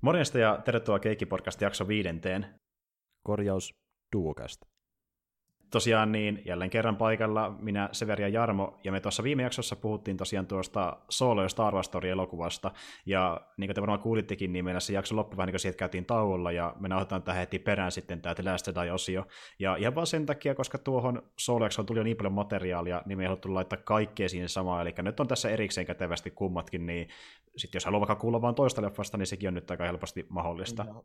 Morjesta ja tervetuloa Keikki-podcast jakso viidenteen. Korjaus Duocast tosiaan niin jälleen kerran paikalla minä, Severi ja Jarmo, ja me tuossa viime jaksossa puhuttiin tosiaan tuosta Solo ja Star Wars Story-elokuvasta, ja niin kuin te varmaan kuulittekin, niin meillä se jakso loppui vähän niin kuin siitä käytiin tauolla, ja me nauhoitetaan tähän heti perään sitten tämä The Last Jedi-osio, ja ihan vaan sen takia, koska tuohon solo tuli jo niin paljon materiaalia, niin me ei haluttu laittaa kaikkea siihen samaan, eli nyt on tässä erikseen kätevästi kummatkin, niin sitten jos haluaa vaikka kuulla vain toista leffasta, niin sekin on nyt aika helposti mahdollista. No,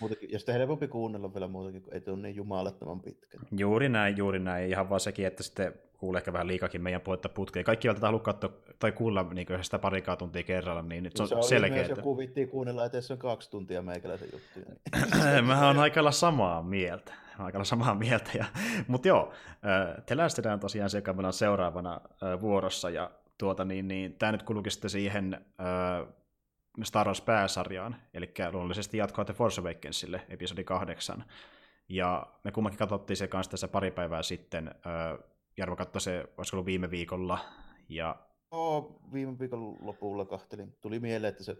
muutenkin, ja sitten helpompi kuunnella vielä muutakin, kun ei tule niin jumalattoman pitkä. Juuri näin, juuri näin. Ihan vaan sekin, että sitten kuulee ehkä vähän liikakin meidän puhetta putkeen. Kaikki välttämättä haluaa katsoa tai kuulla niin sitä parikaa tuntia kerralla, niin nyt se on, se selkeä. Se joku vitti kuunnella, että se on kaksi tuntia meikäläisen juttuja. Niin. Mä oon aika samaa mieltä. Aika samaa mieltä. Ja, mutta joo, te on tosiaan se, joka meillä on seuraavana vuorossa, ja tuota, niin, niin, tämä nyt kulukin sitten siihen Star Wars pääsarjaan, eli luonnollisesti jatkoa The Force Awakensille, episodi kahdeksan. Ja me kummankin katsottiin se kanssa tässä pari päivää sitten. Jarmo katsoi se, olisiko ollut viime viikolla. Ja... Oh, viime viikon lopulla kahtelin. Tuli mieleen, että se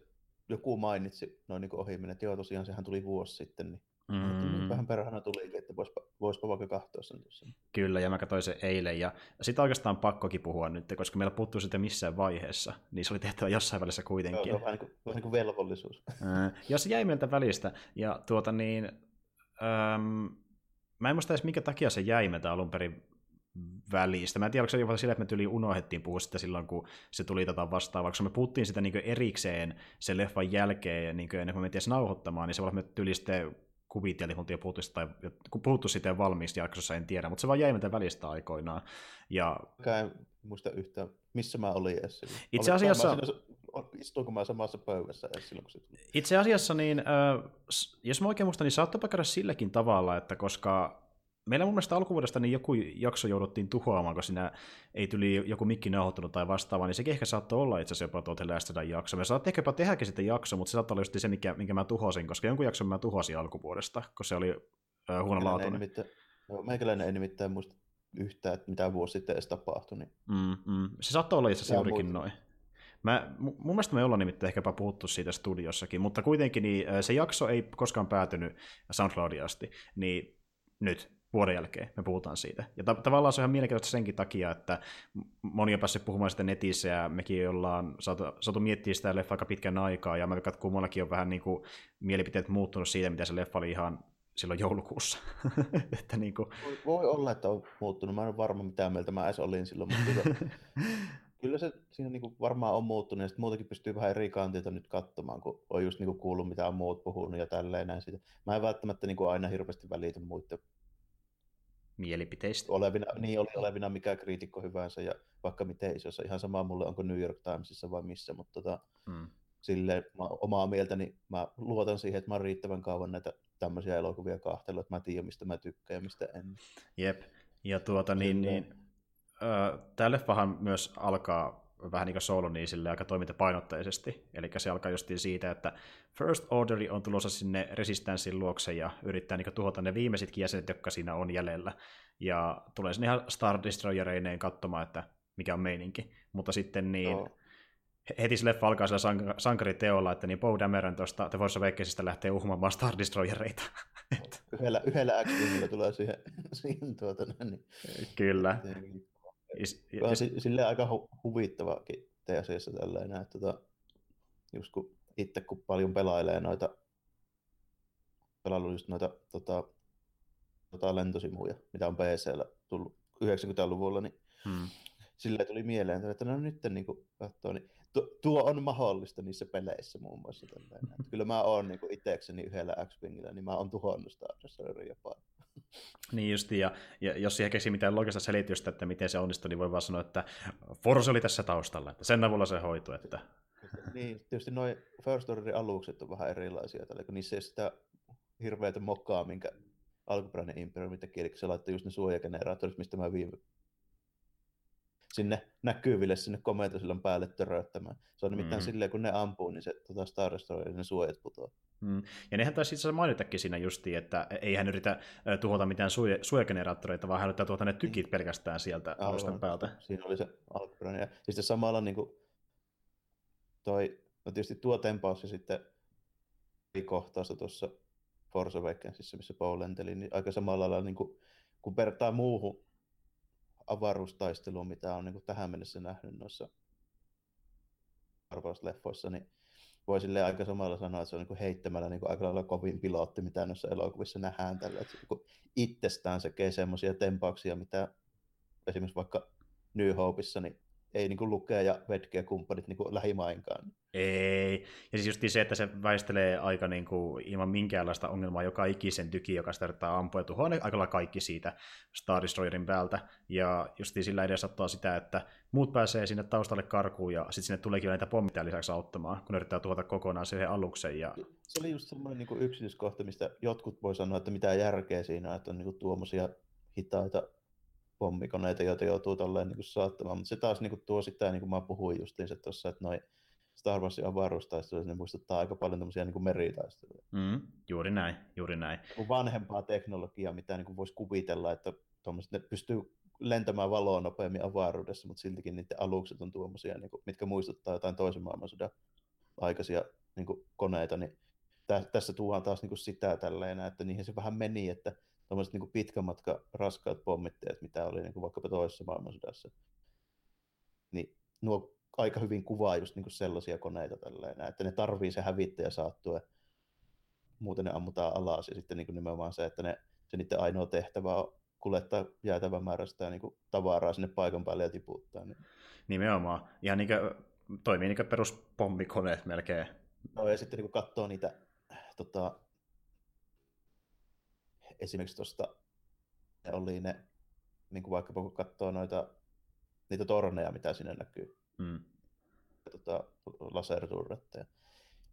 joku mainitsi noin niin ohi että joo tosiaan sehän tuli vuosi sitten, niin Mm. Vähän perhana tuli, että voispa, voispa vaikka katsoa sen tuossa. Kyllä, ja mä katsoin sen eilen, ja sitä oikeastaan pakkokin puhua nyt, koska meillä puuttuu sitä missään vaiheessa, niin se oli tehtävä jossain välissä kuitenkin. Joo, vähän niin kuin, vähän niin kuin velvollisuus. Ja se jäi meiltä välistä, ja tuota niin, äm, mä en muista edes minkä takia se jäi meiltä alun perin välistä. Mä en tiedä, onko se jopa sillä, että me tyli unohdettiin puhua sitä silloin, kun se tuli tätä vastaavaksi. Me puhuttiin sitä niin erikseen sen leffan jälkeen, niin ennen kuin me mentiin nauhoittamaan, niin se voi olla, että me tyli sitten kuviteltiin, kun puhuttu, tai puhuttu sitten valmiista jaksossa, en tiedä, mutta se vaan jäi meitä välistä aikoinaan. Ja... en muista yhtään, missä mä olin edes Itse asiassa... Mä istuinko mä samassa pöydässä edes silloin, kun se tuli? Itse asiassa, niin, jos mä oikein muistan, niin saattoi käydä silläkin tavalla, että koska meillä mun mielestä alkuvuodesta niin joku jakso jouduttiin tuhoamaan, kun siinä ei tuli joku mikki nauhoittanut tai vastaava, niin sekin ehkä saattoi olla itse asiassa jopa tuo Last jakso. Me saatiin ehkä jopa tehdäkin sitten jakso, mutta se saattoi olla just se, mikä, minkä mä tuhosin, koska jonkun jakson mä tuhosin alkuvuodesta, kun se oli äh, huonolaatuinen. Meikäläinen ei nimittäin muista yhtään, että mitä vuosi sitten edes tapahtui. Niin... Mm, mm. Se saattoi olla itse asiassa juurikin noin. Mä, mun mielestä me ollaan nimittäin ehkäpä puhuttu siitä studiossakin, mutta kuitenkin niin, se jakso ei koskaan päätynyt SoundCloudin asti, niin nyt vuoden jälkeen me puhutaan siitä. Ja ta- tavallaan se on ihan mielenkiintoista senkin takia, että moni on päässyt puhumaan sitä netissä ja mekin ollaan saatu, saatu miettiä sitä leffa aika pitkän aikaa ja mä että kummallakin on vähän niin kuin mielipiteet muuttunut siitä, mitä se leffa oli ihan silloin joulukuussa. että niin kuin... voi, voi, olla, että on muuttunut. Mä en ole varma, mitä mieltä mä edes olin silloin, mutta kyllä se siinä niin kuin varmaan on muuttunut, ja sitten muutenkin pystyy vähän eri kantilta nyt katsomaan, kun on just niin kuin kuullut, mitä on muut puhunut ja tälleen näin siitä. Mä en välttämättä niin kuin aina hirveästi välitä muiden mielipiteistä. Olevina, niin oli olevina mikä kriitikko hyvänsä ja vaikka miten isossa. Ihan sama mulle onko New York Timesissa vai missä, mutta tota, hmm. sille mä, omaa mieltäni niin mä luotan siihen, että mä oon riittävän kauan näitä tämmöisiä elokuvia kahtella, että mä tiedän mistä mä tykkään ja mistä en. Jep, ja tuota niin, niin äh, tämä leffahan myös alkaa vähän niin kuin solo niin sille aika toimintapainotteisesti. Eli se alkaa justiin siitä, että First Order on tulossa sinne resistanssin luokse ja yrittää niin tuhota ne viimeisitkin jäsenet, jotka siinä on jäljellä. Ja tulee sinne ihan Star Destroyereineen katsomaan, että mikä on meininki. Mutta sitten niin, no. heti se leffa alkaa sillä sank- sankariteolla, että niin Poe Dameron tuosta The Force Awakensista lähtee uhmaamaan Star Destroyereita. yhdellä, yhdellä x tulee siihen, siihen tuota, niin. Kyllä. Ja, on sille aika hu- huvittavakin TSS tällainen, että tota, just kun itse kun paljon pelailee noita, pelailu just noita tota, tota lentosimuja, mitä on PCllä tullut 90-luvulla, niin hmm. sille tuli mieleen, että no nyt niin katsoo, niin tuo on mahdollista niissä peleissä muun muassa. Tällainen. Että kyllä mä oon niin itsekseni yhdellä X-Wingillä, niin mä oon tuhonnut Star Destroyerin jopa. Niin justi, ja, ja jos siihen keksi mitään logista selitystä, että miten se onnistui, niin voi vaan sanoa, että Force oli tässä taustalla, että sen avulla se hoitui. Että... Niin, tietysti noin First Orderin alukset on vähän erilaisia, tällä, kun niissä ei sitä hirveätä mokkaa, minkä alkuperäinen Imperium, mitä kielikin se laittoi just ne suojageneraattorit, mistä mä viime sinne näkyville sinne komentosillan päälle töröttämään. Se on nimittäin mm. silleen, kun ne ampuu, niin se tota Star Destroyer, ne suojat putoaa. Mm. Ja nehän taisi itse mainitakin siinä justiin, että ei hän yritä tuhota mitään suoja- suojageneraattoreita, vaan hän yrittää tuhota ne tykit mm. pelkästään sieltä alustan päältä. Siinä oli se alkuperäinen. Ja sitten samalla niin kuin toi, no tietysti tuo tempaus ja sitten kohtausta tuossa Force Awakensissa, missä Paul lenteli, niin aika samalla lailla niin kuin, kun vertaa muuhun avaruustaisteluun, mitä on niin tähän mennessä nähnyt noissa arvausleffoissa, niin voi sille aika samalla sanoa, että se on niin heittämällä niin aika lailla kovin pilotti, mitä noissa elokuvissa nähdään tällä. Että se niin itsestään sekee semmoisia tempauksia, mitä esimerkiksi vaikka New Hopeissa, niin ei niin kuin lukea ja vetkeä kumppanit niin kuin lähimainkaan. Ei. Ja siis just se, että se väistelee aika niin kuin, ilman minkäänlaista ongelmaa joka ikisen tyki, joka sitä yrittää ampua ja tuhoa aika lailla kaikki siitä Star Destroyerin päältä. Ja just sillä edes ottaa sitä, että muut pääsee sinne taustalle karkuun ja sitten sinne tuleekin näitä pommitteja lisäksi auttamaan, kun ne yrittää tuhota kokonaan siihen aluksen. Ja... Se oli just semmoinen niin yksityiskohta, mistä jotkut voi sanoa, että mitä järkeä siinä, että on niin tuommoisia hitaita pommikoneita, joita joutuu tolleen niin saattamaan. Mutta se taas niin kuin, tuo sitä, niin kuin mä puhuin justiinsa tuossa, että noin Star Warsin avaruustaisteluja, ne muistuttaa aika paljon tämmöisiä niin meritaisteluja. Mm, juuri näin, juuri näin. Vanhempaa teknologiaa, mitä niin voisi kuvitella, että ne pystyy lentämään valoa nopeammin avaruudessa, mutta siltikin niiden alukset on tuommoisia, niin kuin, mitkä muistuttaa jotain toisen maailmansodan aikaisia niin kuin, koneita, niin tä, tässä tuodaan taas niin kuin sitä tälleen, että niihin se vähän meni, että tuommoiset niin pitkän matka raskaat pommitteet, mitä oli niin kuin vaikkapa toisessa maailmansodassa, niin nuo aika hyvin kuvaa just niin kuin sellaisia koneita tälleen, että ne tarvii se hävittäjä saattua, muuten ne ammutaan alas, ja sitten niin kuin nimenomaan se, että ne, se niiden ainoa tehtävä on kuljettaa jäätävän määrästä niin kuin tavaraa sinne paikan päälle ja tiputtaa. Niin. Nimenomaan. Ihan niin kuin, toimii niin kuin peruspomikoneet melkein. No ja sitten niin kuin katsoo niitä tota, esimerkiksi tuosta oli ne, niin kuin vaikkapa kun katsoo noita, niitä torneja, mitä sinne näkyy, mm. tota, laserturretteja,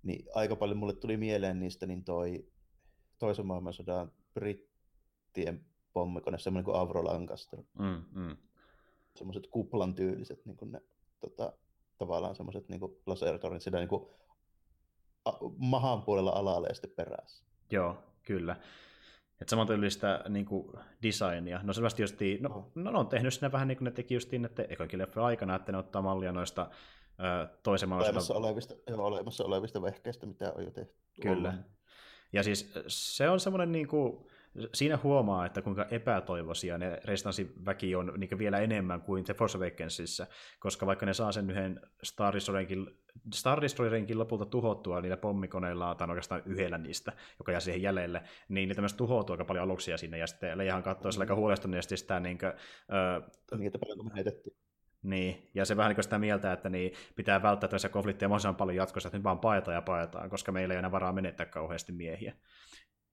niin aika paljon mulle tuli mieleen niistä niin toi toisen maailmansodan brittien pommikone, semmoinen kuin Avro Lancaster. Mm, mm. Semmoiset kuplan tyyliset niin kuin ne, tota, tavallaan semmoiset niin lasertornit sitä niin kuin, a, mahan puolella alalle ja sitten perässä. Joo, kyllä. Että samantyylistä niin kuin designia. No selvästi justi, no, oh. no, ne on tehnyt sinne vähän niin kuin ne teki justiin että ekoikin leffa aikana, että ne ottaa mallia noista ö, toisen olemassa olevista, joo, olemassa olevista vehkeistä, mitä on jo tehty. Kyllä. Ja siis se on semmoinen niin kuin, siinä huomaa, että kuinka epätoivoisia ne väki on niin vielä enemmän kuin The Force Awakensissa, koska vaikka ne saa sen yhden Star Destroyerin, Star Destroyerin lopulta tuhottua niillä pommikoneilla, tai oikeastaan yhdellä niistä, joka jää siihen jäljelle, niin niitä myös tuhoutuu aika paljon aluksia sinne, ja sitten Leijahan katsoo mm. aika huolestuneesti sitä, niin kuin, äh, niitä paljon menetettiin. Niin, ja se vähän niin sitä mieltä, että niin pitää välttää tällaisia konflikteja mahdollisimman paljon jatkossa, että nyt vaan paetaan ja paetaan, koska meillä ei enää varaa menettää kauheasti miehiä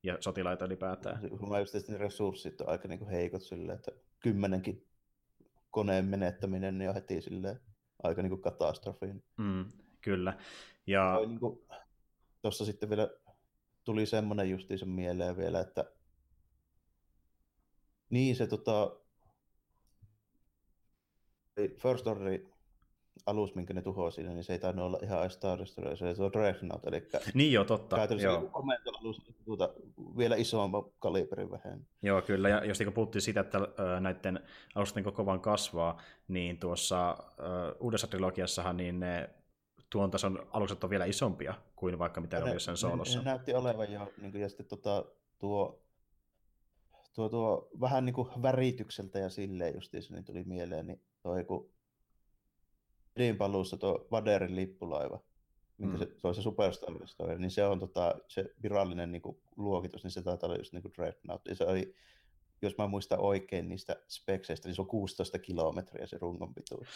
ja sotilaita ylipäätään. Mä just ne resurssit on aika niin kuin heikot silleen, että kymmenenkin koneen menettäminen niin on heti silleen aika niin kuin katastrofiin. Mm, kyllä. Ja... Niin kuin, tuossa sitten vielä tuli semmoinen justiinsa mieleen vielä, että niin se tota, First Order alus, minkä ne tuhoaa siinä, niin se ei tainnut olla ihan Star Destroyer, se oli tuo Dreadnought, eli niin jo, totta. Käytännössä joo. Niinku komentoalus tuota, vielä isomman kaliberin vähän. Joo, kyllä, ja jos niin puhuttiin siitä, että näiden alusten koko vaan kasvaa, niin tuossa uh, uudessa trilogiassahan niin ne tuon tason alukset on vielä isompia kuin vaikka mitä ne, oli sen soolossa. Ne, ne näytti olevan jo, niin kuin, ja sitten tota, tuo, tuo, tuo vähän niin kuin väritykseltä ja silleen justiinsa niin tuli mieleen, niin toi kun ydinpaluussa tuo Vaderin lippulaiva, minkä mm. se, on se Superstar Destroyer, niin se on tota, se virallinen niin kuin, luokitus, niin se taitaa olla just niin kuin Dreadnought. Ja se oli, jos mä muistan oikein niistä spekseistä, niin se on 16 kilometriä se rungon pituus.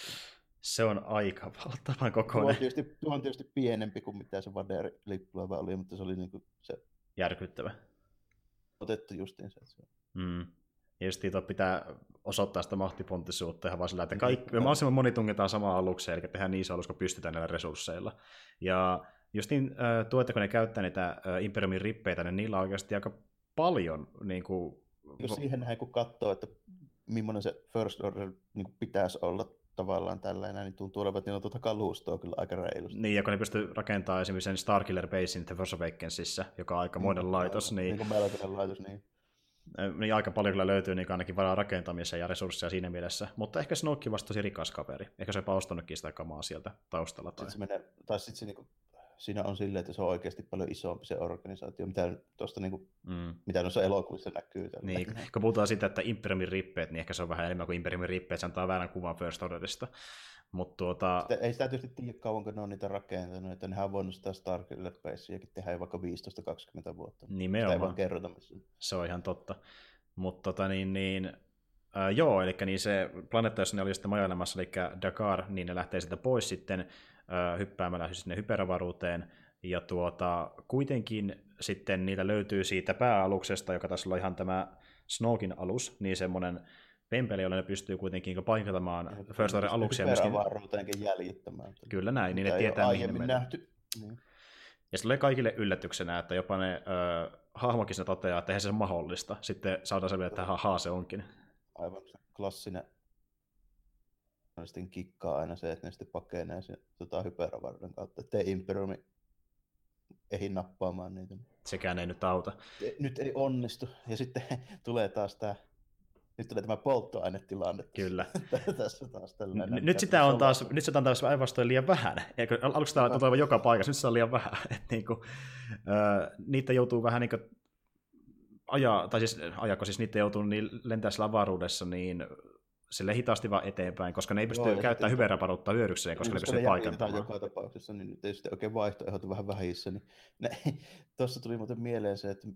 Se on aika valtavan kokoinen. Tuo on tietysti, tuo on tietysti pienempi kuin mitä se Vader lippulaiva oli, mutta se oli niin kuin se... Järkyttävä. Otettu justiin se. Mm. Ja just pitää osoittaa sitä mahtipontisuutta ihan vaan sillä, että kaikki, me mahdollisimman moni tungetaan samaan alukseen, eli tehdään niin iso alus, kun pystytään näillä resursseilla. Ja just niin tuo, että kun ne käyttää niitä Imperiumin rippeitä, niin niillä on oikeasti aika paljon niin kuin... Jos siihen näin kun katsoo, että millainen se First Order niin kuin pitäisi olla tavallaan tällainen, niin tuntuu olevan, että niillä on tuota kalustoa kyllä aika reilusti. Niin, ja kun ne pystyy rakentamaan esimerkiksi sen Starkiller Basin The Force Awakensissa, joka on aika mm, laitos, niin... Niin kuin laitos, niin niin aika paljon kyllä löytyy niin ainakin varaa rakentamiseen ja resursseja siinä mielessä. Mutta ehkä Snoke vasta tosi rikas kaveri. Ehkä se on ostanutkin sitä kamaa sieltä taustalla. Tai sitten se, menee, tai sit se niinku siinä on silleen, että se on oikeasti paljon isompi se organisaatio, mitä tuosta niin kuin, mm. mitä noissa elokuvissa näkyy. Tällä. Niin, kun puhutaan siitä, että Imperiumin rippeet, niin ehkä se on vähän enemmän kuin Imperiumin rippeet, se antaa väärän kuvan First Orderista. Mut tuota... Sitten, ei sitä tietysti tiedä kauanko ne on niitä rakentanut, että nehän on voinut sitä Starkiller Baseiakin tehdä jo vaikka 15-20 vuotta. Nimenomaan. Sitä ei vaan kerrota missä. Se on ihan totta. Mutta tota, niin, niin, äh, joo, eli niin se planeetta, jossa ne oli sitten majailemassa, eli Dakar, niin ne lähtee sieltä pois sitten äh, hyppäämällä siis sinne hyperavaruuteen, ja tuota, kuitenkin sitten niitä löytyy siitä pääaluksesta, joka taisi olla ihan tämä Snowkin alus, niin semmoinen pempeli, jolla ne pystyy kuitenkin paikatamaan First Order aluksia. Myöskin... jäljittämään. Kyllä näin, niin ne tietää mihin ne nähty. Niin. Ja se tulee kaikille yllätyksenä, että jopa ne ö, hahmokin se toteaa, että eihän se ole mahdollista. Sitten saadaan selville, että haha, se onkin. Aivan se klassinen sitten kikkaa aina se, että ne sitten pakenee sen tota, hyperavaruuden kautta, ettei Imperiumi ehdi nappaamaan niitä. Sekään ei nyt auta. Nyt ei onnistu. Ja sitten tulee taas tämä nyt tulee tämä polttoainetilanne. Kyllä. tässä taas tällainen. Nyt sitä on taas, nyt sitä on taas päinvastoin liian vähän. Eikö, aluksi tämä tulee joka paikassa, nyt se on liian vähän. Et niinku, äh, niitä joutuu vähän niin ajaa, tai siis ajako siis niitä joutuu niin lentää sillä avaruudessa, niin sille hitaasti vaan eteenpäin, koska ne ei pysty Joo, käyttämään hyperavaruutta hyödykseen, koska ne pystyy paikantamaan. joka tapauksessa, niin nyt ei sitten oikein vaihtoehdot vähän vähissä. Niin tuossa tuli muuten mieleen se, että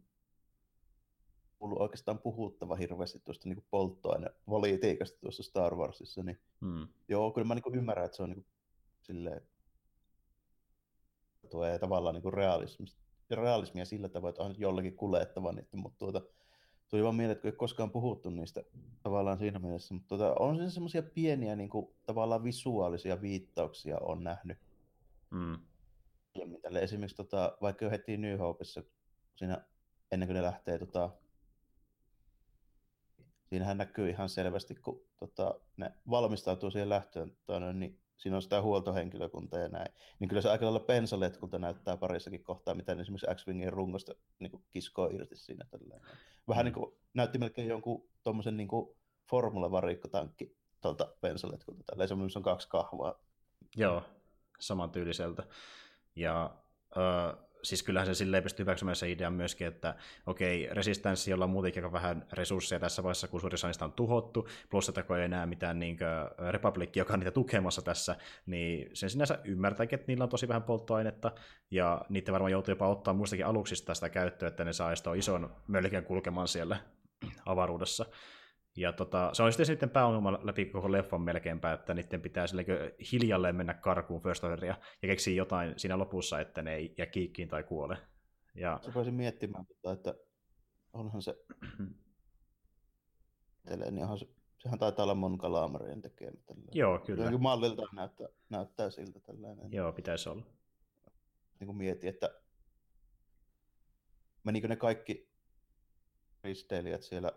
ollut oikeastaan puhuttava hirveästi tuosta niin polttoainepolitiikasta tuossa Star Warsissa, niin hmm. joo, kyllä mä niin ymmärrän, että se on niin kuin, silleen, tuo tavallaan niin realismia, realismia sillä tavoin, että on jollakin kuljettava niitä, mutta tuota, tuli vaan mieleen, että ei koskaan puhuttu niistä tavallaan siinä mielessä, mutta tuota, on siinä semmoisia pieniä niin kuin, tavallaan visuaalisia viittauksia on nähnyt. Mm. Esimerkiksi tota, vaikka jo heti New Hopeissa, siinä ennen kuin ne lähtee tota, siinähän näkyy ihan selvästi, kun tota, ne valmistautuu siihen lähtöön, toinen, tota niin siinä on sitä huoltohenkilökuntaa ja näin. Niin kyllä se aika lailla pensaletkulta näyttää parissakin kohtaa, mitä esimerkiksi X-Wingin rungosta niin kiskoo irti siinä. Tälleen. Vähän mm. niin kuin, näytti melkein jonkun tuommoisen niin formula-varikkotankki tuolta pensaletkulta. Tälleen semmoinen, on kaksi kahvaa. Joo, samantyyliseltä. Ja äh, siis kyllähän se silleen pystyy hyväksymään se idean myöskin, että okei, resistenssi, jolla on muutenkin vähän resursseja tässä vaiheessa, kun suurin niistä on tuhottu, plus että kun ei enää mitään niin republikki, joka on niitä tukemassa tässä, niin sen sinänsä ymmärtääkin, että niillä on tosi vähän polttoainetta, ja niitä varmaan joutuu jopa ottaa muistakin aluksista sitä käyttöä, että ne saa ison mölkän kulkemaan siellä avaruudessa. Ja tota, se on sitten pääongelma läpi koko leffan melkeinpä, että niiden pitää hiljalleen mennä karkuun First Orderia ja keksiä jotain siinä lopussa, että ne ei jää kiikkiin tai kuole. Ja... Se voisin miettimään, että onhan se niin onhan se, sehän taitaa olla Mon Calamarien tekemä. Tällainen. Joo, kyllä. Jotenkin mallilta näyttää, näyttää siltä tällainen. Joo, pitäisi olla. Niin kuin mietin, että menikö ne kaikki risteilijät siellä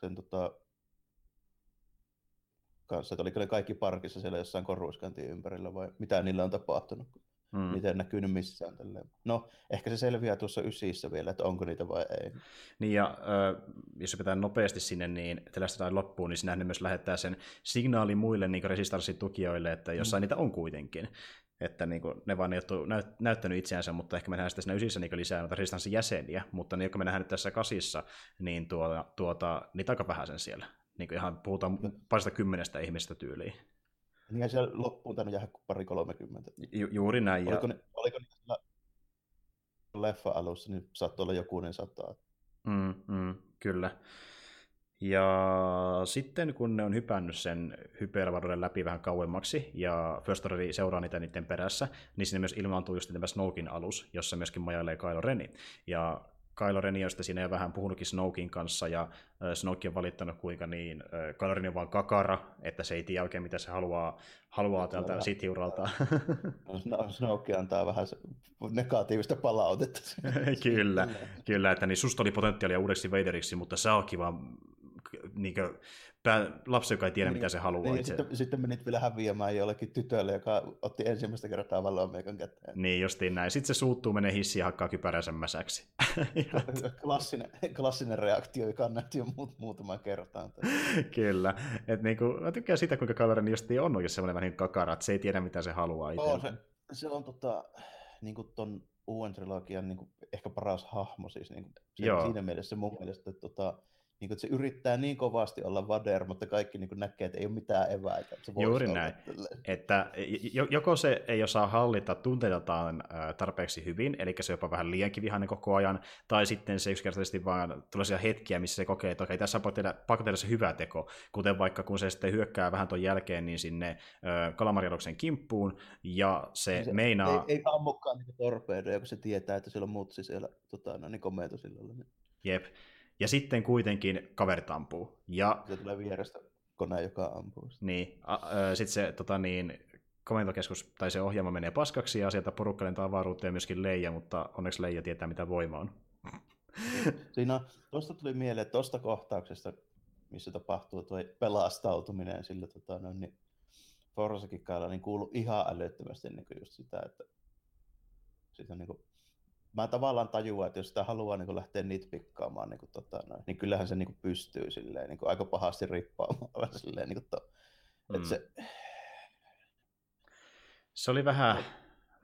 sen tota, kanssa, että oliko ne kaikki parkissa siellä jossain koruskantin ympärillä vai mitä niillä on tapahtunut, mm. niitä ei näkynyt missään. Tälleen. No, ehkä se selviää tuossa ysissä vielä, että onko niitä vai ei. Niin ja äh, jos pitää nopeasti sinne, niin tällaista loppuun, niin sinä ne myös lähettää sen signaali muille niin resistanssin tukijoille, että jossain mm. niitä on kuitenkin. Että niin kuin, ne vaan ei ole näyt, näyttänyt itseänsä, mutta ehkä me nähdään sitten siinä ysissä niin lisää noita resistanssin jäseniä, mutta ne, jotka me nähdään nyt tässä kasissa, niin tuota, tuota, niitä aika vähän sen siellä. Niin kuin ihan puhutaan parista kymmenestä ihmistä tyyliin. Niin siellä loppuun tänne jää pari kolmekymmentä. Ju, juuri näin. Oliko, ja... ne, oliko ne leffa alussa, niin saattoi olla jokunen sataa. Mm, mm, kyllä. Ja sitten kun ne on hypännyt sen hyperavaruuden läpi vähän kauemmaksi, ja First Order seuraa niitä niiden perässä, niin sinne myös ilmaantuu just tämä Snowkin alus, jossa myöskin majailee Kylo Reni. Ja Kylo Ren, josta siinä jo vähän puhunutkin Snowkin kanssa, ja Snoke on valittanut kuinka niin, Kylo Ren on vaan kakara, että se ei tiedä oikein mitä se haluaa, haluaa tältä Sith-uralta. No, Snoke antaa vähän negatiivista palautetta. kyllä, kyllä, että niin susta oli potentiaalia uudeksi Vaderiksi, mutta sä ootkin vaan niin kuin, pää, lapsi, joka ei tiedä, niin, mitä se haluaa. Niin, itse. Sitten, sitten menit vielä häviämään jollekin tytölle, joka otti ensimmäistä kertaa valoa meikan käteen. Niin, justiin näin. Sitten se suuttuu, menee hissiin ja hakkaa kypäränsä mäsäksi. klassinen, klassinen reaktio, joka on nähty jo muut, muutaman kertaan. Kyllä. Et niin kuin, mä tykkään sitä, kuinka Kylo justiin on oikein semmoinen vähän niin kakara, että se ei tiedä, mitä se haluaa itse. Oh, se, se on tota, niin kuin ton uuden trilogian niin kuin, ehkä paras hahmo siis niin kuin, se, siinä mielessä mun mielestä, että tota, niin kuin, että se yrittää niin kovasti olla Vader, mutta kaikki niin kuin, näkee, että ei ole mitään eväitä. Se Juuri näin. Että joko se ei osaa hallita tunteitaan tarpeeksi hyvin, eli se jopa vähän liiankin vihainen koko ajan, tai sitten se yksinkertaisesti vaan tulee hetkiä, missä se kokee, että okei, tässä on pakko tehdä se hyvä teko, kuten vaikka kun se sitten hyökkää vähän tuon jälkeen, niin sinne kalamarialoksen kimppuun, ja se, niin se meinaa... Ei, ei ammukaan niin torpeedoja, kun se tietää, että siellä on mutsi siellä tota, no, niin komentosillalla. Niin. Jep. Ja sitten kuitenkin kaverit ampuu. Ja... Se tulee vierestä kone, joka ampuu. Niin. Sitten se tota niin, komentokeskus tai se ohjelma menee paskaksi ja sieltä porukka lentaa avaruuteen myöskin Leija, mutta onneksi Leija tietää mitä voima on. Siinä tuosta tuli mieleen, että tuosta kohtauksesta, missä tapahtuu tuo pelastautuminen sillä tota, no, niin Forsakikkalla, niin kuuluu ihan älyttömästi niin just sitä, että sitä niin kuin mä tavallaan tajuan, että jos sitä haluaa niin lähteä nitpikkaamaan, niin, kuin, tota, no, niin kyllähän se niin kuin pystyy silleen, niin kuin, aika pahasti rippaamaan. Silleen, niin kuin, to, mm. että se... se oli vähän...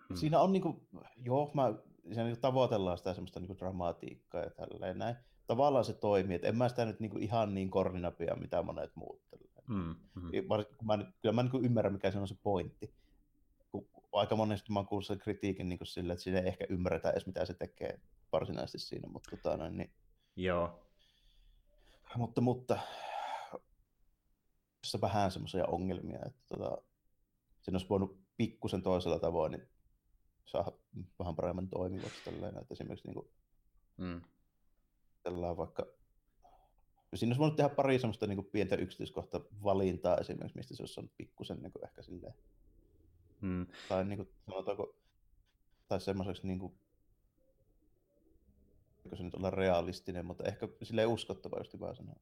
Mm. Siinä on, niin kuin, joo, mä, siinä niin kuin, tavoitellaan sitä semmoista niin kuin, dramatiikkaa ja tälleen näin. Tavallaan se toimii, että en mä sitä nyt niin kuin, ihan niin korninapia, mitä monet muut. Mm, mm. Mä, kyllä mä niin kuin, ymmärrän, mikä se on se pointti aika monesti mä oon kuullut sen kritiikin niin sille, että siinä ei ehkä ymmärretä edes mitä se tekee varsinaisesti siinä, mutta tota, noin, niin... Joo. Mutta, mutta tässä vähän semmoisia ongelmia, että tota, siinä olisi voinut pikkusen toisella tavoin niin saada vähän paremmin toimivaksi tälleen, että esimerkiksi niin kuin, mm. vaikka Siinä olisi voinut tehdä pari semmoista niin kuin pientä yksityiskohta valintaa esimerkiksi, mistä se olisi saanut pikkusen niin kuin ehkä silleen Mm. Tai niin kuin, sanotaanko, tai semmoiseksi niin kuin, se nyt olla realistinen, mutta ehkä sille uskottava, just hyvä sanoa.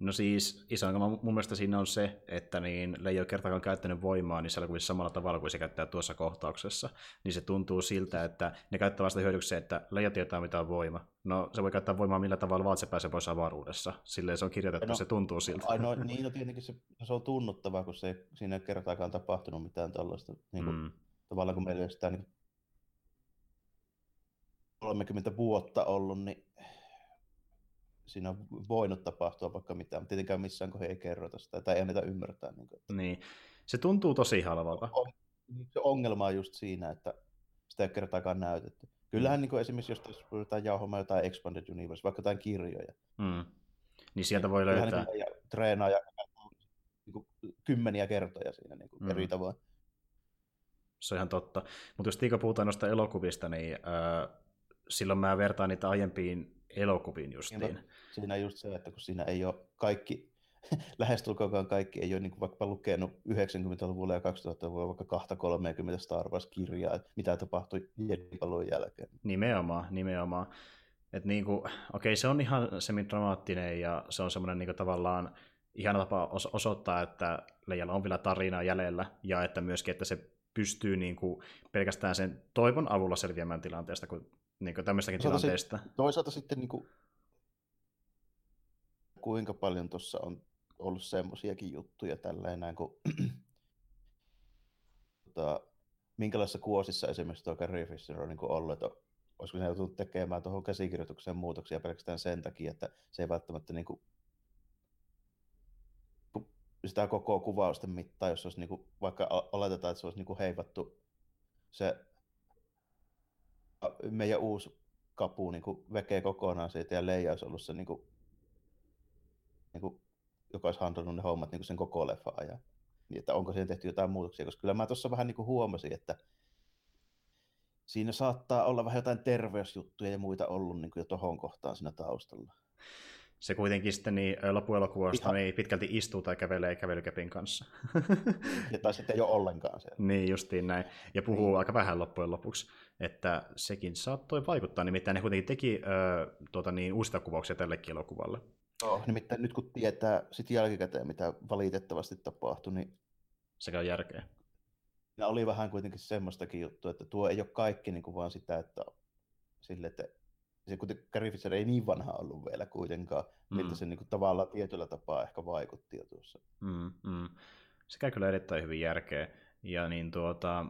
No siis iso ongelma mun mielestä siinä on se, että niin Leijo kertaakaan käyttänyt voimaa niin kuin samalla tavalla kuin se käyttää tuossa kohtauksessa. Niin se tuntuu siltä, että ne käyttää vasta hyödykseen, että Leijo tietää mitä on voima. No se voi käyttää voimaa millä tavalla vaan, se pääsee pois avaruudessa. Silleen se on kirjoitettu, no, se tuntuu siltä. Ainoa, niin, no tietenkin se, se on tunnuttavaa, kun se, siinä ei kertaakaan tapahtunut mitään tällaista. Niin kuin, mm. Tavallaan kun meillä ei sitä niin 30 vuotta ollut, niin siinä on voinut tapahtua vaikka mitään, mutta tietenkään missään kohdassa ei kerrota sitä, tai ei anneta ymmärtää. Niin, kuin, että... niin. se tuntuu tosi halvalta. Se ongelma on just siinä, että sitä ei kertaakaan näytetty. Kyllähän mm. niin kuin esimerkiksi, jos tässä pyritään jauhomaan jotain Expanded Universe, vaikka jotain kirjoja. Mm. Niin sieltä voi niin löytää. Niin treenaa ja niin kuin, kymmeniä kertoja siinä niin kuin, mm. eri tavoin. Se on ihan totta. Mutta jos Tiika puhutaan noista elokuvista, niin äh, silloin mä vertaan niitä aiempiin elokuviin justiin. Ja no, siinä just se, että kun siinä ei ole kaikki, lähestulkoon kaikki ei ole niin kuin vaikka lukenut 90-luvulla ja 2000-luvulla vaikka 230 Star Wars-kirjaa, mitä tapahtui Jedi-palun jälkeen. Nimenomaan, nimenomaan. Et niin kuin, okei, se on ihan semi-dramaattinen ja se on semmoinen niin tavallaan ihana tapa osoittaa, että Leijalla on vielä tarinaa jäljellä ja että myöskin, että se pystyy niin kuin pelkästään sen toivon avulla selviämään tilanteesta, kun niin kuin tämmöistäkin toisaalta tilanteista. Se, toisaalta sitten niin kuin, kuinka paljon tuossa on ollut semmoisiakin juttuja tälleen näin, kun tota, minkälaisissa kuosissa esimerkiksi tuo Carrie Fisher on niin kuin ollut, että olisiko se joutunut tekemään tuohon käsikirjoitukseen muutoksia pelkästään sen takia, että se ei välttämättä niin kuin, sitä koko kuvausten mittaa, jos olisi niin kuin, vaikka oletetaan, että se olisi niin kuin heivattu se meidän uusi kapu niin kuin vekee kokonaan siitä ja Leija olisi ollut se, niin kuin, niin kuin, joka olisi handlannut ne hommat niin kuin sen koko leffa ajan. Niin, että onko siihen tehty jotain muutoksia, koska kyllä mä tuossa vähän niin kuin huomasin, että siinä saattaa olla vähän jotain terveysjuttuja ja muita ollut niin kuin jo tohon kohtaan siinä taustalla se kuitenkin sitten niin loppuelokuvasta niin pitkälti istuu tai kävelee kävelykepin kanssa. ja tai sitten ei ole ollenkaan siellä. niin, justiin näin. Ja puhuu niin. aika vähän loppujen lopuksi. Että sekin saattoi vaikuttaa. Nimittäin ne kuitenkin teki äh, tuota, niin, uusita kuvauksia tällekin elokuvalle. Oh, nimittäin nyt kun tietää sitten jälkikäteen, mitä valitettavasti tapahtui, niin... Sekä on järkeä. Ja oli vähän kuitenkin semmoistakin juttua, että tuo ei ole kaikki niin kuin vaan sitä, että sille, että se kuten Carrie Fisher ei niin vanha ollut vielä kuitenkaan, mm. miltä se niin kuin, tavallaan tietyllä tapaa ehkä vaikutti jo tuossa. Mm, mm. Se käy kyllä erittäin hyvin järkeä. Ja niin tuota,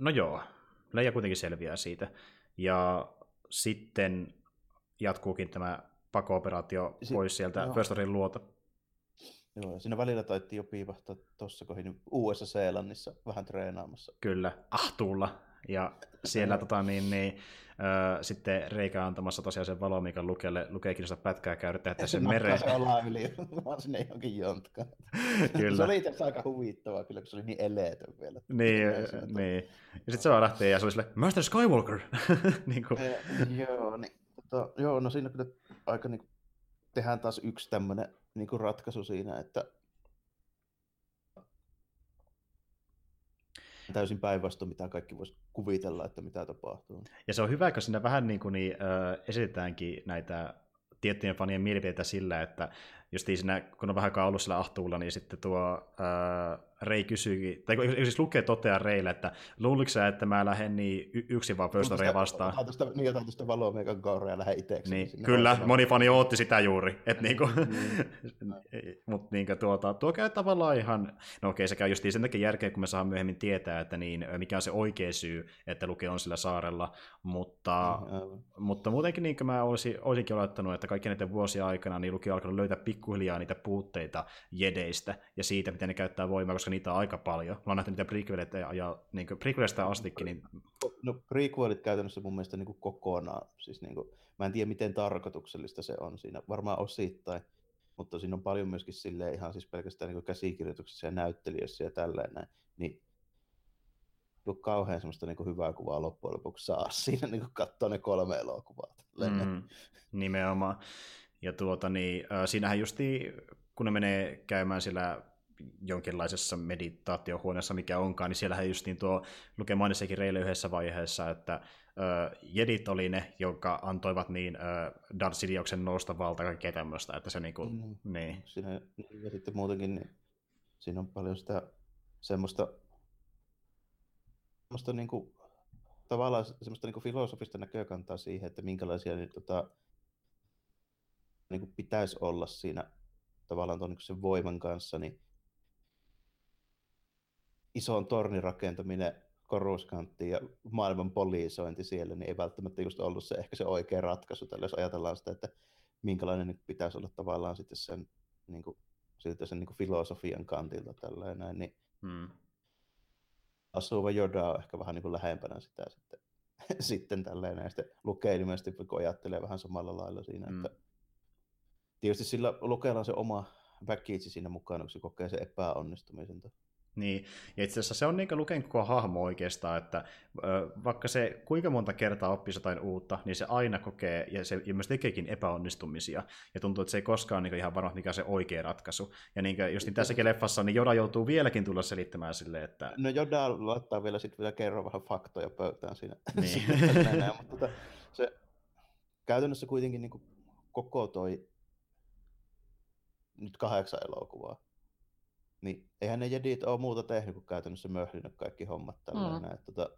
no joo, Leija kuitenkin selviää siitä. Ja sitten jatkuukin tämä pako-operaatio si- pois sieltä joo. First Orderin luota. Joo, ja siinä välillä taittiin jo piipahtaa tuossa kohin USA-Seelannissa vähän treenaamassa. Kyllä, ahtuulla. Ja siellä tota, niin, niin, ö, sitten Reikä antamassa tosiaan sen valo, mikä lukelle, lukeekin sitä pätkää käydä tehdä sen mereen. Se ollaan yli, vaan sinne johonkin jontkaan. kyllä. se oli itse aika huvittavaa kyllä, kun se oli niin eleetön vielä. Niin, niin. Ja sitten se vaan lähtee ja se oli sille, Master Skywalker! niin kuin. E, joo, niin, tota, joo, no siinä kyllä aika niin tehdään taas yksi tämmöinen niin ratkaisu siinä, että täysin päinvastoin, mitä kaikki voisi kuvitella, että mitä tapahtuu. Ja se on hyvä, kun siinä vähän niin kuin, niin, äh, esitetäänkin näitä tiettyjen fanien mielipiteitä sillä, että just siinä, kun on vähän ollut sillä ahtuulla, niin sitten tuo ää, Rei kysyykin, tai siis lukee toteaa Reille, että luuliko sä, että mä lähden niin yksin vaan First vastaan? Otan tuosta, niin otan tuosta valoa meikan kauraa ja lähden itseksi. Niin, kyllä, vastaan. moni fani otti sitä juuri. Et niinku, mm. Mutta niinku tuota, tuo käy tavallaan ihan, no okei, se käy just sen takia järkeä, kun me saadaan myöhemmin tietää, että niin, mikä on se oikea syy, että Luke on sillä saarella, mutta, mm, mutta muutenkin niin mä olisin, olisinkin olettanut, että kaikkien näiden vuosien aikana niin Luke on alkanut löytää pikkuhiljaa niitä puutteita jedeistä ja siitä, miten ne käyttää voimaa, koska niitä on aika paljon. Mä oon nähty niitä prequeleita ja, niin prequelista astikin. Niin... No prequelit käytännössä mun mielestä niin kuin kokonaan. Siis niin kuin, mä en tiedä, miten tarkoituksellista se on siinä. Varmaan osittain, mutta siinä on paljon myöskin sille ihan siis pelkästään niin käsikirjoituksissa ja näyttelijöissä ja tällainen. Niin ollut kauhean semmoista niin kuin hyvää kuvaa loppujen lopuksi saa siinä, niin kuin katsoa ne kolme elokuvaa. Mm, nimenomaan. Ja tuota, niin, äh, siinähän justi, kun ne menee käymään siellä jonkinlaisessa meditaatiohuoneessa, mikä onkaan, niin siellähän justiin tuo Luke mainitsekin Reille yhdessä vaiheessa, että äh, jedit oli ne, jotka antoivat niin äh, Darth Sidioksen nousta valta kaikkea tämmöistä, että se niinku, mm. niin. Siinä, ja sitten muutenkin, niin siinä on paljon sitä semmoista, semmoista niinku, tavallaan semmoista niinku filosofista näkökantaa siihen, että minkälaisia niin, tota, niin kuin pitäisi olla siinä tavallaan tuon niin sen voiman kanssa, niin ison tornin rakentaminen koruskanttiin ja maailman poliisointi siellä, niin ei välttämättä just ollut se ehkä se oikea ratkaisu tällä, jos ajatellaan sitä, että minkälainen niin pitäisi olla tavallaan sitten sen, niin kuin, sitten sen niin kuin filosofian kantilta tällä näin, niin hmm. asuva Joda on ehkä vähän niin kuin lähempänä sitä sitten, sitten tälleen näin, sitten lukee ilmeisesti, kun ajattelee vähän samalla lailla siinä, hmm. että tietysti sillä Lukella on se oma väkiitsi siinä mukana, kun se kokee se epäonnistumisen. Niin, ja itse asiassa se on niin Luken koko hahmo oikeastaan, että ö, vaikka se kuinka monta kertaa oppii jotain uutta, niin se aina kokee, ja se ja myös tekeekin epäonnistumisia, ja tuntuu, että se ei koskaan niin ihan varma, mikä on se oikea ratkaisu. Ja niin just niin tässäkin leffassa, niin Joda joutuu vieläkin tulla selittämään sille, että... No Joda laittaa vielä sitten vielä kerran vähän faktoja pöytään siinä. Niin. siinä mutta tota, se käytännössä kuitenkin niin koko toi nyt kahdeksan elokuvaa. Niin eihän ne jedit ole muuta tehnyt kuin käytännössä möhlinyt kaikki hommat tällä mm. Että, tota,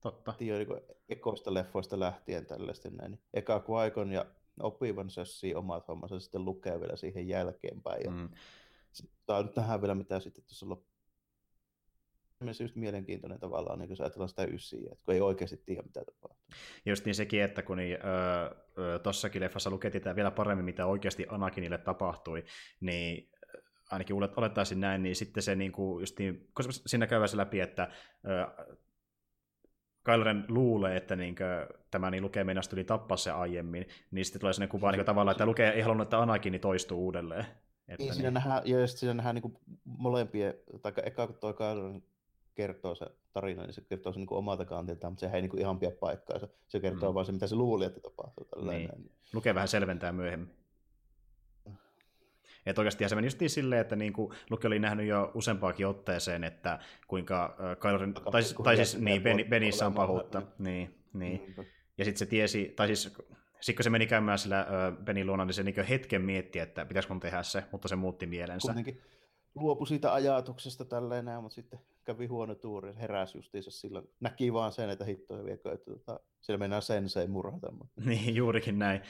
Totta. Tiedä, niin ekoista leffoista lähtien tällaista näin. Niin eka Qui-Gon ja opivan sössii omat hommansa sitten lukee vielä siihen jälkeenpäin. Ja mm. Tämä nyt nähdään vielä, mitä sitten tuossa loppuun myös just mielenkiintoinen tavallaan, niin kun ajatellaan sitä ysiä, että kun ei oikeasti tiedä, mitä tapahtuu. Just niin sekin, että kun niin, öö, tossakin leffassa lukettiin vielä paremmin, mitä oikeasti Anakinille tapahtui, niin ainakin olettaisin näin, niin sitten se niin kuin, just niin, koska siinä käydään se läpi, että Kyloren luulee, että niin kuin, tämä niin lukee mennä tuli tappaa se aiemmin, niin sitten tulee sellainen kuva niin tavallaan, että lukee ei halunnut, että Anakin toistuu uudelleen. Että niin, siinä niin. nähdään, ja siinä nähdään niin molempien, tai eka kun toi Kyloren kertoo se tarina, niin se kertoo sen niin kuin omalta kantiltaan, mutta se ei niin kuin ihan pidä paikkaansa. Se kertoo mm. vaan se, mitä se luuli, että tapahtuu. Niin. Lukee vähän selventää myöhemmin. Että oikeasti se meni just niin silleen, että niin kuin Luke oli nähnyt jo useampaakin otteeseen, että kuinka äh, Kylo tai, tai siis niin, ben, Benissä on pahuutta. Niin, niin. Ja sitten se tiesi, tai siis sitten kun se meni käymään sillä Benin luona, niin se niin hetken mietti, että pitäisikö mun tehdä se, mutta se muutti mielensä. Kuitenkin luopui siitä ajatuksesta tälleen näin, mutta sitten kävi huono tuuri, heräsi justiinsa silloin. Näki vaan sen, että hittoja viekö, että tota, siellä mennään sensei murhata. Niin, juurikin näin.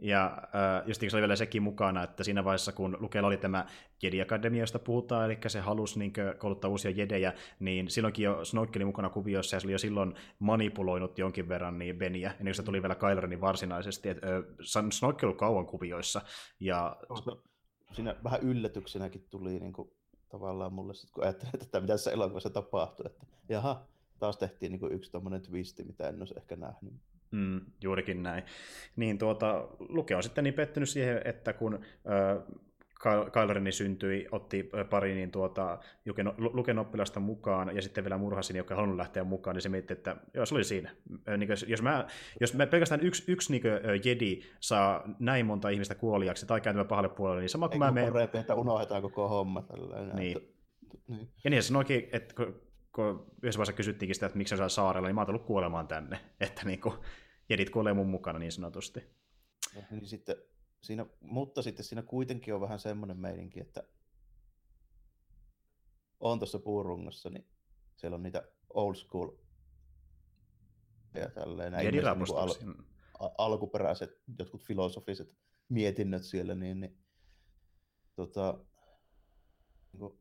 Ja äh, just oli vielä sekin mukana, että siinä vaiheessa, kun Lukella oli tämä Jedi Academy, josta puhutaan, eli se halusi niin kouluttaa uusia jedejä, niin silloinkin jo Snoke mukana kuviossa, ja se oli jo silloin manipuloinut jonkin verran niin Beniä, ennen kuin se tuli vielä Kylo niin varsinaisesti. Et, äh, Snoke oli kauan kuvioissa. Ja... Siinä vähän yllätyksenäkin tuli niin kuin, tavallaan mulle, sit, kun ajattelin, että mitä tässä elokuvassa tapahtui, että jaha, taas tehtiin niin kuin yksi tuommoinen twisti, mitä en olisi ehkä nähnyt. Mm, juurikin näin. Niin tuota, Luke on sitten niin pettynyt siihen, että kun äh, Kylerini syntyi, otti pari niin tuota, Luken oppilasta mukaan ja sitten vielä murhasi, niin joka halunnut lähteä mukaan, niin se mietti, että joo, se oli siinä. Niin kuin, jos, mä, jos mä pelkästään yksi, yksi niin kuin, jedi saa näin monta ihmistä kuoliaksi tai kääntymään pahalle puolelle, niin sama kuin mä menen... Parempi, että unohdetaan koko homma. Tällainen, niin. Että, niin. Ja niin se sanoikin, että kun, kun yhdessä vaiheessa kysyttiinkin sitä, että miksi se on saarella, niin mä oon tullut kuolemaan tänne. Että niin kuin, jedit kuolee mun mukana niin sanotusti. Ja, niin sitten siinä, mutta sitten siinä kuitenkin on vähän semmoinen meininki, että on tuossa puurungossa, niin siellä on niitä old school ja tälleen. Näin niin al- alkuperäiset jotkut filosofiset mietinnöt siellä, niin, niin tota, niin kuin,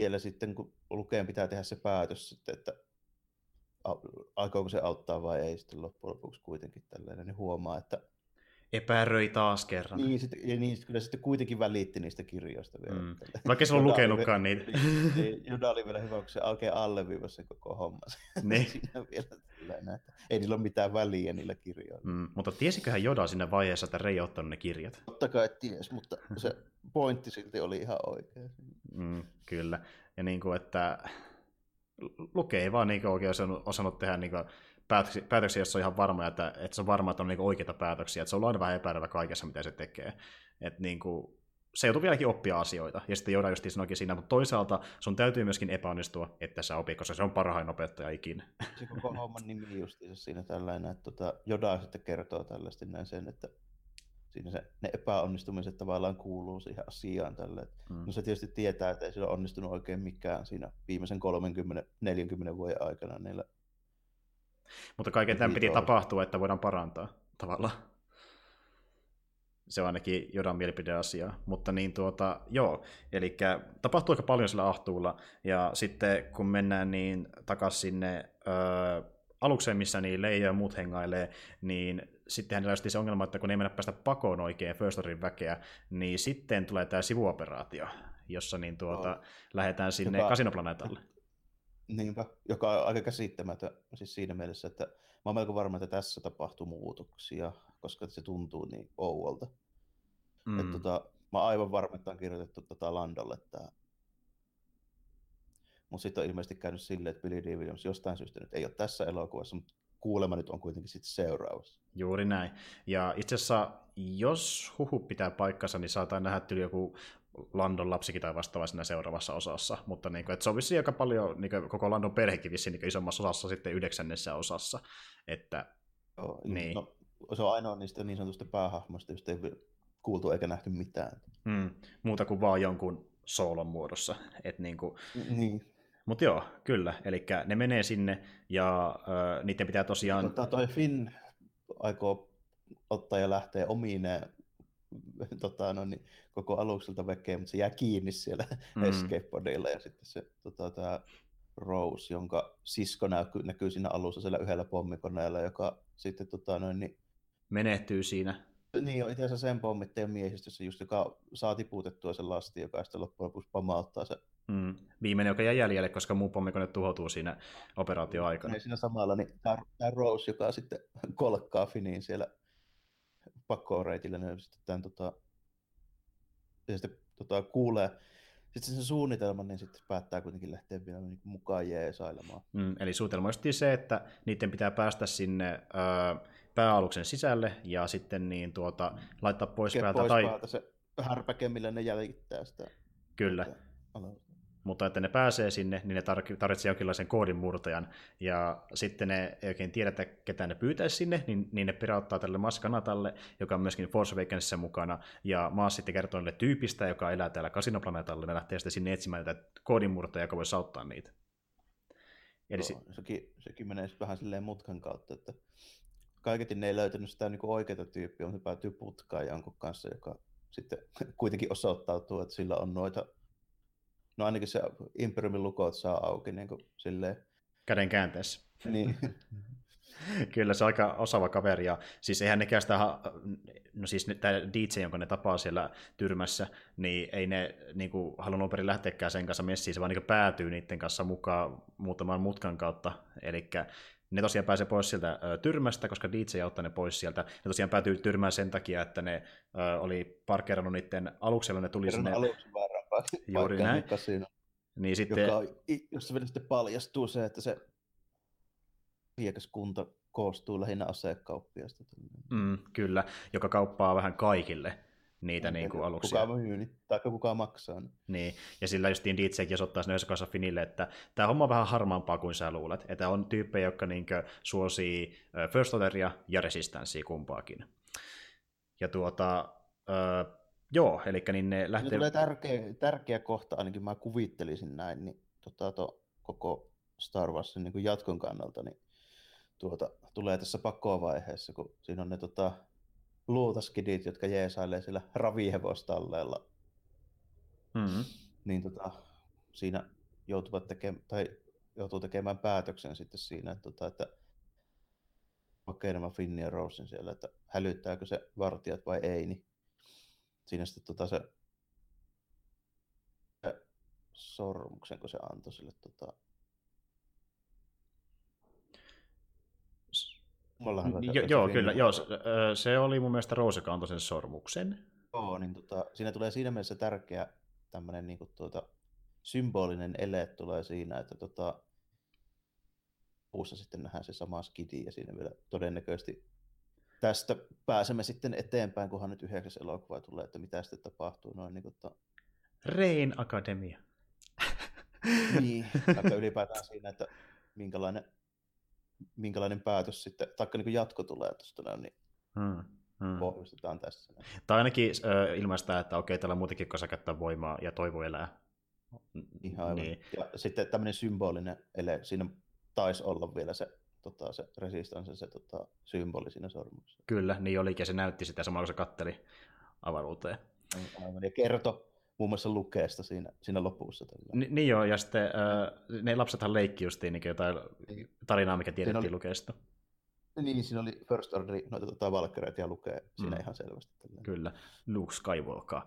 vielä sitten, kun lukeen pitää tehdä se päätös sitten, että aikooko se auttaa vai ei sitten loppujen lopuksi kuitenkin tällainen, niin huomaa, että epäröi taas kerran. Niin, sit, ja niin kyllä sitten kuitenkin välitti niistä kirjoista vielä. Mm. Vaikka se on lukenutkaan niitä. Niin, niin, Juda oli vielä hyvä, kun se oikein alleviivasi sen koko homma. Niin. Siinä vielä tällainen, että ei niillä ole mitään väliä niillä kirjoilla. Mm, mutta tiesiköhän Joda siinä vaiheessa, että Rei ottanut ne kirjat? Totta kai ties, mutta se pointti silti oli ihan oikein. Mm, kyllä. Ja niin kuin, että Luke ei vaan niin oikein osannut, osannut tehdä niin päätöksiä, päätöksiä, jos on ihan varma, että, että se on varma, että on niin oikeita päätöksiä, että se on aina vähän epäröivä kaikessa, mitä se tekee. Että niin kuin, se joutuu vieläkin oppia asioita, ja sitten Joda just sanoikin siinä, mutta toisaalta sun täytyy myöskin epäonnistua, että sä opit, koska se on parhain opettaja ikinä. Se koko homman nimi justiinsa siinä tällainen, että tota, Joda sitten kertoo tällaisesti näin sen, että siinä se, ne epäonnistumiset tavallaan kuuluu siihen asiaan tälle. Mm. No se tietysti tietää, että ei sillä onnistunut oikein mikään siinä viimeisen 30-40 vuoden aikana niillä. Mutta kaiken tämän piti tapahtua, että voidaan parantaa tavallaan. Se on ainakin Jodan mielipideasia. Mutta niin tuota, joo, eli tapahtuu aika paljon sillä ahtuulla. Ja sitten kun mennään niin takaisin sinne öö, alukseen, missä niin Leija ja muut hengailee, niin sitten hänellä se ongelma, että kun ei mennä päästä pakoon oikein First Orderin väkeä, niin sitten tulee tämä sivuoperaatio, jossa niin tuota, oh. lähdetään sinne joka, kasinoplaneetalle. Niinpä, joka on aika käsittämätön siis siinä mielessä, että mä oon melko varma, että tässä tapahtuu muutoksia, koska se tuntuu niin ouolta. Mm. Että, tota, mä oon aivan varma, että on kirjoitettu tota Landolle tämä mutta sitten on ilmeisesti käynyt silleen, että Billy D. Williams jostain syystä nyt ei ole tässä elokuvassa, mutta kuulema nyt on kuitenkin sitten seuraavassa. Juuri näin. Ja itse asiassa, jos huhu pitää paikkansa, niin saattaa nähdä tyyli joku Landon lapsikin tai vastaava siinä seuraavassa osassa, mutta niin kuin, että se on vissiin aika paljon, niin kuin, koko Landon perhekin vissiin niin isommassa osassa sitten yhdeksännessä osassa, että Joo, niin. no, se on ainoa niistä niin sanotusta päähahmoista, josta ei kuultu eikä nähty mitään. Mm, muuta kuin vaan jonkun soolon muodossa. Et niin kuin, niin. Mutta joo, kyllä. Eli ne menee sinne ja ö, niiden pitää tosiaan... Tota, toi Finn aikoo ottaa ja lähtee omiin tota, no, niin, koko alukselta vekeen, mutta se jää kiinni siellä mm. escape ja sitten se tota, tämä Rose, jonka sisko näkyy, näkyy siinä alussa siellä yhdellä pommikoneella, joka sitten tota, no, niin, menehtyy siinä. Niin, on itse asiassa sen pommittajan miehistössä, just, joka saa tiputettua sen lasti, joka sitten loppujen lopuksi pamauttaa se Mm. Viimeinen, joka jää jäljelle, koska muu pommikone tuhoutuu siinä operaatioaikana. Ja siinä samalla niin tämä Rose, joka sitten kolkkaa Finiin siellä pakkoreitillä, niin sitten tämän, tota, ja sitten tota, kuulee sitten sen suunnitelman, niin sitten päättää kuitenkin lähteä vielä niin mukaan jeesailemaan. Mm, eli suunnitelma on se, että niiden pitää päästä sinne ö, pääaluksen sisälle ja sitten niin tuota, laittaa pois päältä. Pois tai... päältä se härpäke, millä ne jäljittää sitä. Kyllä. Sitä mutta että ne pääsee sinne, niin ne tarvitsee jonkinlaisen koodinmurtajan, ja sitten ne ei oikein tiedä, että ketä ne pyytäisi sinne, niin, niin ne pirauttaa tälle Maskanatalle, joka on myöskin Force Awakensissa mukana, ja Maas sitten kertoo niille tyypistä, joka elää täällä kasinoplaneetalla, ne lähtee sitten sinne etsimään tätä koodinmurtajaa, joka voisi auttaa niitä. Eli Joo, si- sekin, sekin menee vähän silleen mutkan kautta, että kaiketin ne ei löytänyt sitä niin oikeaa tyyppiä, mutta se päätyy putkaan jonkun kanssa, joka sitten kuitenkin osoittautuu, että sillä on noita, no ainakin se Imperiumin lukot saa auki niin kuin silleen. Käden käänteessä. Niin. Kyllä se on aika osaava kaveri. Ja siis eihän nekään sitä, no siis tämä DJ, jonka ne tapaa siellä tyrmässä, niin ei ne niin kuin, halunnut perin lähteäkään sen kanssa messiin, se vaan niin päätyy niiden kanssa mukaan muutaman mutkan kautta. Eli ne tosiaan pääsee pois sieltä ö, tyrmästä, koska DJ auttaa ne pois sieltä. Ne tosiaan päätyy tyrmään sen takia, että ne ö, oli parkkeerannut niiden aluksella, ne tuli sinne... Juuri näin. Niin sitten... Joka, jossa vielä sitten paljastuu se, että se asiakaskunta koostuu lähinnä asekauppiasta. Mm, kyllä, joka kauppaa vähän kaikille niitä niin kuin aluksia. Kuka myy, niin, tai kuka maksaa. Niin. niin. Ja sillä justiin DJkin osoittaa sinne kanssa Finille, että tämä homma on vähän harmaampaa kuin sä luulet. Että on tyyppejä, jotka niin suosii First Orderia ja Resistancea kumpaakin. Ja tuota, joo, eli niin ne lähtee... tulee tärkeä, tärkeä kohta, ainakin mä kuvittelisin näin, niin tota, to, koko Star Warsin niin jatkon kannalta, niin tuota, tulee tässä pakoavaiheessa, kun siinä on ne tota, luutaskidit, jotka jeesailee sillä ravihevostalleella. Mm-hmm. Niin tota, siinä joutuvat tekemään, tai joutuu tekemään päätöksen sitten siinä, että, tota, että okei nämä Finni ja Rosen siellä, että hälyttääkö se vartijat vai ei, niin siinä sitten tota se, se sormuksen, kun se antoi sille tota, jo, joo, kyllä. Joo, se, se oli mun mielestä Rose antoi sen sormuksen. Joo, niin tota, siinä tulee siinä mielessä tärkeä tämmöinen niin kuin, tuota, symbolinen ele tulee siinä, että tota, puussa sitten nähdään se sama skidi ja siinä vielä todennäköisesti tästä pääsemme sitten eteenpäin, kunhan nyt yhdeksäs elokuva tulee, että mitä sitten tapahtuu. Noin, niin, tota... Rain Academia. niin, aika ylipäätään siinä, että minkälainen minkälainen päätös sitten, taikka niin jatko tulee tuosta, niin hmm. Hmm. pohjustetaan tässä. Tai ainakin äh, ilmaista, että okei, täällä on muutenkin kosa käyttää voimaa ja toivo elää. Ihan niin. Ja sitten tämmöinen symbolinen ele, siinä taisi olla vielä se, tota, se resistance, se tota, symboli siinä sormuksessa. Kyllä, niin olikin, ja se näytti sitä samalla, kun se katteli avaruuteen. Aivan, ja kertoi muun muassa lukeesta siinä, siinä lopussa. Ni, niin joo, ja sitten äh, ne lapsethan leikki justiin niin jotain niin. tarinaa, mikä tiedettiin oli, lukeesta. Niin, siinä oli First Order, noita tota, valkkareita ja lukee siinä mm. ihan selvästi. Tällä. Kyllä, Luke Skywalker.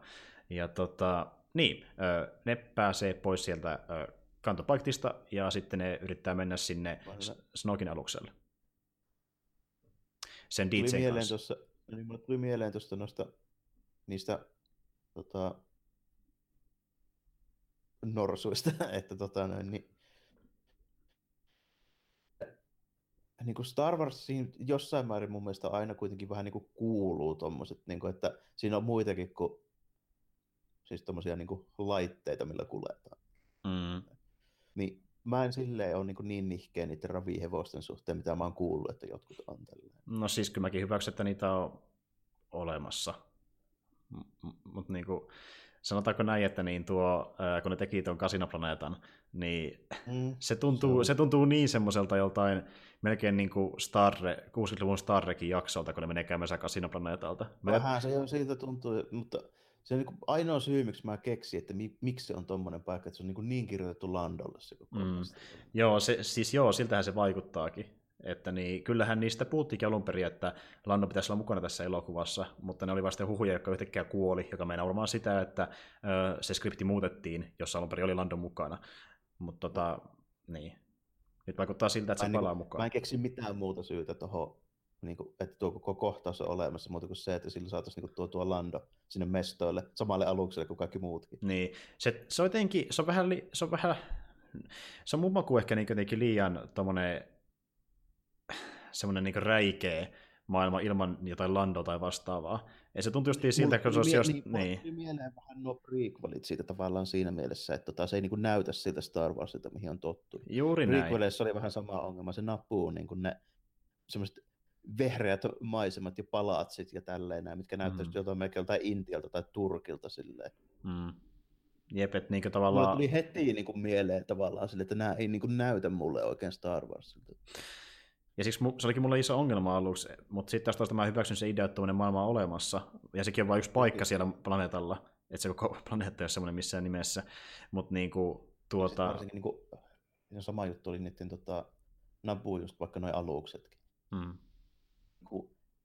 Ja tota, niin, äh, ne pääsee pois sieltä äh, kantopaiktista, ja sitten ne yrittää mennä sinne Snokin alukselle. Sen DJn mieleen kanssa. Tossa, niin mulle tuli mieleen tuosta noista, niistä tota, norsuista, että tota noin, niin, niin kuin Star Wars jossain määrin mun mielestä aina kuitenkin vähän niin kuin kuuluu tommoset, niin kuin, että siinä on muitakin kuin siis tommosia niin kuin laitteita, millä kuljetaan. Mm. Niin mä en silleen ole niin, niin nihkeä niiden ravihevosten suhteen, mitä mä oon kuullut, että jotkut on tälleen. No siis kyllä mäkin hyväksyn, että niitä on olemassa. Mutta niin kuin, sanotaanko näin, että niin tuo, kun ne teki tuon kasinoplaneetan, niin mm, se, tuntuu, se, se tuntuu niin semmoiselta joltain melkein niin kuin Star, 60-luvun Star Trekin jaksolta, kun ne menee käymään kasinoplaneetalta. Vähän se jo siitä tuntuu, mutta se on niin ainoa syy, miksi mä keksin, että mi, miksi se on tuommoinen paikka, että se on niin, niin kirjoitettu Landolle se koko mm. Joo, se, siis joo, siltähän se vaikuttaakin. Että niin, kyllähän niistä puhuttiinkin alun perin, että Lando pitäisi olla mukana tässä elokuvassa, mutta ne oli vasta huhuja, jotka yhtäkkiä kuoli, joka meinaa varmaan sitä, että ö, se skripti muutettiin, jossa alun perin oli Lando mukana. Mutta tota, niin. Nyt vaikuttaa siltä, että se mä palaa niin, mukaan. Mä en keksi mitään muuta syytä tuohon, niin kuin, että tuo koko kohtaus on olemassa, muuta kuin se, että sillä saataisiin niin tuo, tuo Lando sinne mestoille, samalle alukselle kuin kaikki muutkin. Niin, se, se on jotenkin, se on vähän, se on vähän, se on mun maku ehkä niin jotenkin liian tommonen semmoinen niin räikeä maailma ilman jotain Lando tai vastaavaa. Ja se tuntuu just siltä, kun se olisi just... Niin, niin. mieleen vähän nuo prequelit siitä tavallaan siinä mielessä, että tota, se ei niin kuin näytä siltä Star Warsilta, mihin on tottu. Juuri näin. Prequeleissa oli vähän sama ongelma. Se napuu niin kuin ne semmoiset vehreät maisemat ja palatsit ja tälleen näin, mitkä näyttäisi mm. jotain melkein jotain Intialta tai Turkilta silleen. Mm. Jep, että niin tavallaan... Mulla tuli heti niin kuin mieleen tavallaan sille, että nämä ei niin kuin näytä mulle oikein Star Warsilta. Ja siksi se olikin mulle iso ongelma aluksi, mutta sitten taas toista mä hyväksyn se idea, että tuommoinen maailma on olemassa, ja sekin on vain yksi paikka siellä planeetalla, että se koko planeetta ei ole semmoinen missään nimessä, mutta niinku, tuota... Varsinkin niinku, sama juttu oli niiden tota, Nabu just vaikka noin aluksetkin. Hmm.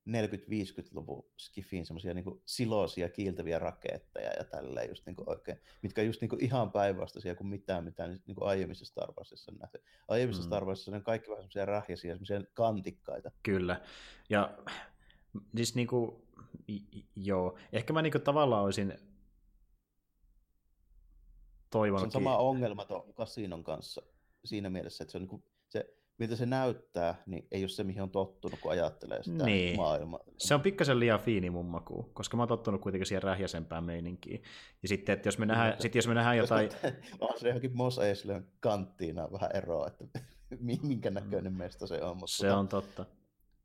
40-50-luvun skifiin semmoisia niin siloisia kiiltäviä raketteja ja tälleen just niin kuin oikein, mitkä just niin kuin ihan päinvastaisia kuin mitään, mitä niin kuin aiemmissa Star Warsissa on nähty. Aiemmissa mm. Star Warsissa on kaikki vähän semmoisia rähjäisiä, semmoisia kantikkaita. Kyllä, ja siis niin kuin, joo, ehkä mä niin kuin tavallaan olisin toivonut. Se on sama ongelma tuon kasinon kanssa siinä mielessä, että se on niin kuin, miltä se näyttää, niin ei ole se, mihin on tottunut, kun ajattelee sitä niin. maailmaa. Se on pikkasen liian fiini mun makuun, koska mä oon tottunut kuitenkin siihen rähjäsempään meininkiin. Ja sitten, että jos me nähdään, no, sitten jos me nähdään jotain... on se johonkin Mos Eislön kanttiin vähän eroa, että minkä näköinen mm. mesta se on. Mutta se tota... on totta.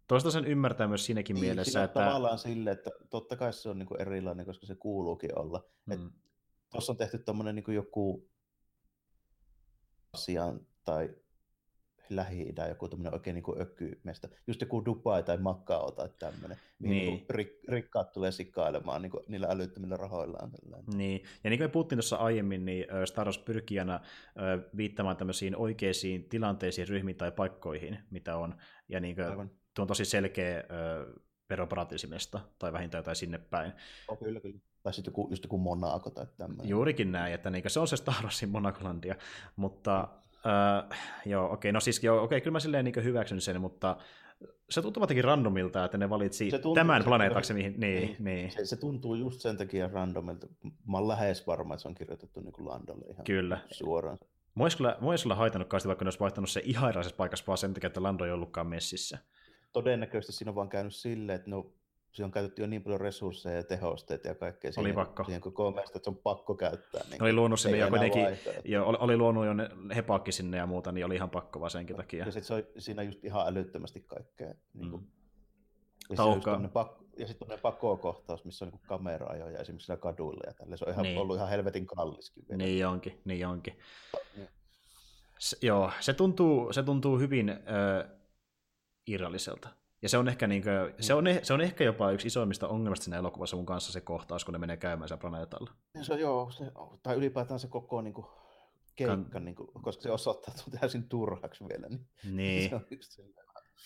Toista sen ymmärtää myös siinäkin niin, mielessä, että... Tavallaan sille, että totta kai se on niin erilainen, koska se kuuluukin olla. Mm. Tuossa on tehty tämmöinen niin joku asian tai Lähi-idän joku tämmöinen oikein niin ökymesta. Just joku Dubai tai Macao tai tämmöinen, mihin niin. niin rik- rikkaat tulee sikailemaan niin kuin niillä älyttömillä rahoillaan. Tällainen. Niin, ja niin kuin me puhuttiin tuossa aiemmin, niin Star Wars pyrkii aina viittamaan tämmöisiin oikeisiin tilanteisiin, ryhmiin tai paikkoihin, mitä on. Ja niin kuin, tuo on tosi selkeä veroparatiisimesta, tai vähintään jotain sinne päin. Oh, kyllä, kyllä. Tai sitten joku, just joku Monaco tai tämmöinen. Juurikin näin, että niin, se on se Star Warsin Monacolandia, mutta Öö, joo, okei, okay, no siis joo, okei, okay, kyllä mä silleen niin hyväksyn sen, mutta se tuntuu jotenkin randomilta, että ne valitsi se tuntuu, tämän planeetaksi, mihin, niin, niin. niin. Se, se, tuntuu just sen takia randomilta. Mä oon lähes varma, että se on kirjoitettu niin kuin Landolle ihan kyllä. suoraan. Mä olisi kyllä, mä olisi kyllä haitannut kanssa, vaikka ne olisi vaihtanut se ihan erilaisessa paikassa, vaan sen takia, että Lando ei ollutkaan messissä. Todennäköisesti siinä on vaan käynyt silleen, että no, siihen on käytetty jo niin paljon resursseja ja tehosteita ja kaikkea oli siihen, pakko. siihen koko mielestä, että se on pakko käyttää. Niin oli luonut sinne jo kuitenkin, jo, oli, oli luonut jo hepakki sinne ja muuta, niin oli ihan pakko vaan senkin takia. Ja sitten se on siinä just ihan älyttömästi kaikkea. Niin kuin, mm. ja, pakko, ja sitten on ne pakokohtaus, missä on niin kamera-ajoja esimerkiksi siellä kaduilla ja tälle. Se on ihan, niin. ollut ihan helvetin kalliskin. Vielä. Niin onkin, niin onkin. Niin. Se, joo, se tuntuu, se tuntuu hyvin äh, irralliselta. Ja se on, ehkä niin kuin, mm. se, on, se on ehkä jopa yksi isoimmista ongelmista siinä elokuvassa mun kanssa se kohtaus, kun ne menee käymään siellä planeetalla. Se on joo, se, tai ylipäätään se koko niin kuin, keikka, kan... niin kuin, koska se osoittautuu täysin turhaksi vielä. Niin, niin. se on yksi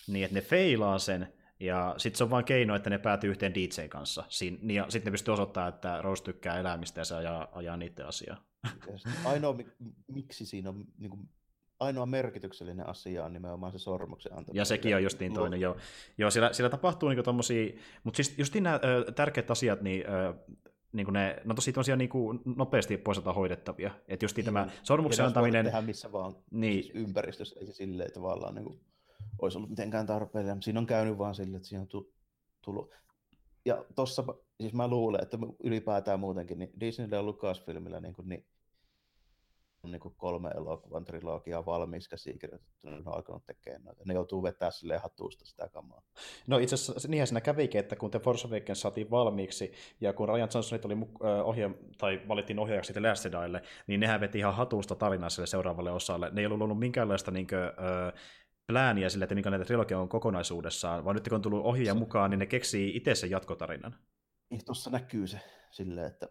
niin, että ne feilaa sen, ja sitten se on vain keino, että ne päätyy yhteen DJ kanssa. Siin, niin, ja sitten ne pystyy osoittamaan, että Rose tykkää elämistä ja se ajaa, ajaa niiden asiaa. Ainoa, miksi siinä on niin kuin, ainoa merkityksellinen asia on nimenomaan se sormuksen antaminen. Ja sekin on justiin toinen, joo. joo siellä, siellä tapahtuu niinku tommosia, mutta siis justiin nämä ö, tärkeät asiat, niin ö, niin kuin ne, no tosi tosia niin kuin nopeasti poisata hoidettavia. Että just tämä niin. sormuksen antaminen... tehdä missä vaan niin. siis ympäristössä, ei se silleen tavallaan niin kuin, olisi ollut mitenkään tarpeellinen. Siinä on käynyt vaan silleen, että siinä on tullut... Ja tossa, siis mä luulen, että ylipäätään muutenkin, niin Disneyllä ja Lucasfilmillä niin, kuin, niin on niin kolme elokuvan trilogiaa valmiiksi käsikirjoitettuna, ne on alkanut tekemään noita. Ne joutuu vetämään silleen hatusta sitä kamaa. No itse asiassa niinhän siinä kävikin, että kun The Force Awakens saatiin valmiiksi, ja kun Ryan Johnson oli ohje, tai valittiin ohjaajaksi sitten Last Jediille, niin nehän veti ihan hatusta tarinaa sille seuraavalle osalle. Ne ei ollut ollut minkäänlaista niin kuin, plääniä sille, että näitä trilogia on kokonaisuudessaan, vaan nyt kun on tullut ohjaaja mukaan, niin ne keksii itse sen jatkotarinan. Niin, tuossa näkyy se silleen, että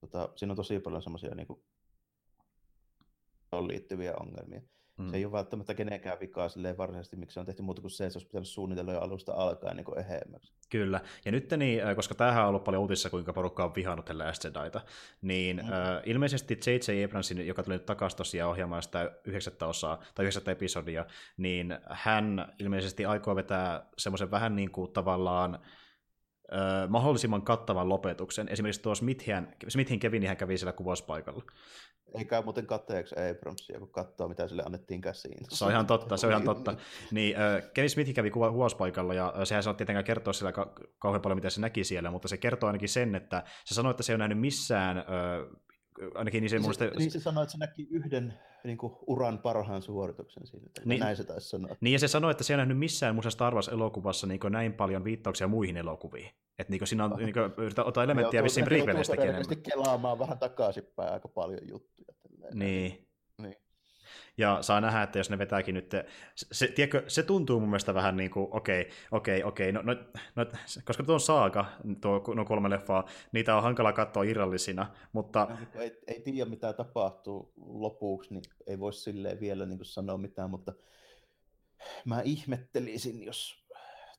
tota, siinä on tosi paljon semmoisia niin on liittyviä ongelmia. Mm. Se ei ole välttämättä kenenkään vikaa silleen varsinaisesti, miksi se on tehty muuta kuin se, että se olisi pitänyt suunnitella jo alusta alkaen niin ehemmäksi. Kyllä, ja nyt niin, koska tämähän on ollut paljon uutissa, kuinka porukka on vihannut tällä Last Jediita, niin mm. äh, ilmeisesti J.J. Abramsin, joka tuli nyt takaisin tosiaan ohjaamaan sitä yhdeksättä osaa, tai yhdeksättä episodia, niin hän ilmeisesti aikoo vetää semmoisen vähän niin kuin tavallaan äh, mahdollisimman kattavan lopetuksen. Esimerkiksi tuo Smithin, Smithin Kevin hän kävi siellä kuvauspaikalla. Ei käy muuten kateeksi Abramsia, kun katsoo, mitä sille annettiin käsiin. Se on ihan totta, se on ihan totta. Niin, äh, Kevin Smith kävi kuvauspaikalla, ja sehän saa tietenkään kertoa siellä ka- kauhean paljon, mitä se näki siellä, mutta se kertoo ainakin sen, että se sanoi, että se ei ole nähnyt missään äh, ainakin niin se, niin se, niin se sanoi, että se näki yhden niin kuin, uran parhaan suorituksen siinä. Niin, näin se taisi sanoa. Niin ja se sanoi, että se ei nähnyt missään muussa Star Wars-elokuvassa niin näin paljon viittauksia muihin elokuviin. Että niin siinä on, niin kuin, ottaa elementtiä vissiin prequelistäkin enemmän. kelaamaan vähän takaisinpäin aika paljon juttuja. Niin. niin. Ja saa nähdä, että jos ne vetääkin nyt, se, tiedätkö, se tuntuu mun mielestä vähän niin kuin, okei, okei, okei, no, no, no, koska tuo on saaga, tuo, no kolme leffaa, niitä on hankala katsoa irrallisina, mutta... No, niin ei, ei tiedä, mitä tapahtuu lopuksi, niin ei voi silleen vielä niin sanoa mitään, mutta mä ihmettelisin, jos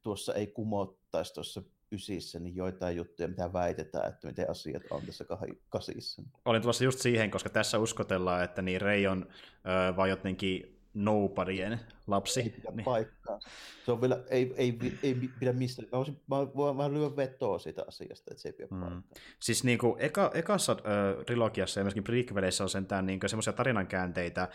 tuossa ei kumottaisi tuossa ysissä niin joitain juttuja, mitä väitetään, että miten asiat on tässä kasissa. Olin tulossa just siihen, koska tässä uskotellaan, että niin Rei on äh, vai jotenkin nobodyjen lapsi. Ei pidä niin. paikkaa. Se on vielä, ei, ei, ei pidä mistä. Mä, voisin, mä voin vähän lyödä vetoa siitä asiasta, että se ei pidä mm. paikkaa. Siis niin kuin, eka, ekassa äh, trilogiassa ja myöskin prequeleissa on sentään niin semmoisia tarinankäänteitä,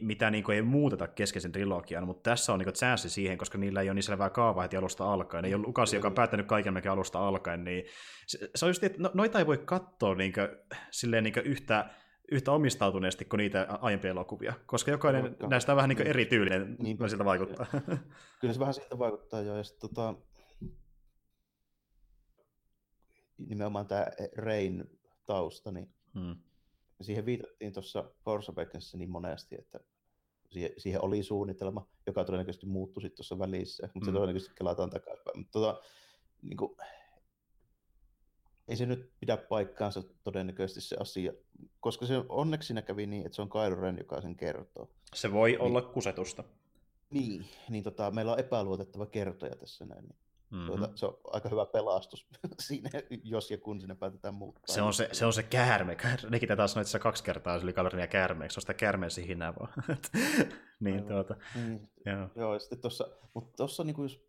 mitä niin kuin ei muuteta keskeisen trilogian, mutta tässä on niin chanssi siihen, koska niillä ei ole niin selvää kaavaa heti alusta alkaen. Ei ole Lukas, joka on päättänyt kaiken mikä alusta alkaen, niin se, se on just, että no, noita ei voi katsoa niin kuin, silleen niin kuin yhtä, yhtä omistautuneesti kuin niitä aiempia elokuvia, koska jokainen no, näistä on vähän niin. kuin eri tyylinen, niin, siltä vaikuttaa. Kyllä se vähän siltä vaikuttaa jo, ja sitten tota, nimenomaan tämä Rein tausta, niin hmm siihen viitattiin tuossa Force Awakensissa niin monesti, että siihen, oli suunnitelma, joka todennäköisesti muuttui sitten tuossa välissä, mutta mm. se todennäköisesti kelataan takaisin. Mutta tota, niin kuin, ei se nyt pidä paikkaansa todennäköisesti se asia, koska se onneksi siinä kävi niin, että se on Kylo Ren, joka sen kertoo. Se voi niin, olla kusetusta. Niin, niin tota, meillä on epäluotettava kertoja tässä näin. Niin Mm-hmm. Tuota, se on aika hyvä pelastus siinä, jos ja kun sinne päätetään muuttaa. Se on se, se, on se käärme. Nekin taas sanoit kaksi kertaa yli kaloria käärmeeksi. Se on sitä käärmeen sihinää vaan. niin, Aivan. tuota. Niin, joo. joo. ja sitten tuossa, mutta tuossa niin jos,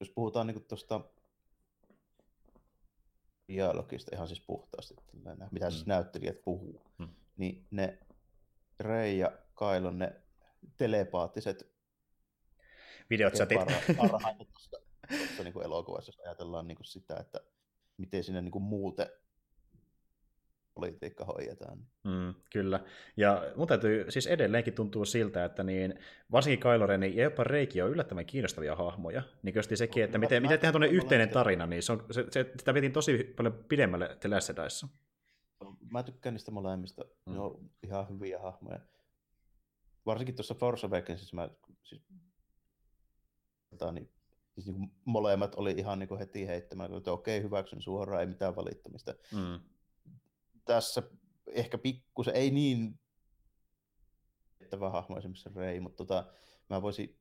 jos puhutaan niin tuosta dialogista ihan siis puhtaasti, mitä siis mm. näyttelijät puhuu, mm. niin ne Rei ja Kailon ne telepaattiset videotsatit. Parhaimmat tuossa niin kuin elokuvassa, jos ajatellaan niin kuin sitä, että miten sinne niin kuin muuten politiikka hoidetaan. Mm, kyllä. Ja mun täytyy, siis edelleenkin tuntuu siltä, että niin, varsinkin Kylo Ren ja jopa Reiki on yllättävän kiinnostavia hahmoja. Niin kyllä sekin, että miten, miten tehdään tuonne yhteinen tarina, niin se on, se, se, sitä vietiin tosi paljon pidemmälle The Last Mä tykkään niistä molemmista. Mm. Ne on ihan hyviä hahmoja. Varsinkin tuossa Force Awakensissa mä siis, niin siis niin kuin molemmat oli ihan niin kuin heti heittämällä, että okei, hyväksyn suoraan, ei mitään valittamista. Mm. Tässä ehkä pikkusen, ei niin että hahmo esimerkiksi Rei, mutta tota, mä voisin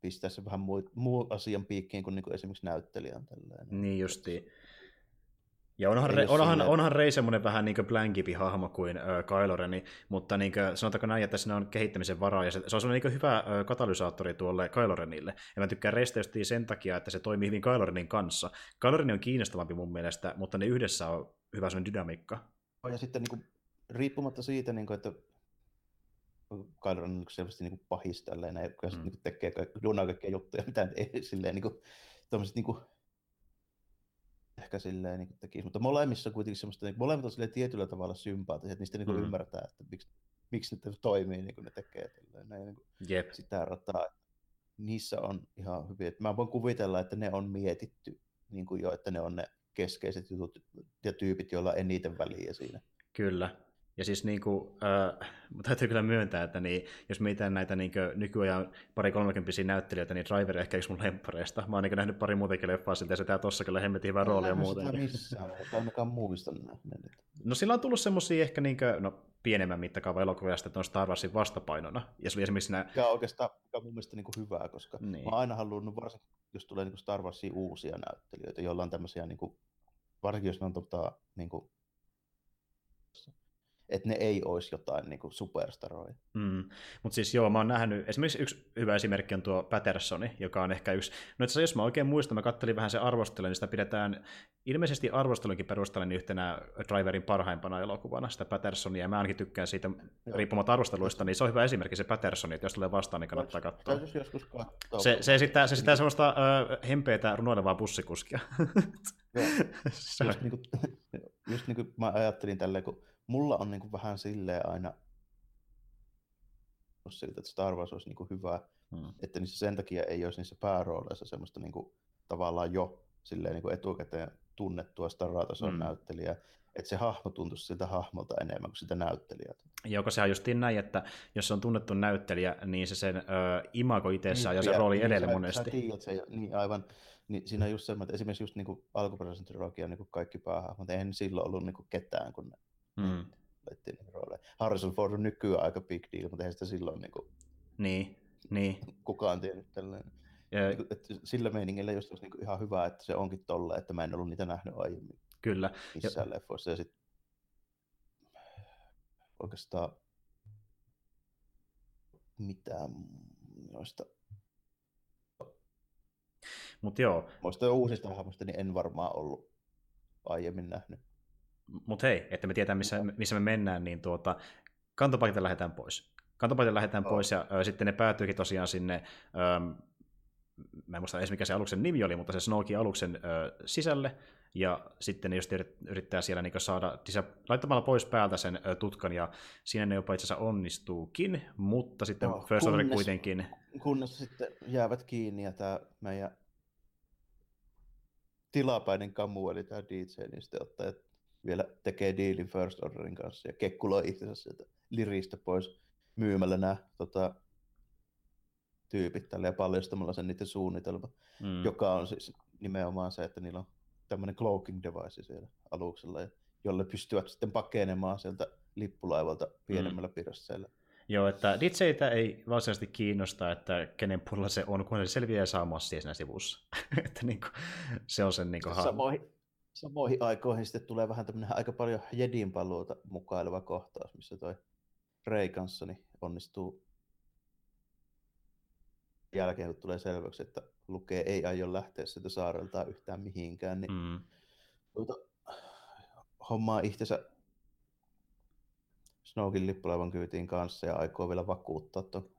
pistää se vähän muu, muu asian piikkiin kuin, niin kuin esimerkiksi näyttelijän. Tälleen. Niin justiin. Ja onhan, Re, onhan, sinne... onhan Rey semmoinen vähän niin blankimpi hahmo kuin äh, Kylo Ren, mutta niin kuin, sanotaanko näin, että siinä on kehittämisen varaa, ja se, se on semmoinen niin hyvä äh, katalysaattori tuolle Kylo Renille. Ja mä tykkään Reystä sen takia, että se toimii hyvin Kylo Renin kanssa. Kylo Ren on kiinnostavampi mun mielestä, mutta ne yhdessä on hyvä semmoinen dynamiikka. Ja sitten niin kuin, riippumatta siitä, niin kuin, että Kylo Ren on selvästi niin pahis tälleen, ja mm. niin tekee duunaa kaikkia juttuja, mitä ei silleen niin kuin, niin kuin, ehkä silleen niin tekisi, mutta molemmissa kuitenkin semmoista, niin molemmat on silleen tietyllä tavalla sympaattiset, että niistä niin mm. ymmärtää, että miksi, miksi ne toimii niin kuin ne tekee tälleen, ne, niin kuin Jep. sitä rataa. Niissä on ihan hyviä. Että mä voin kuvitella, että ne on mietitty niin kuin jo, että ne on ne keskeiset jutut ja tyypit, joilla eniten väliä siinä. Kyllä. Ja siis niin kuin, äh, täytyy kyllä myöntää, että niin, jos mietitään näitä niin kuin, nykyajan pari kolmekymppisiä näyttelijöitä, niin Driver ehkä yksi mun lemppareista. Mä oon niin nähnyt pari muutakin leffaa siltä, ja se tää tossa kyllä hemmetin hyvä rooli ja muuta. Sitä missään, ainakaan muista nähnyt. No sillä on tullut semmosia ehkä niin kuin, no, pienemmän mittakaavan elokuvia, että on Star Warsin vastapainona. Ja se oli esimerkiksi nämä... Mikä on oikeastaan mikä on mun mielestä niin kuin hyvää, koska niin. mä oon aina halunnut, varsinkin jos tulee niin kuin Star Warsin uusia näyttelijöitä, joilla on tämmöisiä, niin kuin, varsinkin jos ne on tota, niin kuin, että ne ei olisi jotain niin kuin superstaroja. Mm. Mutta siis joo, mä oon nähnyt, esimerkiksi yksi hyvä esimerkki on tuo Pattersoni, joka on ehkä yksi, no itse jos mä oikein muistan, mä kattelin vähän se arvostelu, niin sitä pidetään ilmeisesti arvostelunkin perusteella niin yhtenä Driverin parhaimpana elokuvana, sitä Pattersonia, ja mä ainakin tykkään siitä riippumatta arvosteluista, niin se on hyvä esimerkki se Pattersoni, että jos tulee vastaan, niin kannattaa katsoa. joskus katsoa. Se, se esittää, se esittää semmoista äh, hempeätä runoilevaa bussikuskia. just, niin kuin, just niin kuin mä ajattelin tälleen, kun mulla on niin kuin vähän silleen aina siltä, että Star Wars olisi niin kuin hyvä, hmm. että niissä sen takia ei olisi niissä päärooleissa semmoista niin kuin, tavallaan jo silleen niin kuin etukäteen tunnettua Star Wars hmm. näyttelijää, että se hahmo tuntuisi siltä hahmolta enemmän kuin sitä näyttelijältä. Joo, sehän on justiin näin, että jos se on tunnettu näyttelijä, niin se sen ö, imago itsessään niin, ja se rooli niin, edelle monesti. Sä tiedät, se, niin aivan, niin siinä on just semmoinen, että esimerkiksi just niin alkuperäisen trilogian niin kaikki päähahmot, eihän silloin ollut niin kuin ketään, kun ne mm. laitettiin rooleja. Harrison Ford on nykyään aika big deal, mutta eihän sitä silloin niin kuin, niin, niin. kukaan tiennyt tällainen. Ja... Niin että sillä meiningillä just olisi niin ihan hyvä, että se onkin tolle, että mä en ollut niitä nähnyt aiemmin. Kyllä. Missään ja... leffoissa. Ja sit... oikeastaan mitään noista mutta joo. Muista uusista hahmoista niin en varmaan ollut aiemmin nähnyt. Mutta hei, että me tietää missä, missä me mennään, niin tuota, kantopaikalta lähdetään pois. Kantopaikalta lähdetään oh. pois ja ö, sitten ne päätyykin tosiaan sinne, ö, mä en muista edes mikä se aluksen nimi oli, mutta se Snowkin aluksen ö, sisälle, ja sitten ne just yrittää siellä niin saada, laittamalla pois päältä sen tutkan, ja siinä ne jopa itse asiassa onnistuukin, mutta sitten no, First Order kuitenkin... Kunnes sitten jäävät kiinni, ja tämä meidän tilapäinen kamu, eli tämä DJ, niin sitten ottaa vielä tekee diilin First Orderin kanssa ja kekkuloi itsensä sieltä liristä pois myymällä nämä tota, tyypit tälle ja paljastamalla sen niiden suunnitelma, mm. joka on siis nimenomaan se, että niillä on tämmöinen cloaking device siellä aluksella, jolle pystyvät sitten pakenemaan sieltä lippulaivalta pienemmällä mm. pirosseilla. Joo, että DJtä ei varsinaisesti kiinnosta, että kenen puolella se on, kun se selviää saa massia siinä sivussa. että niin kuin, se on sen niin kuin, samoihin, samoihin aikoihin sitten tulee vähän tämmöinen aika paljon Jedin paluuta mukaileva kohtaus, missä toi Rey kanssa niin onnistuu jälkeen, kun tulee selväksi, että lukee ei aio lähteä sieltä saarelta yhtään mihinkään, niin mm. tuota, hommaa itsensä Snowkin lippulaivan kyytiin kanssa ja aikoo vielä vakuuttaa tuon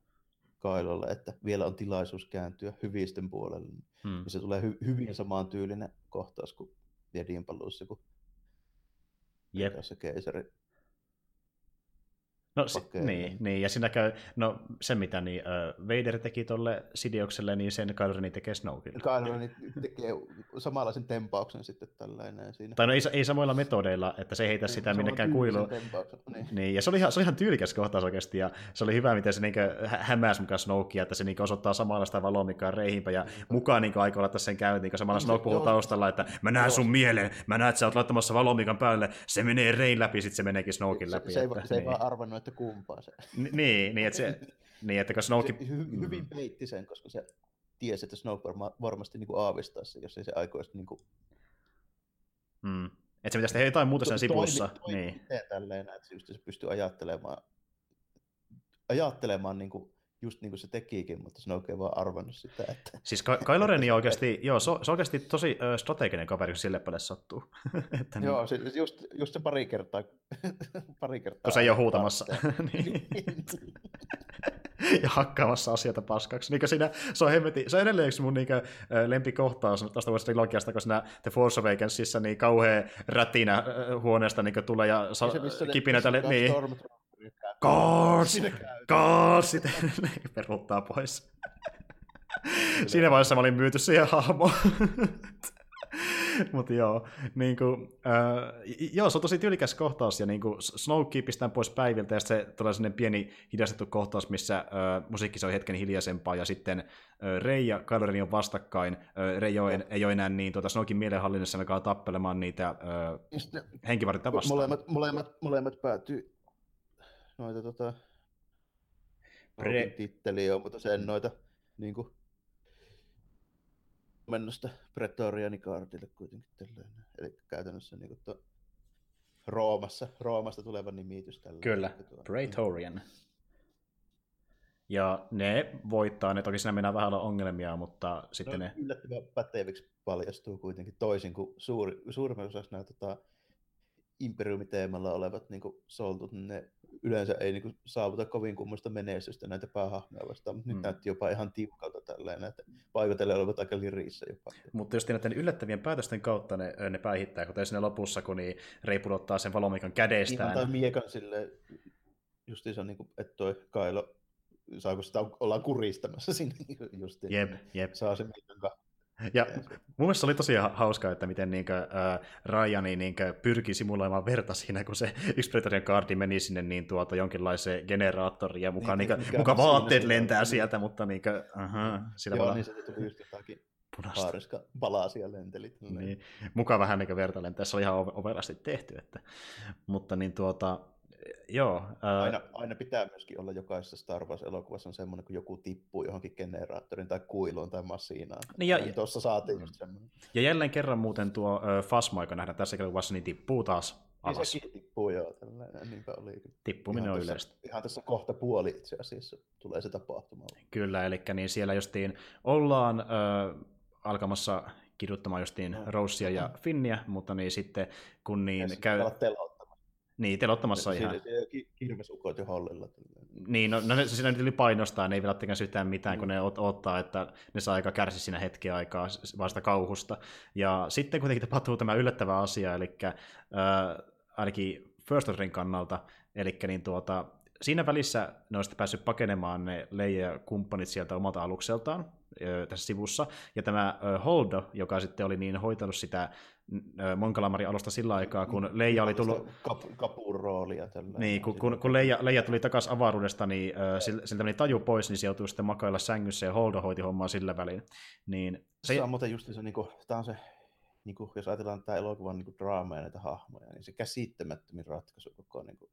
Kailolle, että vielä on tilaisuus kääntyä hyvisten puolelle. Hmm. Ja se tulee hy- hyvin samaan tyylinen kohtaus kuin Jedin paluussa, kun Jep. se keisari No si- niin, niin, ja siinä käy, no se mitä niin, uh, Vader teki tuolle Sidiokselle, niin sen Kylo Ren tekee Snowkille. Kylo Ren tekee samanlaisen tempauksen sitten tällainen siinä. Tai no ei, ei samoilla metodeilla, että se ei heitä niin, sitä minnekään kuiluun. Niin. niin. ja se oli, ihan, se oli ihan tyylikäs kohtaus oikeasti, ja se oli hyvä, miten se niin hämäsi mukaan Snowkia, että se niin osoittaa samalla sitä valoa, mikä on reihinpä, ja niin. mukaan niin aikoo laittaa sen käyntiin, kun samalla niin, Snoke puhuu taustalla, että mä näen sun mieleen, mä näen, että sä oot laittamassa valomikan päälle, se menee rein läpi, sitten se meneekin Snokin läpi. Se, se, että, ei, se niin. ei vaan arvannut, että kumpaa se. niin, niin, että se, niin, että kun Snoke... Se hy, hyvin peitti sen, koska se tiesi, että Snoke varma, varmasti niin kuin aavistaa se, jos ei se aikoisi niin kuin... mm. Että se pitäisi tehdä jotain muuta sen sivussa. Toimi, niin. Tälleen, että se, just, se pystyy ajattelemaan, ajattelemaan niin kuin just niin kuin se tekikin, mutta se on oikein vaan arvannut sitä. Että... Siis Kylo Ren oikeasti, joo, se on, se on oikeasti tosi ö, strateginen kaveri, kun sille paljon sattuu. että niin... Joo, siis just, just se pari kertaa. pari kertaa kun se ei ole huutamassa. niin. ja hakkaamassa asioita paskaksi. Niin siinä, se, on hemmeti, se on edelleen yksi mun niin lempikohtaus tästä vuodesta trilogiasta, kun siinä The Force Awakensissa niin kauhean rätinä huoneesta niin tulee ja sa- kipinä tälle. Niin. Kars! Kars! Sitten peruuttaa pois. Siinä vaiheessa mä olin myyty siihen hahmoon. Mutta joo, niin kuin, äh, joo, se on tosi tyylikäs kohtaus, ja niin kuin Snowki pistää pois päiviltä, ja se tulee sellainen pieni hidastettu kohtaus, missä äh, musiikki on hetken hiljaisempaa, ja sitten äh, Rei ja Kylo on vastakkain. Äh, Rei ei, ei ole enää niin tuota, Snowkin mielenhallinnassa, alkaa tappelemaan niitä äh, henkivartita vastaan. Molemmat, molemmat, molemmat päätyy noita tota, Pre... titteli on, mutta sen noita niin kuin, mennosta Pretoriani kaartille kuitenkin tällainen. Eli käytännössä niin kuin tuo Roomassa, Roomasta tuleva nimitys tällä. Kyllä, Praetorian. Ja ne voittaa, ne toki siinä mennään vähän ongelmia, mutta sitten no, ne... Yllättävän päteviksi paljastuu kuitenkin toisin kuin suuri, suurimman osassa nämä tota, imperiumiteemalla olevat niin kuin, soltut, niin ne yleensä ei niin kuin, saavuta kovin kummoista menestystä näitä päähahmoja vastaan, mutta mm. nyt näytti jopa ihan tiukalta tällainen, että paikotelle olevat aika lirissä jopa. Mutta just näiden yllättävien päätösten kautta ne, ne päihittää, kuten sinne lopussa, kun niin Rei pudottaa sen valomikan kädestään. Ihan tai miekan silleen, justiinsa niin kuin, että toi Kailo saako sitä ollaan kuristamassa sinne justiin. Jep, jep. Saa se miekan Ja mun mielestä oli tosi hauskaa, että miten niinkö, äh, Ryani niinkö, pyrki simuloimaan verta siinä, kun se yksi Pretorian kaardi meni sinne niin tuota, jonkinlaiseen generaattoriin, ja mukaan, niin, niinkö, mukaan vaatteet lentää sieltä, mutta niinkö, uh-huh, sillä Joo, niin se tuli just jotakin Punasta. Haariska palasia lenteli. Niin. Mukaan vähän niin verta lentää, se oli ihan ovelasti tehty. Että. Mutta niin tuota, joo. Ää... Aina, aina, pitää myöskin olla jokaisessa Star Wars-elokuvassa on semmoinen, kun joku tippuu johonkin generaattorin tai kuiluun tai masiinaan. Niin, ja, niin tuossa saatiin just semmoinen. Ja jälleen kerran muuten tuo äh, Fasma, joka nähdään tässä elokuvassa, niin tippuu taas alas. Niin sekin tippuu joo, tällainen, niinpä oli. Tippuminen ihan on tässä, yleistä. Ihan tässä kohta puoli itse asiassa tulee se tapahtuma. Kyllä, eli niin siellä justiin ollaan äh, alkamassa kiduttamaan justiin no. Rossia ja Finniä, mutta niin sitten kun niin ja käy... Niin, telottamassa ihan. Kirvesukot jo hollilla. Niin, no, no ne, siinä nyt yli painostaa, ne ei vielä yhtään mitään, mm. kun ne ottaa, että ne saa aika kärsi siinä hetki aikaa vasta kauhusta. Ja sitten kuitenkin tapahtuu tämä yllättävä asia, eli äh, ainakin First Orderin kannalta, eli niin tuota, siinä välissä ne on sitten päässyt pakenemaan ne Leija kumppanit sieltä omalta alukseltaan tässä sivussa, ja tämä Holdo, joka sitten oli niin hoitanut sitä Monkalamarin alusta sillä aikaa, kun Leija oli tullut... Kap- kapun roolia. Tällä niin, kun, kun, kun Leija, Leija tuli takaisin avaruudesta, niin äh, siltä meni taju pois, niin se joutui sitten makailla sängyssä, ja Holdo hoiti hommaa sillä välin. Niin, se... se on muuten just se, niin kuin, tämä on se niin kuin, jos ajatellaan tämä elokuvan niin draama ja näitä hahmoja, niin se käsittämättömin ratkaisu koko niin kuin,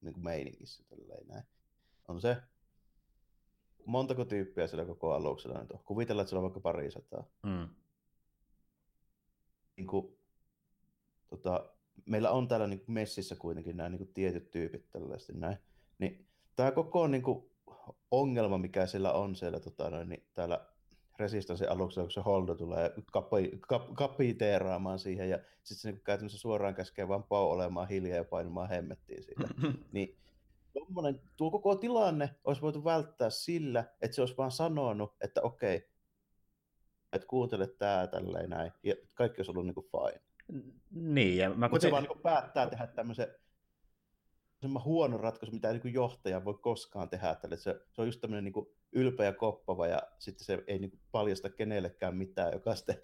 niin kuin meiningissä. Näin. On se, montako tyyppiä sillä koko aluksella nyt on. Kuvitellaan, että sillä on vaikka pari sataa. Mm. Niin kuin, tota, meillä on täällä niin kuin messissä kuitenkin nämä niin kuin tietyt tyypit tällaisesti näin. Niin, tämä koko niin kuin, ongelma, mikä siellä on siellä tota, noin, niin täällä Resistance aluksella, kun se Holdo tulee kapi, kap, kapiteeraamaan siihen ja sitten se niin käytännössä suoraan käskee vaan Pau olemaan hiljaa ja painamaan hemmettiin siitä. niin tommonen, tuo koko tilanne olisi voitu välttää sillä, että se olisi vaan sanonut, että okei, että kuuntele tää tälleen näin, ja kaikki olisi ollut niin kuin fine. Niin, ja mä Mutta se vaan niin päättää tehdä tämmöisen semmoinen huono ratkaisu, mitä niin johtaja voi koskaan tehdä. Tälle. Se, se on just tämmöinen niin ylpeä ja koppava, ja sitten se ei niin paljasta kenellekään mitään, joka sitten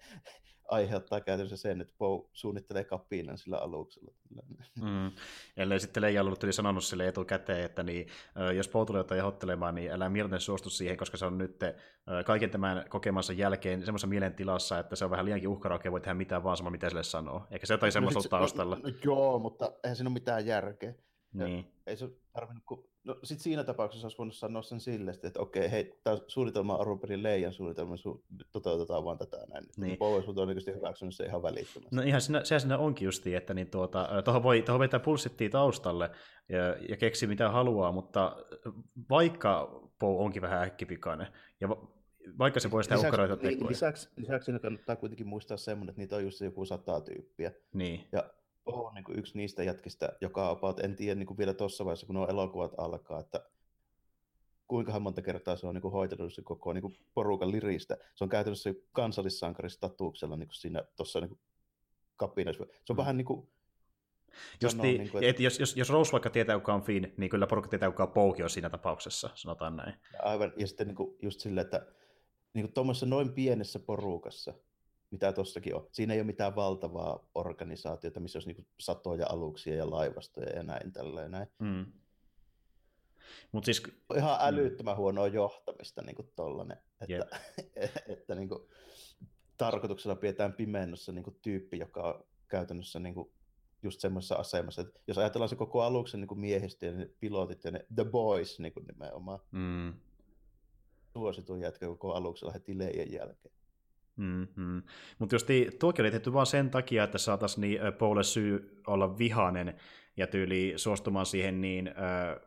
aiheuttaa käytännössä sen, että Poe suunnittelee kapinan sillä aluksella. Mm. Ellei sitten Leija ollut yli sanonut sille etukäteen, että niin, jos Poe tulee jotain jahottelemaan, niin älä mielten suostu siihen, koska se on nyt kaiken tämän kokemansa jälkeen semmoisessa mielentilassa, että se on vähän liiankin uhkaraukea, voi tehdä mitään vaan sama, mitä sille sanoo. Eikä se jotain no, semmoista taustalla. No, no, joo, mutta eihän siinä ole mitään järkeä. Niin. ei se tarvinnut, kun... no sit siinä tapauksessa olisi voinut sanoa sen sille, että okei, hei, tämä suunnitelma on alun perin Leijan suunnitelma, su- toteutetaan vaan tätä näin. Niin. Power on todennäköisesti hyväksynyt se ihan välittömästi. No ihan siinä, sehän siinä onkin justiin, että niin tuota, tuohon voi, tuohon vetää pulssittiin taustalle ja, ja keksi mitä haluaa, mutta vaikka Poe onkin vähän äkkipikainen, ja vaikka se voi sitä ukkaroita tekoja. Lisäksi, lisäksi kannattaa kuitenkin muistaa semmoinen, että niitä on just joku sata tyyppiä. Niin. Ja on niin kuin yksi niistä jätkistä, joka about, en tiedä niin kuin vielä tuossa vaiheessa, kun nuo elokuvat alkaa, että kuinka monta kertaa se on niin kuin hoitanut se koko niin kuin porukan liristä. Se on käytännössä kansallissankaristatuuksella niin kuin siinä tuossa niin kapinassa. Se on mm. vähän niin kuin Justi, niin kuin, että... Et jos, jos, jos Rose vaikka tietää, kuka on Finn, niin kyllä porukka tietää, kuka Pouki on siinä tapauksessa, sanotaan näin. Aivan, ja sitten niin kuin, just silleen, että niin kuin tuommoisessa noin pienessä porukassa, mitä tuossakin on. Siinä ei ole mitään valtavaa organisaatiota, missä olisi niin satoja aluksia ja laivastoja ja näin tälleen näin. Mm. Mut siis... Ihan mm. älyttömän mm. huonoa johtamista niin kuin tollanen, että, yep. että niin kuin, tarkoituksella pidetään pimennossa niin kuin, tyyppi, joka on käytännössä niin kuin, just semmoisessa asemassa, että jos ajatellaan se koko aluksen niin kuin miehistö ja ne pilotit ja ne The Boys niin kuin nimenomaan, mm. suosituin jätkä koko aluksella heti leijen jälkeen. Mm-hmm. Mutta jos tuokin oli tehty vain sen takia, että saataisiin niin Paule syy olla vihainen ja tyyli suostumaan siihen niin äh,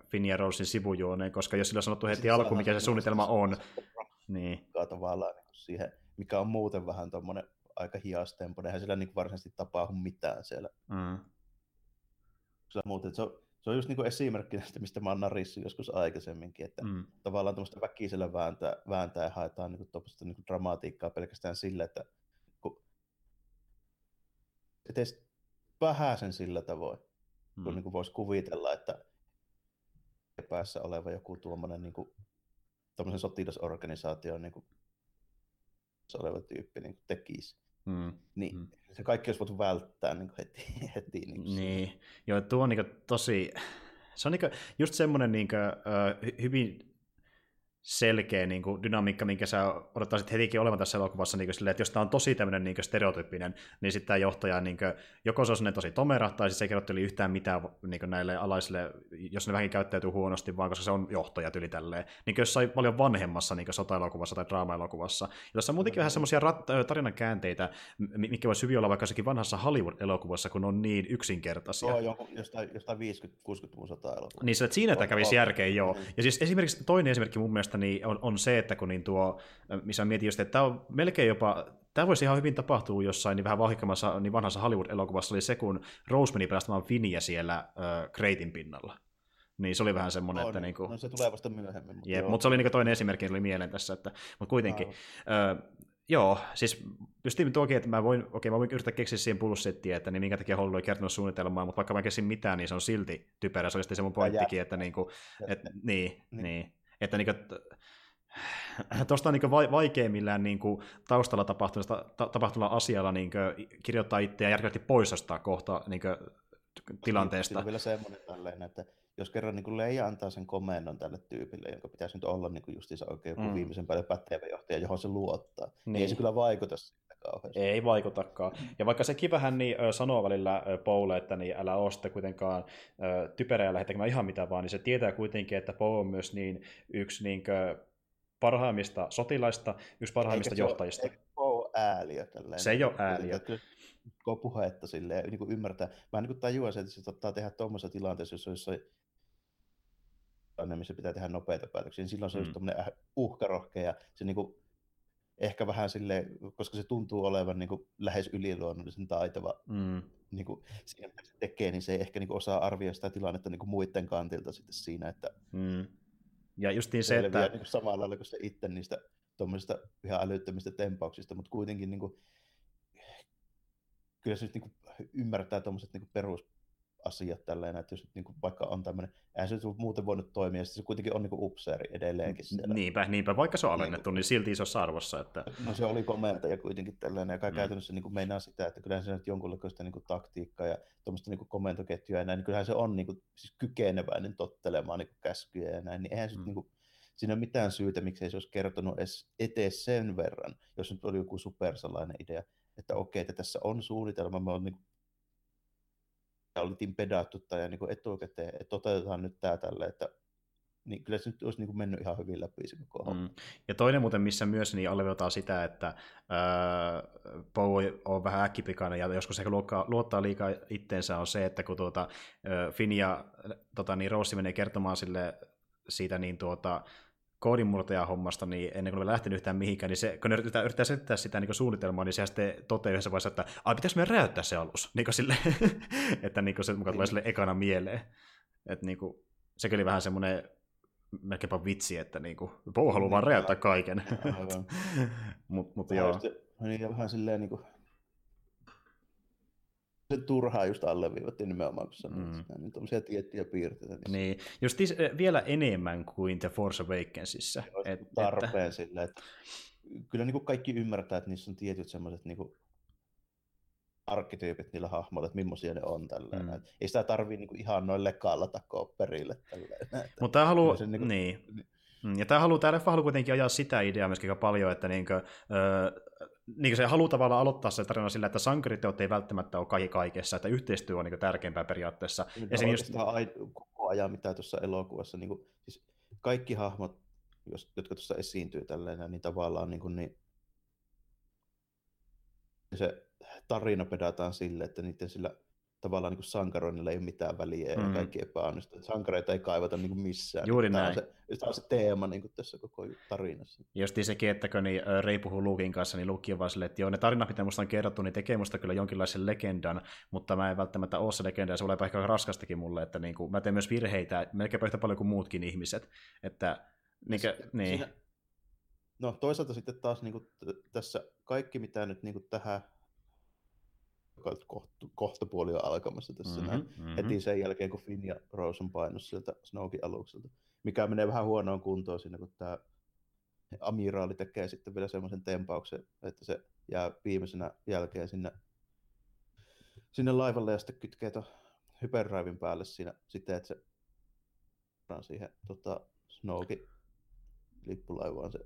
Finn ja Rosein sivujuoneen, koska jos sillä on sanottu heti alkuun, mikä se suunnitelma on, niin... Tavallaan niin siihen, mikä on muuten vähän tuommoinen aika hiastempo, eihän sillä niin varsinaisesti tapahdu mitään siellä. Mm. Sillä muuten, se on, se on just niin esimerkki näistä, mistä mä oon narissin joskus aikaisemminkin, että mm. tavallaan tuommoista väkisellä vääntää, vääntää ja haetaan niin tuommoista niin dramatiikkaa pelkästään sillä, että kun edes vähäisen sillä tavoin, mm. kun niin kuin voisi kuvitella, että päässä oleva joku tuommoinen niin kuin, sotilasorganisaatio niin kuin oleva tyyppi niin tekisi. Mm. Niin mm. se kaikki olisi voitu välttää niin heti. heti niin, niin. Joo, tuo on niin tosi... Se on niin just semmoinen niin kuin, uh, hyvin selkeä niin kuin, dynamiikka, minkä sä odottaisit hetikin olevan tässä elokuvassa, niin kuin, silleen, että jos tämä on tosi tämmöinen niin kuin, stereotyyppinen, niin sitten tämä johtaja, niin kuin, joko se on tosi tomera, tai siis se ei kerrotteli yhtään mitään niin kuin, näille alaisille, jos ne vähän käyttäytyy huonosti, vaan koska se on johtaja tyli tälleen, niin kuin jossain paljon vanhemmassa niin sota-elokuvassa tai draama-elokuvassa. Ja tässä on muutenkin vähän semmoisia rat- tarinan käänteitä, mikä voisi hyvin olla vaikka jossakin vanhassa Hollywood-elokuvassa, kun on niin yksinkertaisia. Joo, joku, jostain, jostain 50-60-luvun sota-elokuvassa. Niin, se, että siinä tämä kävisi järkeen, joo. Ja siis esimerkiksi toinen esimerkki mun mielestä niin on, on se, että kun niin tuo, missä mietin just, että tämä on melkein jopa, tämä voisi ihan hyvin tapahtua jossain niin vähän vahvikkamaassa, niin vanhassa Hollywood-elokuvassa oli se, kun Rose meni pelastamaan Finiä siellä äh, Kreitin pinnalla. Niin se oli vähän semmoinen, on, että... Niin kuin, no se tulee vasta myöhemmin. Mutta, jep, mutta se oli niin toinen esimerkki, oli mieleen tässä, että, mutta kuitenkin. Äh, joo, siis just tuokin, että mä voin, okei, mä voin yrittää keksiä siihen bullshittia, että niin minkä takia Hollywood ei kertonut suunnitelmaa, mutta vaikka mä keksin mitään, niin se on silti typerä. Se oli sitten se mun pointtikin, että, niin, kuin, että niin, niin. niin, että niin kuin, tuosta on niin vaikea millään niin kuin taustalla tapahtuvalla asialla niin kirjoittaa itseä järkevästi pois jostain kohta niin tilanteesta. Siinä on vielä semmoinen tälleen, että jos kerran niin Leija antaa sen komennon tälle tyypille, jonka pitäisi nyt olla niin justiinsa oikein mm. viimeisen päälle pätevä johtaja, johon se luottaa, niin, niin ei se kyllä vaikuta kauheasti. Ei vaikutakaan. Ja vaikka sekin vähän niin, sanoo välillä Poulle, että niin älä ole sitten kuitenkaan typerä ja lähde tekemään ihan mitä vaan, niin se tietää kuitenkin, että Poule on myös niin yksi niin kuin, parhaimmista sotilaista, yksi parhaimmista Eikä johtajista. Se ole ääliö. Tälleen. Se ei ole ääliö. Koko puhetta silleen, niin kuin ymmärtää. Mä niin tajuan sen, että se ottaa tehdä tuommoisessa tilanteessa, jos on jossain missä pitää tehdä nopeita päätöksiä, niin silloin se on mm. just uhkarohkea ja se niin kuin, ehkä vähän sille, koska se tuntuu olevan niin kuin, lähes yliluonnollisen taitava mm. niin kuin, siinä, mitä se tekee, niin se ei ehkä niin kuin, osaa arvioida sitä tilannetta niin kuin muiden kantilta sitten siinä, että mm. Ja justiin se, että... Niin samalla lailla kuin se itse niistä tuommoisista ihan älyttömistä tempauksista, mutta kuitenkin niin kuin, kyllä se nyt niin kuin, ymmärtää tuommoiset niin perusasiat tälleen, että jos niin kuin, vaikka on tämmöinen, eihän se muuten voinut toimia, se kuitenkin on niin kuin upseeri edelleenkin siellä. Niinpä, niinpä, vaikka se on alennettu, niin, niin silti isossa arvossa. Että... No se oli komentaja kuitenkin tällainen, joka mm. käytännössä niin kuin meinaa sitä, että kyllähän se nyt jonkunlaista niin kuin taktiikkaa ja tuommoista niin komentoketjua ja näin, niin kyllähän se on niin kuin, siis kykeneväinen tottelemaan niin kuin käskyjä ja näin, niin eihän se mm. niin kuin, siinä ole mitään syytä, miksi se olisi kertonut edes etes sen verran, jos nyt oli joku supersalainen idea, että okei, että tässä on suunnitelma, me on niin oltiin pedattu tai niin kuin etukäteen, että toteutetaan nyt tämä tälle, että niin kyllä se nyt olisi niin kuin mennyt ihan hyvin läpi se koko mm. Ja toinen muuten, missä myös niin alleviivataan sitä, että äh, Poe on vähän äkkipikainen ja joskus se luottaa, liikaa itteensä, on se, että kun tuota, äh, Finn ja tota, niin Rossi menee kertomaan sille siitä niin tuota, koodinmurtajahommasta, niin ennen kuin ne lähtenyt yhtään mihinkään, niin se, kun ne yrittää, yrittää selittää sitä niin suunnitelmaa, niin se sitten toteaa yhdessä vaiheessa, että ai, pitäisikö meidän räjäyttää se alus? Niin sille, että niin se mukaan tulee sille ekana mieleen. Että niin kuin, se oli vähän semmoinen melkeinpä vitsi, että niin kuin, Pou haluaa vaan räjäyttää kaiken. Mut, mutta joo. Just, niin, vähän silleen niin kuin, se turhaa just alleviivattiin nimenomaan, kun sanoit mm. sitä, niin tuollaisia tiettyjä piirteitä. Niin, niin. just vielä enemmän kuin The Force Awakensissa. Et, tarpeen että... sille, että kyllä niin kuin kaikki ymmärtää, että niissä on tietyt semmoiset niin kuin arkkityypit niillä hahmoilla, että millaisia ne on tällä. Mm. ei sitä tarvii niin kuin ihan noin lekalla takoa perille. Mutta tämä haluaa, niin, kuin... niin. Mm, ja tämä haluaa, tämä leffa haluaa kuitenkin ajaa sitä ideaa myöskin aika paljon, että niin kuin, öö, niin se haluaa tavallaan aloittaa se tarina sillä, että sankariteot ei välttämättä ole kaikki kaikessa, että yhteistyö on niin tärkeämpää periaatteessa. Niin, ja sen just... koko ajan, mitä tuossa elokuvassa, niin kuin, siis kaikki hahmot, jotka tuossa esiintyy tälleen, niin tavallaan niin, kuin, niin se tarina pedataan sille, että niiden sillä tavallaan niin sankaroinnilla ei ole mitään väliä mm. ja kaikki epäonnistuu. Sankareita ei kaivata niin kuin missään. Juuri tämä näin. On se, tämä on se teema niin kuin tässä koko tarinassa. Justi sekin, että kun niin, Rei puhuu Luukin kanssa, niin Luke on vaan silleen, että joo, ne tarinat, mitä musta on kerrottu, niin tekee musta kyllä jonkinlaisen legendan, mutta mä en välttämättä ole se legenda, ja se on ehkä raskastakin mulle, että niin kuin, mä teen myös virheitä, melkein yhtä paljon kuin muutkin ihmiset. Että, niin, kuin, niin. Siinä, no toisaalta sitten taas niin kuin, tässä kaikki, mitä nyt niin kuin, tähän kohta, kohta puoli on alkamassa tässä mm-hmm, mm-hmm. heti sen jälkeen, kun Finn ja Rose on painut sieltä Snowkin alukselta, mikä menee vähän huonoon kuntoon siinä, kun tämä amiraali tekee sitten vielä semmoisen tempauksen, että se jää viimeisenä jälkeen sinne, sinne laivalle ja sitten kytkee tuon hyperdrivein päälle siinä sitten, että se siihen tota, Snowkin lippulaivaan se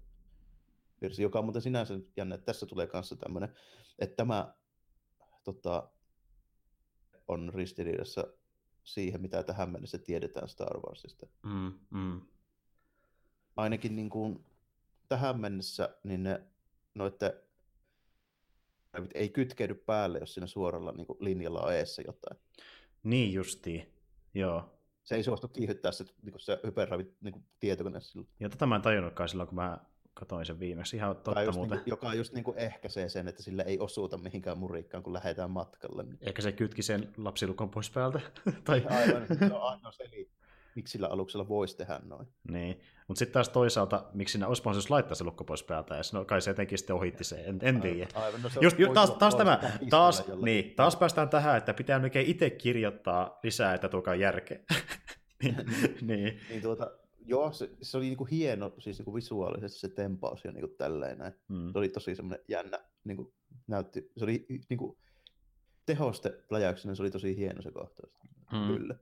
virsi, joka on muuten sinänsä jännä, että tässä tulee kanssa tämmöinen, että tämä tota, on ristiriidassa siihen, mitä tähän mennessä tiedetään Star Warsista. Mm, mm. Ainakin niin kuin, tähän mennessä niin ne noitte ei kytkeydy päälle, jos siinä suoralla niin kuin, linjalla on eessä jotain. Niin justiin, joo. Se ei suostu kiihyttää se, niin kuin se hyperravit niin tietokone silloin. Ja tätä mä en tajunnutkaan silloin, kun mä Katoin sen viimeksi, ihan totta joka muuten. Niin, joka just niin kuin ehkäisee sen, että sillä ei osuuta mihinkään murikkaan, kun lähdetään matkalle. Niin. Ehkä se kytki sen lapsilukon pois päältä. tai... Aivan, se on ainoa miksi sillä aluksella voisi tehdä noin. Niin, mutta sitten taas toisaalta, miksi siinä olisi mahdollisuus laittaa se lukko pois päältä, ja no, kai se jotenkin sitten ohitti se, en, en tiedä. Aivan, no se Just, just, taas, taas tämä, taas, niin, taas päästään tähän, että pitää melkein itse kirjoittaa lisää, että tuokaa järkeä. niin, niin. niin tuota, joo, se, se oli niinku hieno siis niinku visuaalisesti se tempaus ja niinku tälleen näin. Mm. Se oli tosi semmoinen jännä, niinku, näytti, se oli niinku, tehoste pläjäyksenä se oli tosi hieno se kohtaus. Mm. Kyllä.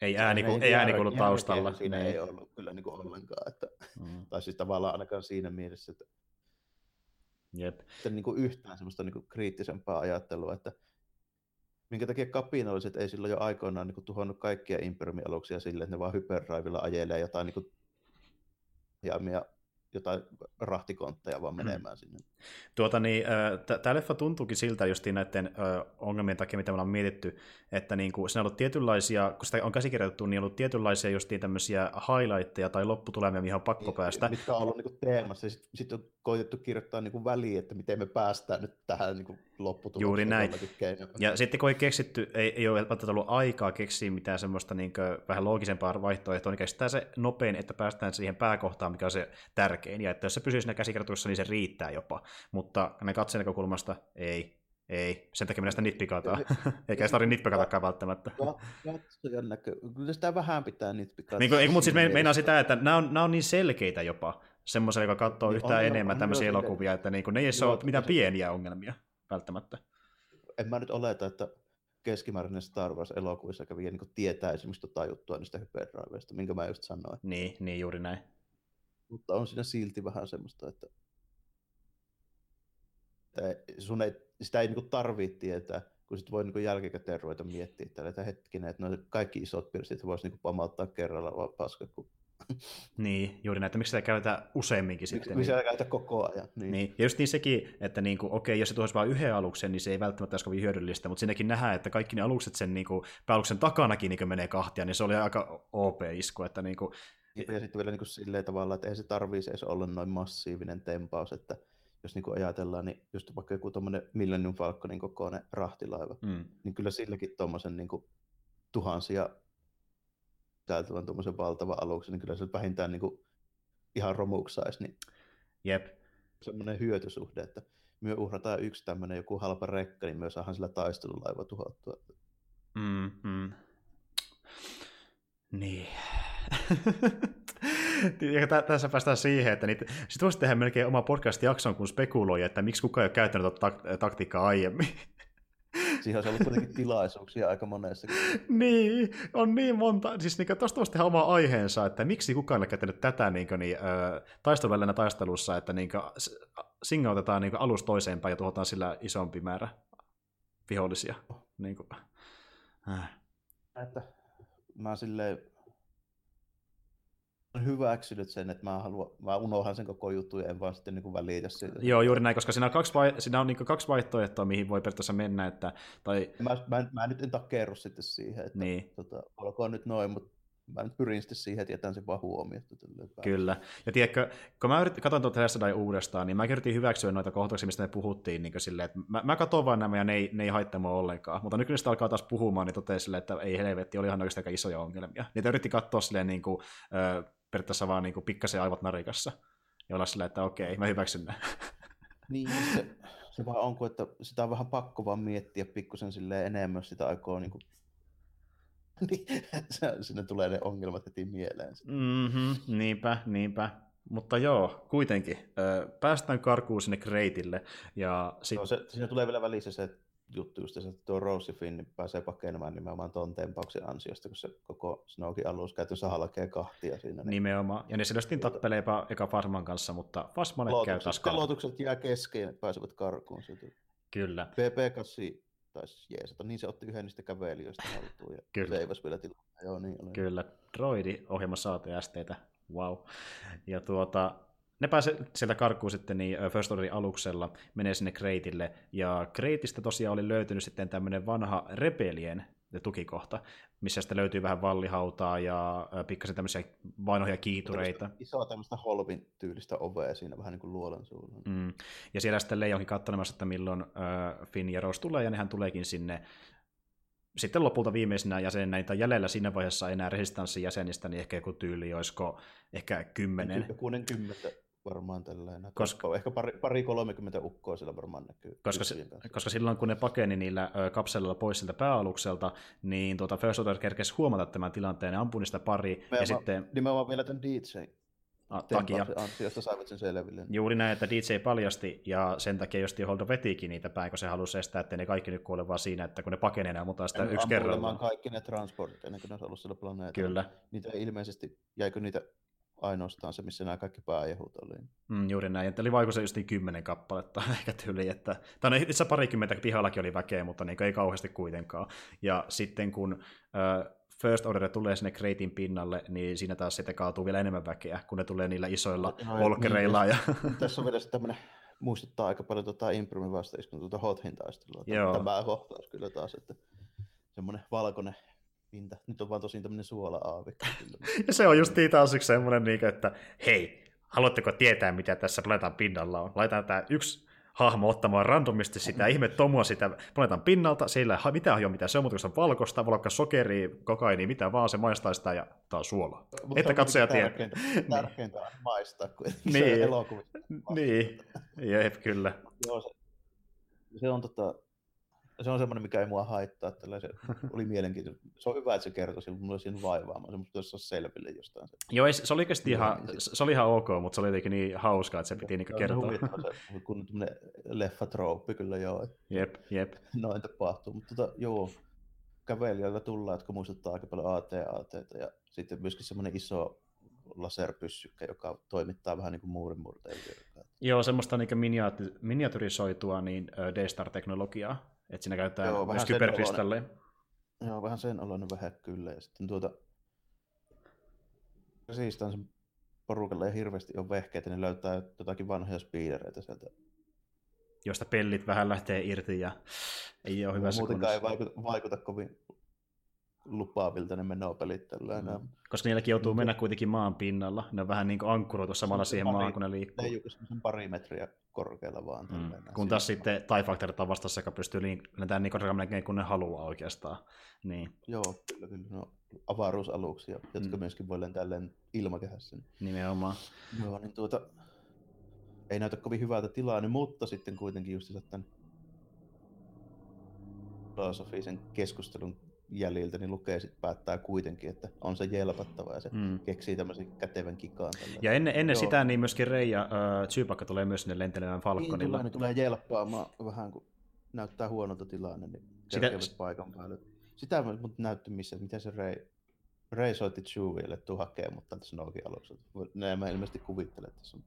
Ei ääni, ei, ei ääni kuulu taustalla. Siinä ei, ei ollut kyllä niin kuin ollenkaan. Että, mm. Tai siis tavallaan ainakaan siinä mielessä, että, Jep. että niin kuin yhtään semmoista niin kuin kriittisempää ajattelua, että minkä takia kapinalliset ei silloin jo aikoinaan niin kuin, tuhonnut kaikkia Imperiumin aluksia silleen, että ne vaan hyperraivilla ajelee jotain niin kuin, jotain rahtikontteja vaan mm. menemään mm. sinne. Tuota, niin, tämä leffa tuntuukin siltä justiin näiden ongelmien takia, mitä me ollaan mietitty, että niin kuin, siinä on ollut tietynlaisia, kun sitä on käsikirjoitettu, niin on ollut tietynlaisia justiin tämmöisiä highlightteja tai lopputulemia, mihin on pakko niin, päästä. Mitkä on ollut niin kuin teemassa, sitten sit on koitettu kirjoittaa niin kuin väliin, että miten me päästään nyt tähän niin kuin lopputulokseen. Juuri näin. Ja sitten kun ei keksitty, ei, ei ole välttämättä ollut aikaa keksiä mitään semmoista niin kuin, vähän loogisempaa vaihtoehtoa, niin keksitään se nopein, että päästään siihen pääkohtaan, mikä on se tärkein. Ja että jos se pysyy siinä käsikirjoituksessa, niin se riittää jopa. Mutta ne katseen näkökulmasta ei. Ei, sen takia minä sitä nitpikataan. Eikä sitä tarvitse nitpikatakaan välttämättä. Katsojan näkö. Kyllä sitä vähän pitää nitpikata. Niin, ei, mutta siis meinaa sitä, että nämä on, nämä on niin selkeitä jopa semmoiselle, joka katsoo niin yhtään on, enemmän on, tämmöisiä on, elokuvia, että niin kuin, ne ei ole mitään pieniä ongelmia välttämättä. En mä nyt oleta, että keskimääräinen Star Wars-elokuvissa kävi niin tietää esimerkiksi tota juttua niistä hyperdriveista, minkä mä just sanoin. Niin, niin juuri näin. Mutta on siinä silti vähän semmoista, että, että sun ei, sitä ei niin tarvitse tietää, kun sit voi niin jälkikäteen ruveta miettiä tällä, että hetkinen, että no kaikki isot piirsit voisi niin pamauttaa kerralla vaan paska, kun niin, juuri näitä. Miksi sitä käytetään useamminkin sitten? Miksi niin... sitä käytetään koko ajan? Niin. niin. Ja just niin sekin, että niin kuin, okei, jos se tuoisi vain yhden aluksen, niin se ei välttämättä olisi kovin hyödyllistä, mutta siinäkin nähdään, että kaikki ne alukset sen niin kuin, pääaluksen takanakin niin menee kahtia, niin se oli aika OP-isku, että niin kuin, ja sitten vielä niin kuin silleen tavalla, että ei se tarvitsisi edes olla noin massiivinen tempaus, että jos niin kuin ajatellaan, niin just vaikka joku tuommoinen Millennium Falconin kokoinen rahtilaiva, mm. niin kyllä silläkin tuommoisen niin kuin tuhansia täytävän tuommoisen valtavan aluksen, niin kyllä se vähintään niin kuin ihan romuksaisi. Niin Jep. Semmoinen hyötysuhde, että me uhrataan yksi tämmöinen joku halpa rekka, niin myös saadaan sillä taistelulaiva tuhottua. Mm, mm. Niin. ja tässä päästään siihen, että niitä, sit voisi tehdä melkein oma podcast-jakson, kun spekuloi, että miksi kukaan ei ole käyttänyt tak- taktiikkaa aiemmin. Siihen olisi ollut kuitenkin tilaisuuksia aika monessa. niin, on niin monta. Siis niin, tuosta voisi tehdä oma aiheensa, että miksi kukaan ei ole käyttänyt tätä niin, niin, taisteluvälinen taistelussa, että niin, singautetaan niin, alus toiseen päin ja tuhotaan sillä isompi määrä vihollisia. Niin kuin. Äh. Että mä silleen hyväksynyt sen, että mä, haluan, mä unohan sen koko juttu ja en vaan sitten niin välitä siitä. Joo, juuri näin, koska siinä on kaksi, vai, siinä on niin kaksi vaihtoehtoa, mihin voi periaatteessa mennä. Että, tai... mä, mä, mä, nyt en takerru sitten siihen, että niin. tota, olkoon nyt noin, mutta mä nyt pyrin sitten siihen, että jätän sen vaan huomioon. Kyllä. Ja tiedätkö, kun mä yritin, katsoin tuota Last uudestaan, niin mä yritin hyväksyä noita kohtauksia, mistä me puhuttiin, niin silleen, että mä, mä katson vaan nämä ja ne ei, ne ei haittaa mua ollenkaan. Mutta nyt kun niistä alkaa taas puhumaan, niin totesin silleen, että ei helvetti, oli ihan oikeasti aika isoja ongelmia. Niitä yritti katsoa silleen niin kuin, periaatteessa vaan niin kuin pikkasen aivot narikassa. Ja olla silleen, että okei, mä hyväksyn ne. Niin, se, se vaan onko, että sitä on vähän pakko vaan miettiä pikkusen silleen enemmän, jos sitä aikoo niin kuin niin, sinne tulee ne ongelmat heti mieleen. Mm-hmm, niinpä, niinpä. Mutta joo, kuitenkin. Päästään karkuun sinne Kreitille. Ja sit... no, se, siinä tulee vielä välissä se juttu just, että tuo Rose Finn pääsee pakenemaan nimenomaan tuon tempauksen ansiosta, kun se koko Snowkin alus käytössä halkee kahtia siinä. Niin... Nimenomaan. Ja ne selvästi tappeleepa eka Fasman kanssa, mutta Fasmalle käy taas Lotukset jää kesken ja pääsevät karkuun. Siitä. Kyllä. PP8 taisi jeesata. Niin se otti yhden niistä kävelijöistä haltuun ja Kyllä. seivasi vielä tilaa. Joo, niin oli. Kyllä. Droidi ohjelmassa ATSTtä. Wow. Ja tuota, ne pääsee sieltä karkuun sitten niin First Orderin aluksella, menee sinne Kreitille, ja Kreitistä tosiaan oli löytynyt sitten tämmöinen vanha Rebelien tukikohta, missä sitten löytyy vähän vallihautaa ja pikkasen tämmöisiä vanhoja kiitureita. Isoa tämmöistä holvin tyylistä ovea siinä vähän niin kuin luolan suulla. Mm. Ja siellä sitten Leijonkin katselemassa, että milloin äh, Finn ja Rose tulee, ja nehän tuleekin sinne sitten lopulta viimeisenä jäsenenä, tai jäljellä siinä vaiheessa enää resistanssin jäsenistä, niin ehkä joku tyyli, olisiko ehkä kymmenen. Joku kymmentä varmaan tällainen. Koska, ehkä pari, pari 30 ukkoa siellä varmaan näkyy. Koska, koska silloin kun ne pakeni niillä ö, kapselilla pois siltä pääalukselta, niin tuota First Order kerkesi huomata tämän tilanteen ja ampui niistä pari. Nimenomaan, ja sitten... nimenomaan vielä tämän DJ takia. Ansiosta saivat sen selville. Juuri näin, että DJ paljasti, ja sen takia just Holdo vetikin niitä päin, kun se halusi estää, että ne kaikki nyt kuole vaan siinä, että kun ne pakenee, ne mutta sitä yksi kerralla. kaikki ne transportit ennen kuin ne olisi ollut sillä planeetalla. Kyllä. Niitä ilmeisesti, jäikö niitä ainoastaan se, missä nämä kaikki pääjehut oli. Mm, juuri näin, että oli vaiko se just niin kymmenen kappaletta ehkä tyyli, että, tai no, itse parikymmentä pihallakin oli väkeä, mutta niin ei kauheasti kuitenkaan. Ja sitten kun äh, First Order tulee sinne Kreitin pinnalle, niin siinä taas sitten kaatuu vielä enemmän väkeä, kun ne tulee niillä isoilla no, olkereilla. Niin, ja... Tässä on vielä tämmöinen, muistuttaa aika paljon tuota Imprimin vastaiskunta tuota Hothin taistelua. Tämä kohtaus kyllä taas, että semmoinen valkoinen pinta. Nyt on vaan tosin tämmöinen suola-aavikko. ja se on just taas yksi semmoinen, niin että hei, haluatteko tietää, mitä tässä planeetan pinnalla on? Laitetaan tämä yksi hahmo ottamaan randomisti sitä ihme tomua sitä planeetan pinnalta, siellä ei mitään hajoa mitään, se on muuta valkoista, voi olla sokeri, kokaini, mitä vaan, se maistaa sitä ja tää on suola. Mutta Että katsoja tiedä. Tärkeintä, tärkeintä on maistaa kuitenkin niin, se elokuvista. Niin, jep, kyllä. Joo, se, se on tota, se on semmoinen, mikä ei mua haittaa. Se oli mielenkiintoinen. Se on hyvä, että se kertoi sillä, mulla siinä vaivaamaan. Se musta olisi selville jostain. Se. Joo, se, oli oikeasti ihan, se oli ihan ok, mutta se oli jotenkin niin hauskaa, että se piti niinku kertoa. Se kun tämmöinen leffatrooppi kyllä joo. Jep, jep. Noin tapahtuu, mutta tota, joo, kävelijöillä tullaan, jotka muistuttaa aika paljon AT-AT, ja sitten myöskin semmoinen iso laserpyssykkä, joka toimittaa vähän niin kuin muurinmurteen. Joo, semmoista niin miniatyrisoitua niin D-Star-teknologiaa, että siinä käytetään Joo, myös kyberkristalleja. Joo, vähän sen oloinen vähän kyllä. Ja sitten tuota, sen porukalle ei hirveästi ole vehkeitä, niin löytää jotakin vanhoja speedereitä sieltä. Joista pellit vähän lähtee irti ja ei ole hyvässä Muutenkaan ei vaikuta, vaikuta kovin lupaavilta ne menopelit tällä mm. Koska niilläkin joutuu mennä kuitenkin maan pinnalla. Ne on vähän niin kuin ankkuroitu samalla siihen pari, maahan, kun ne liikkuu. Ne ei ole pari metriä korkealla vaan. Mm. Kun taas sitten TIE Factorit on vastassa, joka pystyy lentämään niin korkealle kun ne haluaa oikeastaan. Niin. Joo, kyllä, kyllä. No, avaruusaluksia, jotka mm. myöskin voi lentää ilmakehässä. Nimenomaan. Joo, niin tuota, ei näytä kovin hyvältä tilaa, niin, mutta sitten kuitenkin just tämän filosofisen keskustelun jäljiltä, niin lukee sitten päättää kuitenkin, että on se jelpattava ja se mm. keksii tämmöisen kätevän kikaan. Tällä. Ja ennen, ennen sitä niin myöskin Rei ja äh, Chewbacca tulee myös sinne lentelemään Falconilla. Niin tulee, niin tulee jelppaamaan vähän, kun näyttää huonolta tilanne, niin sitä... paikan päälle. Sitä mutta näytti missä, että miten se Rei, Rei soitti Chewille, että tuu hakee, mutta tässä Snowkin aluksi. Näin mä ilmeisesti kuvittelen, että tässä on.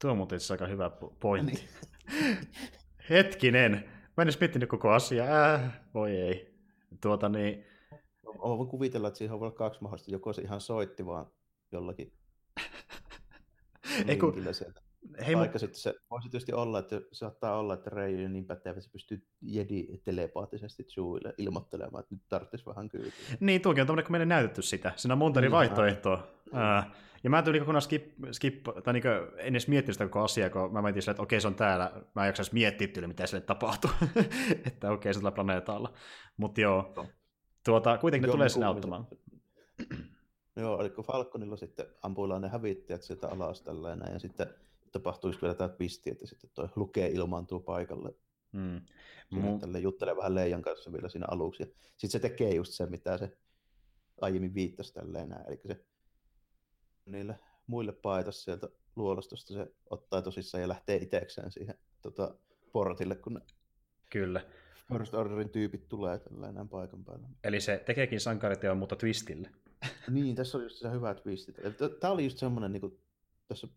Tuo on muuten aika hyvä pointti. Niin. Hetkinen, mä en edes miettinyt koko asiaa. Äh, voi ei. Tuota niin... Olen kuvitella, että siihen on vielä kaksi mahdollista. Joko se ihan soitti vaan jollakin Eiku... sieltä. Hei, Aika sitten se voisi tietysti olla, että se saattaa olla, että Rey on niin pätevä, että se pystyy jedi telepaattisesti Chewille ilmoittelemaan, että nyt tarvitsisi vähän kyytiä. Niin, tuokin on tämmöinen, kun meille näytetty sitä. Siinä on monta eri niin, vaihtoehtoa. Ja mä tulin kokonaan skip, skip tai niin en edes miettinyt sitä koko asiaa, kun mä mietin sille, että okei, se on täällä. Mä en jaksaisi miettiä tyyli, mitä sille tapahtuu. että okei, se on planeetalla. Mutta joo, tuota, kuitenkin joo, ne tulee sinne auttamaan. Joo, eli kun Falconilla sitten ampuillaan ne hävittäjät sieltä alas tällainen, ja sitten tapahtuisi vielä tämä pisti, että sitten toi lukee ilmaantuu paikalle. Mm. Mu- tälle juttelee vähän Leijan kanssa vielä siinä aluksi. Sitten se tekee just se, mitä se aiemmin viittasi tälleen näin. Eli se niille muille paita sieltä luolastosta se ottaa tosissaan ja lähtee itsekseen siihen tota, portille, kun ne Kyllä. First Orderin tyypit tulee tällainen paikan päällä. Eli se tekeekin sankariteon, mutta twistille. niin, tässä oli just se hyvä twistit. Tämä oli just semmoinen, niin kuin, tässä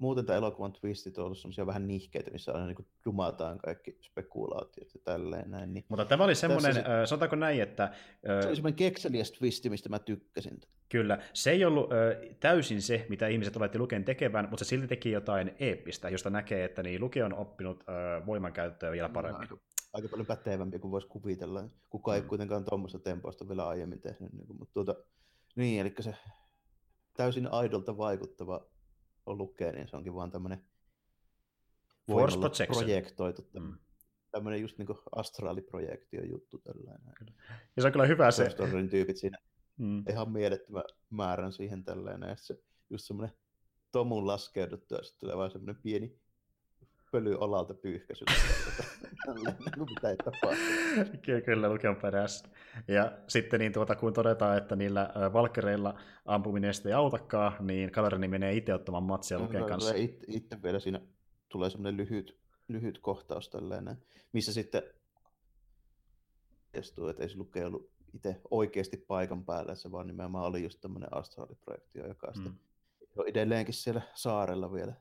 muuten tämä elokuvan twistit on ollut semmoisia vähän nihkeitä, missä aina niin dumataan kaikki spekulaatiot ja tälleen näin. Niin Mutta tämä oli semmoinen, se, äh, sanotaanko näin, että... Äh, se oli semmoinen kekseliäs twisti, mistä mä tykkäsin. Kyllä, se ei ollut äh, täysin se, mitä ihmiset oletti Luken tekevän, mutta se silti teki jotain eeppistä, josta näkee, että niin Luke on oppinut äh, voimankäyttöä vielä paremmin. Aika, aika paljon pätevämpi kuin voisi kuvitella. Kukaan mm. ei kuitenkaan tuommoista tempoista vielä aiemmin tehnyt. Niin kuin, mutta tuota, niin, eli se täysin aidolta vaikuttava lukee, niin se onkin vaan tämmöinen projektoitu. Mm. Tämmöinen just niin astraaliprojektio juttu tällainen. Ja se on kyllä hyvä se. Storin tyypit siinä mm. ihan mielettömän määrän siihen tällainen. Ja se just semmoinen tomun laskeuduttu ja sitten tulee vaan semmoinen pieni pöly olalta pyyhkäisyllä. mitä ei tapahdu. Kyllä, Luke on perässä. Ja sitten niin tuota, kun todetaan, että niillä valkereilla ampuminen ei autakaan, niin Kalerini menee itse ottamaan matsia no, Luken kanssa. Itse, itse vielä siinä tulee semmoinen lyhyt, lyhyt kohtaus tällainen, missä sitten testuu, että ei se Luke ollut itse oikeasti paikan päällä, se vaan nimenomaan oli just tämmöinen astraaliprojektio, joka mm. on edelleenkin siellä saarella vielä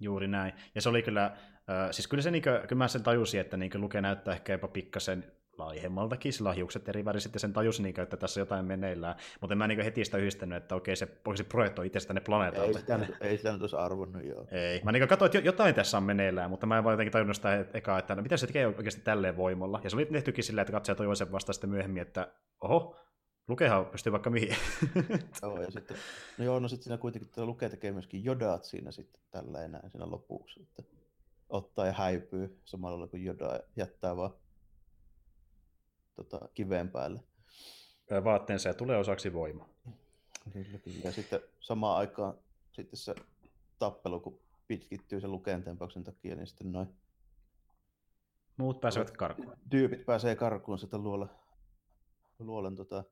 Juuri näin. Ja se oli kyllä, äh, siis kyllä se niin kuin, kyllä mä sen tajusin, että niin Luke näyttää ehkä jopa pikkasen laihemmaltakin, sillä on hiukset eri väriset, ja sen tajusin, niin että tässä jotain meneillään. Mutta mä en niin heti sitä yhdistänyt, että okei, se oikeasti projektoi itse tänne planeetalle. Ei sitä, nyt, ei sitä nyt olisi arvonnut, joo. Ei. Mä niin katsoin, että jotain tässä on meneillään, mutta mä en vaan jotenkin tajunnut sitä eka, että no, mitä se tekee oikeasti tälleen voimalla. Ja se oli tehtykin silleen, että katsoja toivoi sen vasta sitten myöhemmin, että oho, Lukehan pystyy vaikka mihin. joo, ja sitten, no joo, no sitten siinä kuitenkin tuo Luke tekee myöskin jodaat siinä sitten tällä enää siinä lopuksi, että ottaa ja häipyy samalla kuin joda jättää vaan tota, kiveen päälle. Vaatteensa ja tulee osaksi voima. Kyllä, kyllä. Ja sitten samaan aikaan sitten se tappelu, kun pitkittyy sen Lukeen tempauksen takia, niin sitten noin Muut pääsevät karkuun. Tyypit pääsee karkuun sitä luola, luolan tota,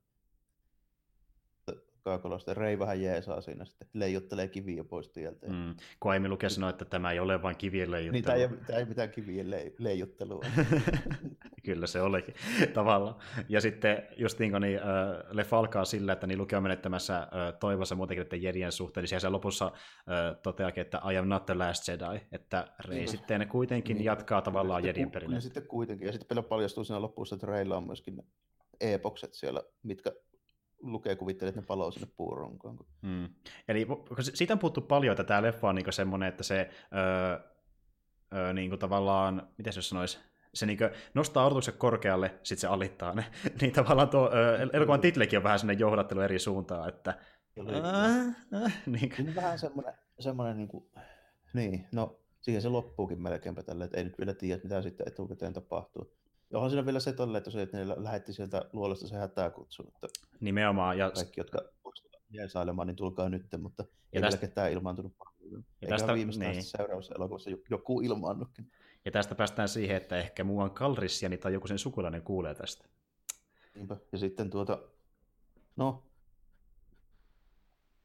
kaakolosta. Rei vähän jeesaa siinä sitten, leijuttelee kiviä pois tieltä. Mm. Kun Aimi Luke sanoi, että tämä ei ole vain kivien leijuttelu. Niin, tämä ei, tämä ei mitään kivien le- leijuttelua. Kyllä se olikin tavallaan. Ja sitten just niin niin, äh, leffa alkaa sillä, että niin Luke on menettämässä äh, toivossa muutenkin että Jedien suhteen, niin siellä lopussa äh, toteakin, että I am not the last Jedi, että Rei niin, sitten kuitenkin niin, jatkaa tavallaan Jedien perinnettä. Ja sitten kuitenkin, ja sitten paljastuu siinä lopussa, että Reillä on myöskin epokset siellä, mitkä lukee kuvittelee, että ne paloo sinne puuronkoon. Mm. Eli siitä on puhuttu paljon, että tämä leffa on niinku semmoinen, että se öö, öö, niinku tavallaan, miten se sanoisi, se niinku nostaa odotukset korkealle, sitten se alittaa ne. niin tavallaan tuo öö, elokuvan titlekin on vähän sellainen johdattelu eri suuntaan, että... Äh, äh, niin. niin vähän semmoinen, semmoinen niin kuin, niin, no siihen se loppuukin melkeinpä tälle, että ei nyt vielä tiedä, mitä sitten etukäteen tapahtuu. Onhan siinä vielä se tolle, että, se, että ne lähetti sieltä luolasta se hätäkutsu. Että Nimenomaan. Ja... Kaikki, jotka jeesailemaan, niin tulkaa nyt, mutta ja ei tästä... vielä ketään ilmaantunut paljon. Ja Eikä tästä... viimeistään niin. seuraavassa elokuvassa joku ilmaannutkin. Ja tästä päästään siihen, että ehkä muuan Kalrissiani tai joku sen sukulainen kuulee tästä. Niinpä. Ja sitten tuota, no,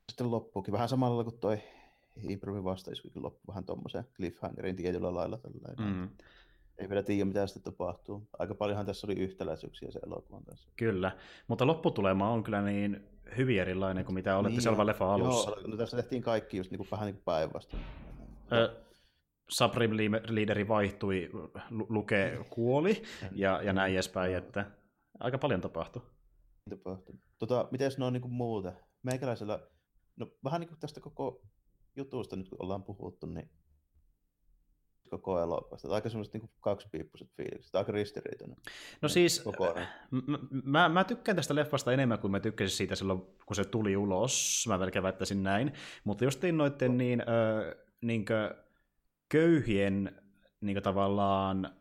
sitten loppuukin vähän samalla kuin toi Improvi vastaisuukin loppu vähän tuommoiseen cliffhangerin tietyllä lailla. Tällainen. Mm ei vielä tiedä, mitä sitten tapahtuu. Aika paljonhan tässä oli yhtäläisyyksiä se elokuvan kanssa. Kyllä, mutta lopputulema on kyllä niin hyvin erilainen kuin mitä olette niin, selvä leffa alussa. Joo, no tässä tehtiin kaikki just niin kuin, vähän niin päinvastoin. Supreme Leaderi vaihtui, Luke kuoli ja, ja näin edespäin, että aika paljon tapahtui. Tapahtui. Tota, miten ne on niin kuin muuta? Meikäläisellä, no vähän niin kuin tästä koko jutusta nyt kun ollaan puhuttu, niin koko elokuvasta. Aika semmoiset niin kaksipiippuiset fiilikset, aika ristiriitainen. No siis, m- mä, mä tykkään tästä leffasta enemmän kuin mä tykkäsin siitä silloin, kun se tuli ulos, mä melkein väittäisin näin, mutta justiin noiden no. niin, ö, niin köyhien niin tavallaan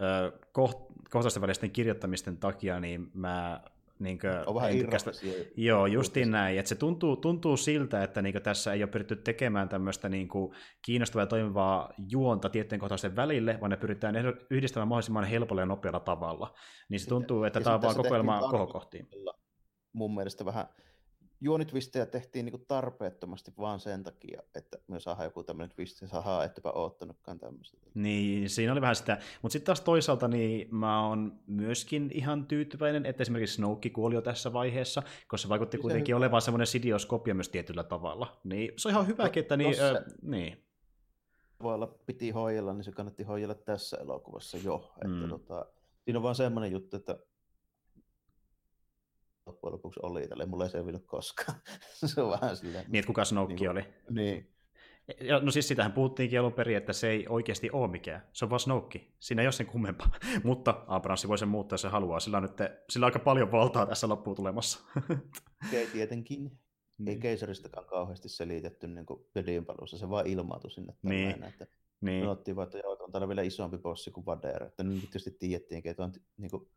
ö, koht, kohtaisten välisten kirjoittamisten takia, niin mä niin kuin, on vähän kästä... Joo, justiin näin. Että se tuntuu, tuntuu siltä, että niin tässä ei ole pyritty tekemään tämmöistä niin kuin, kiinnostavaa ja toimivaa juonta tiettyjen kohtaisten välille, vaan ne pyritään yhdistämään mahdollisimman helpolla ja nopealla tavalla. Niin se tuntuu, että ja tämä on vaan kokoelma kohokohtiin. Mun mielestä vähän juonitvistejä tehtiin niin tarpeettomasti vaan sen takia, että me saadaan joku tämmöinen twist, ja saadaan, ettepä oottanutkaan tämmöistä. Niin, siinä oli vähän sitä. Mutta sitten taas toisaalta niin mä oon myöskin ihan tyytyväinen, että esimerkiksi Snoke kuoli jo tässä vaiheessa, koska se vaikutti se kuitenkin hyvä. olevan semmoinen sidioskopia myös tietyllä tavalla. Niin se on ihan hyväkin, no, että niin, se... niin. Voi olla, piti hoijella, niin se kannatti hoijella tässä elokuvassa jo. Että mm. tota, siinä on vaan semmoinen juttu, että loppujen lopuksi oli, tälle mulla ei selvinnyt koskaan. se on vähän silleen. Niin, että kuka Snoke niin, oli. Niin. Ja, no siis sitähän puhuttiinkin alun perin, että se ei oikeasti ole mikään. Se on vaan Snoke. Siinä ei ole sen kummempaa. Mutta Abramsi voi sen muuttaa, jos se haluaa. Sillä on, nyt, sillä on aika paljon valtaa tässä loppuun tulemassa. Ei tietenkin. Niin. Ei keisaristakaan kauheasti selitetty niin palussa. Se vaan ilmaantui sinne. Niin. Että niin. Me ottiin vaan, että joo, on täällä vielä isompi bossi kuin Vader. Että nyt tietysti tiedettiinkin, että on niin kuin,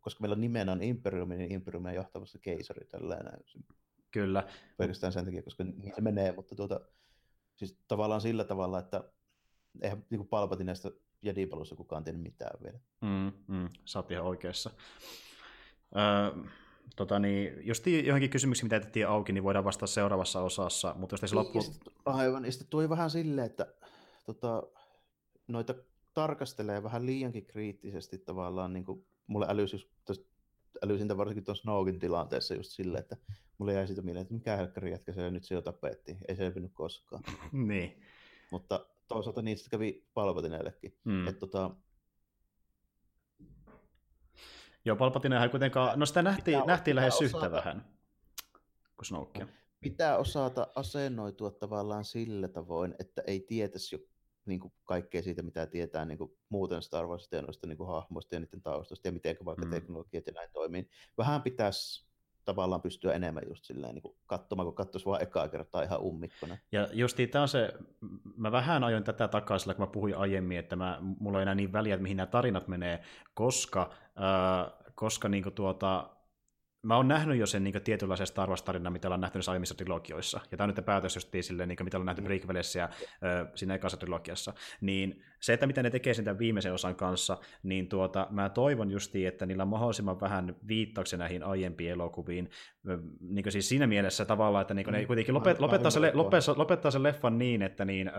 koska meillä on nimenään Imperiumi, niin Imperiumia johtavassa keisari tällainen. Kyllä. Pelkästään sen takia, koska niin se menee, mutta tuota, siis tavallaan sillä tavalla, että eihän niin Palpatineesta Jedi-palussa kukaan tiennyt mitään vielä. Mm, mm, sä oot ihan oikeassa. Öö, tota niin, just johonkin kysymyksiin, mitä jätettiin auki, niin voidaan vastata seuraavassa osassa, mutta jos se loppu... Aivan, ja sitten tuli vähän silleen, että tota, noita tarkastelee vähän liiankin kriittisesti tavallaan niin kuin mulle älysi älysin varsinkin tuon Snogen tilanteessa just silleen, että mulle jäi siitä mieleen, että mikä helkkari jätkä se nyt se jo tapettiin. Ei selvinnyt koskaan. niin. Mutta toisaalta niistä kävi Palpatineellekin. Mm. Että tota... Joo, Palpatine ei kuitenkaan, no sitä nähtiin, pitää, nähtiin pitää lähes osata, yhtä vähän kuin Snokea. Pitää osata asennoitua tavallaan sillä tavoin, että ei tietäisi jo niin kuin kaikkea siitä, mitä tietää niin kuin muuten Star Warsista ja noista niin kuin hahmoista ja niiden taustoista ja miten vaikka mm. teknologiat ja näin toimii. Vähän pitäisi tavallaan pystyä enemmän just silleen niin kuin katsomaan, kun katsoisi vaan ekaa kertaa ihan ummikkona. Ja justiin tämä on se, mä vähän ajoin tätä takaisin, kun mä puhuin aiemmin, että mä, mulla ei enää niin väliä, että mihin nämä tarinat menee, koska, äh, koska niin kuin tuota, mä oon nähnyt jo sen niin tietynlaisen Star Wars-tarinan, mitä ollaan nähty näissä aiemmissa trilogioissa. Ja tämä on nyt päätös just silleen, niin mitä ollaan nähty mm. prequelissä ja ö, siinä ekassa trilogiassa. Niin se, että mitä ne tekee sen viimeisen osan kanssa, niin tuota, mä toivon justiin, että niillä on mahdollisimman vähän viittauksia näihin aiempiin elokuviin. Niin siis siinä mielessä tavallaan, että niin ne mm. kuitenkin lopet, lopettaa, se, lopettaa, lopettaa sen leffan niin, että niin, ö,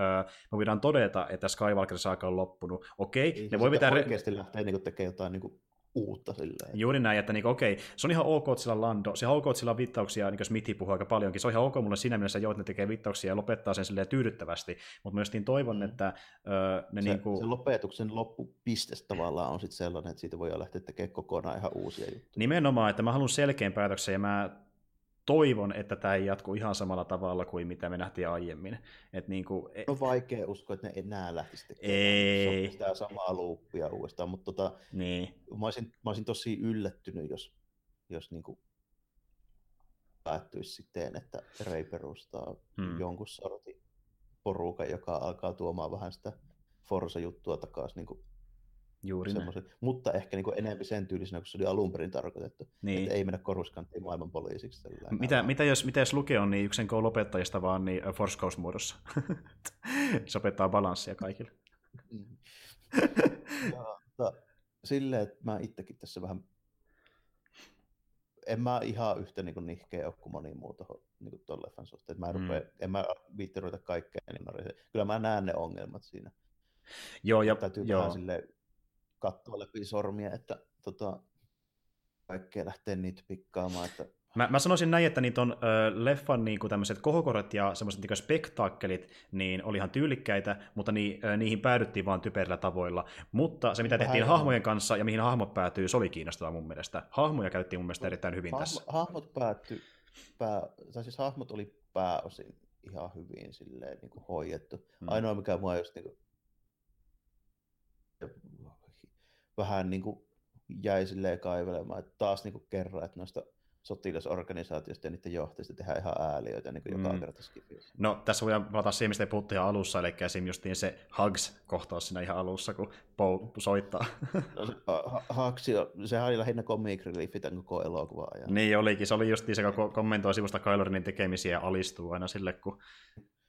me voidaan todeta, että Skywalker saaka on loppunut. Okei, niin, ne voi pitää... Oikeasti lähtee niin tekemään jotain niin kuin uutta silleen. Juuri näin, että niin, okei, se on ihan ok, että sillä Lando, se on ok, että sillä on viittauksia, niin kuin Smithi puhuu aika paljonkin, se on ihan ok mulle siinä mielessä, että ne tekee viittauksia ja lopettaa sen silleen tyydyttävästi, mutta myös niin toivon, mm. että ö, ne se, niin kuin... se lopetuksen loppupiste tavallaan on sitten sellainen, että siitä voi lähteä tekemään kokonaan ihan uusia juttuja. Nimenomaan, että mä haluan selkeän päätöksen ja mä toivon, että tämä ei jatku ihan samalla tavalla kuin mitä me nähtiin aiemmin. Et niin kuin, e- on vaikea uskoa, että ne enää lähtisi tekemään ei. sitä samaa luuppia uudestaan, mutta tota, niin. mä, olisin, mä olisin tosi yllättynyt, jos, jos niin kuin päättyisi sitten, että Rei perustaa hmm. jonkun sortin porukan, joka alkaa tuomaan vähän sitä Forza-juttua takaisin niin Juuri Mutta ehkä niin enemmän sen tyylisenä, kun se oli alun perin tarkoitettu. Niin. Että ei mennä korvuskanttiin maailman poliisiksi. Mitä, mitä, jos, mitä jos Luke on niin yksen lopettajista vaan niin uh, Force Ghost muodossa? se opettaa balanssia kaikille. Mm. ja, silleen, että mä itsekin tässä vähän en mä ihan yhtä niin nihkeä ole kuin moni muu tuohon niin tuon leffan suhteen. Mä en, mm. rupea, en mä viitti ruveta kaikkea niin Kyllä mä näen ne ongelmat siinä. Joo, ja, Täytyy joo. vähän silleen katsoa läpi sormia, että tota, kaikkea lähtee niitä pikkaamaan. Että... Mä, mä sanoisin näin, että niitä on ö, leffan niin tämmöiset kohokorot ja semmoiset niin spektaakkelit, niin oli ihan tyylikkäitä, mutta ni, ö, niihin päädyttiin vaan typerillä tavoilla. Mutta se, mitä Vähän tehtiin hahmojen kanssa ja mihin hahmot päätyy, se oli kiinnostavaa mun mielestä. Hahmoja käytettiin mun mielestä erittäin hyvin Hahmo, tässä. Hahmot päättyi, pää, tai siis hahmot oli pääosin ihan hyvin silleen, niin kuin hoidettu. Hmm. Ainoa, mikä mua just niin kuin, vähän niin kuin jäi silleen kaivelemaan, että taas niin kuin kerran, että noista sotilasorganisaatiosta ja niiden johtajista tehdään ihan ääliöitä niin kuin mm. joka kerta skifissä. No tässä voidaan palata siihen, mistä puhuttiin ihan alussa, eli esim. justiin se Hugs-kohtaus siinä ihan alussa, kun Poe soittaa. No, se, Hugs, sehän oli lähinnä comic reliefi tämän koko elokuva ajan. Niin olikin, se oli justiin se, kun kommentoi sivusta Kylo tekemisiä ja alistuu aina sille, kun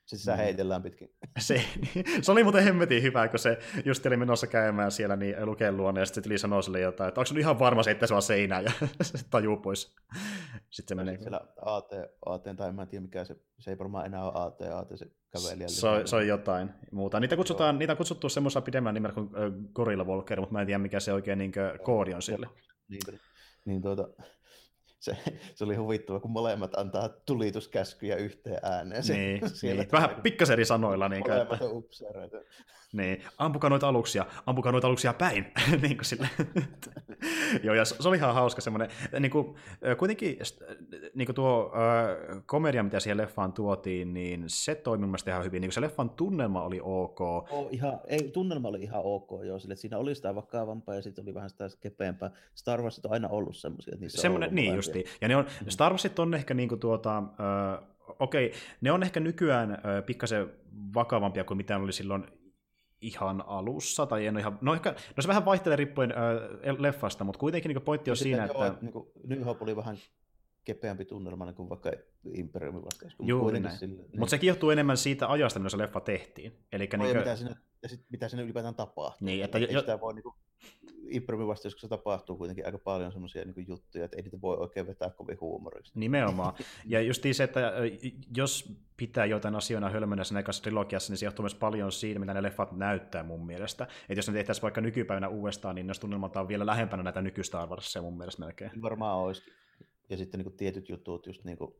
Sitten sitä mm. heitellään pitkin. Se, se oli muuten hemmetin hyvä, kun se just oli menossa käymään siellä niin Luken luonne, ja sitten tuli sanoa sille jotain, että onko se ihan varma se, että se on seinää, ja se tajuu pois. Sitten se menee. Siellä AT, AT, tai en tiedä mikä se, se ei varmaan enää ole AT, AT se kävelijä. Se, on, se on jotain muuta. Niitä, kutsutaan, niitä on kutsuttu semmoisella pidemmän nimellä kuin Gorilla Walker, mutta mä en tiedä mikä se oikein niin koodi on sille. Niin, niin tuota, se, se oli huvittava, kun molemmat antaa tulituskäskyjä yhteen ääneen. Niin, niin. vähän pikkasen eri sanoilla. Niin molemmat että... on Niin, ampukaa noita aluksia, ampukaa noita aluksia päin. niin kuin sille. Joo, ja se oli ihan hauska semmoinen, niin kuin, kuitenkin niin kuin tuo äh, komedia, mitä siihen leffaan tuotiin, niin se toimi mun ihan hyvin. Niin kuin se leffan tunnelma oli ok. Oh, ihan, ei, tunnelma oli ihan ok, joo, sille, siinä oli sitä vakavampaa ja sitten oli vähän sitä kepeämpää. Star Wars on aina ollut semmoisia, niissä Semmoinen, niin justi. Ja ne on, mm. Star Warsit on ehkä niin kuin tuota, äh, okei, ne on ehkä nykyään äh, pikkasen vakavampia kuin mitä oli silloin ihan alussa, tai en ihan, no ehkä, no se vähän vaihtelee riippuen äh, leffasta, mutta kuitenkin niin pointti on siinä, joo, että... Niin kuin, New Hope oli vähän kepeämpi tunnelma niin kuin vaikka Imperiumin vastaus. Juuri näin. Sille, niin... Mutta se kiehtuu enemmän siitä ajasta, milloin se leffa tehtiin. Elikkä no, niin kuin... mitä, siinä, ja sit, mitä siinä ylipäätään tapahtuu. Niin, että... Jo... sitä voi niin kuin, improvi vasta, se tapahtuu kuitenkin aika paljon semmoisia niin juttuja, että ei niitä voi oikein vetää kovin huumoriksi. Nimenomaan. Ja just se, että jos pitää jotain asioina hölmönä sen ekassa trilogiassa, niin se johtuu myös paljon siitä, mitä ne leffat näyttää mun mielestä. Että jos ne tehtäisiin vaikka nykypäivänä uudestaan, niin ne tunnelmaltaan vielä lähempänä näitä nykyistä Star mun mielestä melkein. Varmaan olisi. Ja sitten niin kuin tietyt jutut, just niin kuin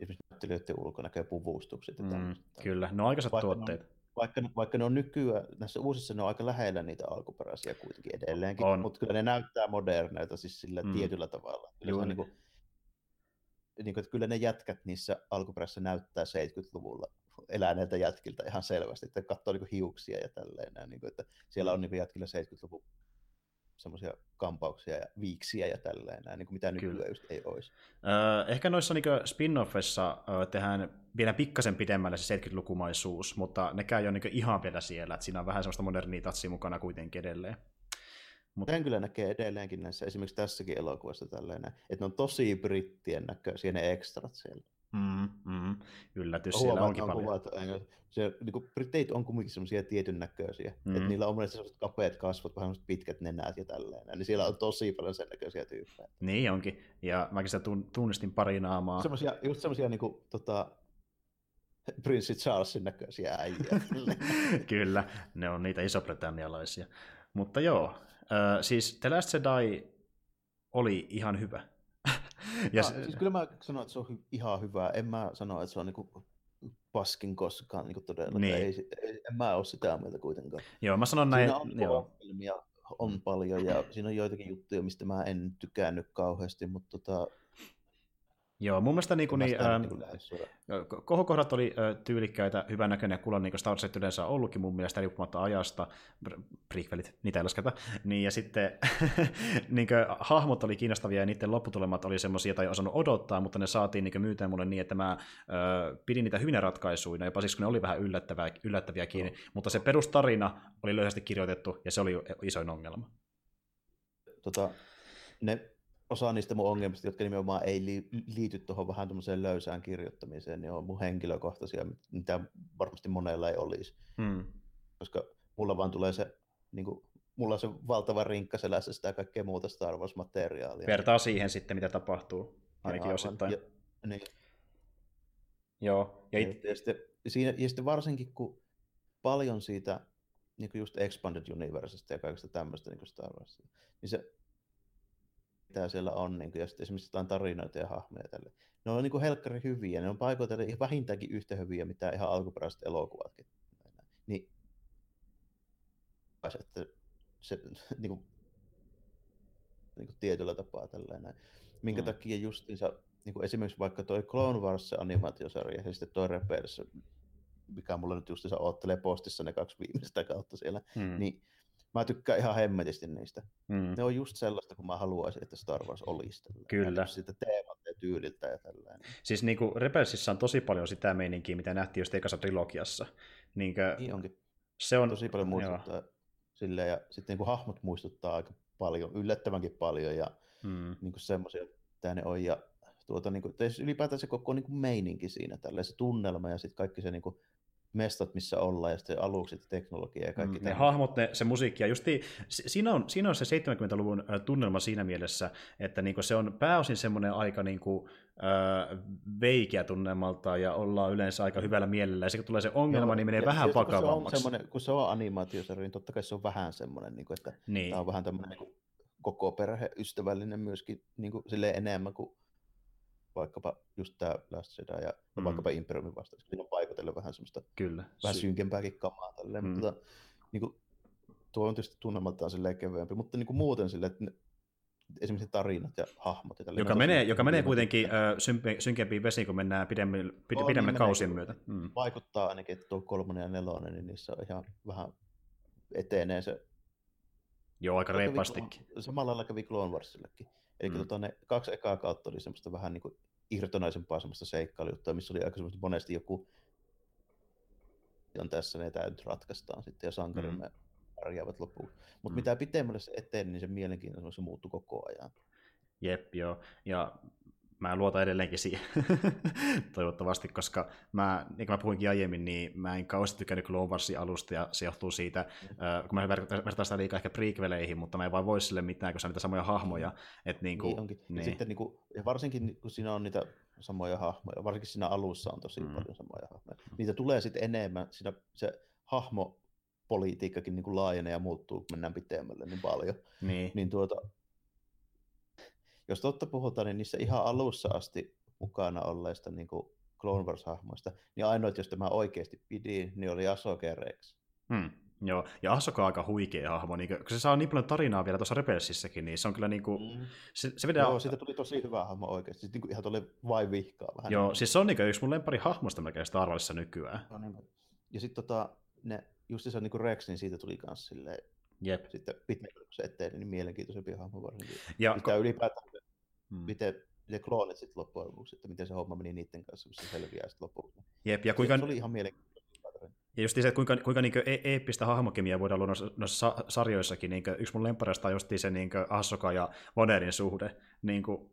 esimerkiksi näyttelijöiden ulkonäkö ja puvustukset. Ja mm, kyllä, ne on aikaiset tuotteet. On, vaikka, vaikka ne on nykyään, näissä uusissa ne on aika lähellä niitä alkuperäisiä kuitenkin edelleenkin, on. mutta kyllä ne näyttää moderneilta siis sillä mm. tietyllä tavalla. Kyllä, se on niin kuin, niin kuin, että kyllä ne jätkät niissä alkuperäisissä näyttää 70-luvulla eläneiltä jätkiltä ihan selvästi, että katsoo niin hiuksia ja tälleen, niin kuin, että siellä on niin jätkillä 70-luvun semmoisia kampauksia ja viiksiä ja tälleen, näin, niin kuin mitä nykyään just ei olisi. Öö, ehkä noissa niin spin-offissa öö, tehdään vielä pikkasen pidemmälle se 70-lukumaisuus, mutta ne käy jo niin ihan vielä siellä, että siinä on vähän semmoista modernia tatsia mukana kuitenkin edelleen. Mut... Sen kyllä näkee edelleenkin näissä, esimerkiksi tässäkin elokuvassa tälleen, että ne on tosi brittien näköisiä ne ekstrat siellä. Mm, mm. Yllätys siellä onkin on paljon. Kuvat, se, niin kuin, Briteit on kuitenkin semmoisia tietyn näköisiä, mm. että niillä on monesti sellaiset kapeat kasvot, vähän pitkät nenät ja tälleen, niin siellä on tosi paljon sen näköisiä tyyppejä. Niin onkin, ja mäkin sitä tunnistin pari naamaa. Semmoisia, just semmoisia niin kuin, tota, Prince Charlesin näköisiä äijä. Kyllä, ne on niitä isobritannialaisia. Mutta joo, äh, siis The Last Jedi oli ihan hyvä. Ja se... siis kyllä mä sanon, että se on ihan hyvä. En mä sano, että se on niinku paskin koskaan niinku todella. Niin. Ei, ei, en mä ole sitä mieltä kuitenkaan. Joo, mä sanon näin. Siinä on joo. on paljon ja siinä on joitakin juttuja, mistä mä en tykännyt kauheasti, mutta tota, Joo, mun mielestä niin kuin, niin, kohokohdat oli äh, tyylikkäitä, hyvän näköinen ja kuulla, niin kuin Star Wars yleensä ollutkin mun mielestä riippumatta ajasta, prequelit, niitä ei lasketa, niin ja sitten niin kuin, hahmot oli kiinnostavia ja niiden lopputulemat oli semmoisia, joita ei osannut odottaa, mutta ne saatiin niin myyteen mulle niin, että mä äh, pidin niitä hyvinä ratkaisuina, jopa siksi kun ne oli vähän yllättäviä, yllättäviäkin, no. mutta se perustarina oli löysästi kirjoitettu ja se oli isoin ongelma. Tota, ne osa niistä mun ongelmista, jotka nimenomaan ei liity tuohon vähän tuommoiseen löysään kirjoittamiseen, niin on mun henkilökohtaisia, mitä varmasti monella ei olisi. Hmm. Koska mulla vaan tulee se, niin kuin, mulla on se valtava rinkka selässä sitä kaikkea muuta Star Wars-materiaalia. Vertaa siihen sitten, mitä tapahtuu, ainakin ja, osittain. Ja, niin. Joo. Ja, it... ja, sitten, siinä, ja sitten varsinkin, kun paljon siitä niin kuin just Expanded Universesta ja kaikesta tämmöistä niin Star Wars, niin se mitä siellä on, niin kuin, ja sitten esimerkiksi jotain tarinoita ja hahmoja tälle. Ne on niin kuin helkkari hyviä, ne on paikoitellen vähintäänkin yhtä hyviä, mitä ihan alkuperäiset elokuvatkin. Niin, että se niin kuin, niin kuin tietyllä tapaa tällainen. Minkä mm. takia justiinsa, niin kuin esimerkiksi vaikka toi Clone Wars animaatiosarja ja sitten toi Rebels, mikä mulla nyt justiinsa oottelee postissa ne kaksi viimeistä kautta siellä, mm. niin Mä tykkään ihan hemmetisti niistä. Mm. Ne on just sellaista, kun mä haluaisin, että Star Wars olisi. Tällä. Kyllä. Sitä teemalta ja tyyliltä ja tällainen. Siis niin kuin Rebelsissa on tosi paljon sitä meininkiä, mitä nähtiin just ekassa trilogiassa. Niin, kuin... niin onkin. Se on tosi paljon muistuttaa silleen, ja sitten niin kuin hahmot muistuttaa aika paljon, yllättävänkin paljon, ja mm. niin kuin semmoisia, mitä ne on, ja tuota, niin kuin, ylipäätään se koko niin kuin meininki siinä, tällä se tunnelma ja sitten kaikki se niin kuin, mestat, missä ollaan, ja sitten alukset ja teknologia ja kaikki mm, Ne hahmot, ne, se musiikki, ja justi, siinä, on, siinä on se 70-luvun tunnelma siinä mielessä, että niinku se on pääosin semmoinen aika niinku, äh, veikiä tunnelmalta, ja ollaan yleensä aika hyvällä mielellä, ja sitten kun tulee se ongelma, Joo, niin menee vähän vakavammaksi. Kun se on, kun se on animaatiosarja, niin totta kai se on vähän semmoinen, niin kuin, että niin. tämä on vähän tämmöinen niin koko perheystävällinen myöskin niin kuin, enemmän kuin vaikkapa just tämä Last Jedi ja mm. vaikkapa Imperiumin vastaus. Siinä on paikotelle vähän semmoista Kyllä. vähän synkempääkin kamaa tälleen, mm. mutta niin kuin, tuo on tietysti tunnelmaltaan silleen kevyempi, mutta niin kuin muuten silleen, että ne, esimerkiksi tarinat ja hahmot. Ja joka menee, joka menee kuitenkin äh, synkempiin vesiin, kun mennään pidemmän, pid, pidemmän niin kausien myötä. Mm. Vaikuttaa ainakin, että tuo kolmonen ja nelonen, niin niissä on ihan vähän etenee se. Joo, aika reippastikin. Samalla lailla kävi Clone Warsillekin. Eli mm. tota, ne kaksi ekaa kautta oli semmoista vähän niin kuin irtonaisempaa semmoista seikkailijuttua, missä oli aika semmoista monesti joku on tässä, ne tämä nyt ratkaistaan sitten, ja sankarimme mm. pärjäävät loppuun. Mutta mm. mitä pitemmälle se eteen, niin se mielenkiintoisuus muuttuu koko ajan. Jep, joo. Ja mä luotan edelleenkin siihen, toivottavasti, koska mä, niin kuin mä puhuinkin aiemmin, niin mä en kauheasti tykännyt Clone Warsin alusta, ja se johtuu siitä, mm. kun mä vertaan sitä liikaa ehkä prequeleihin, mutta mä en vaan voi sille mitään, kun se on niitä samoja hahmoja. Mm. Et niin kuin, niin onkin. Niin. Ja sitten niin kuin, ja varsinkin kun siinä on niitä samoja hahmoja, varsinkin siinä alussa on tosi mm. paljon samoja hahmoja. Niitä tulee sitten enemmän, siinä se hahmo politiikkakin niin kuin laajenee ja muuttuu, kun mennään pitemmälle niin paljon. Niin. niin tuota, jos totta puhutaan, niin niissä ihan alussa asti mukana olleista niin kuin Clone Wars-hahmoista, niin ainoat, jos mä oikeasti pidin, niin oli Ahsoka Rex. Hmm. Joo, ja Ahsoka on aika huikea hahmo, niin kun se saa niin paljon tarinaa vielä tuossa Rebelsissäkin, niin se on kyllä niin kuin, mm. se, se vedää... Joo, siitä tuli tosi hyvä hahmo oikeasti, siis niin kuin ihan tuolle vai vihkaa vähän. Joo, niin. siis se on niin kuin yksi mun lempari hahmosta melkein Star Warsissa nykyään. No, niin. Ja sitten tota, ne, just se on niin Rex, niin siitä tuli myös silleen, Jep. sitten se eteen, niin mielenkiintoisempi hahmo varsinkin. Ja Mitä ko- ylipäätään hmm. miten, miten kloonit sitten loppujen lopuksi, että miten se homma meni niiden kanssa, kun se selviää sitten lopuksi. Jep, ja kuinka... Se oli ihan mielenkiintoista. Ja just se, että kuinka, kuinka niin e- eeppistä hahmokemiaa voidaan luoda noissa, noissa sarjoissakin. Niin yksi mun lempareista on just se niin Ahsoka ja Vonerin suhde. Niin kuin,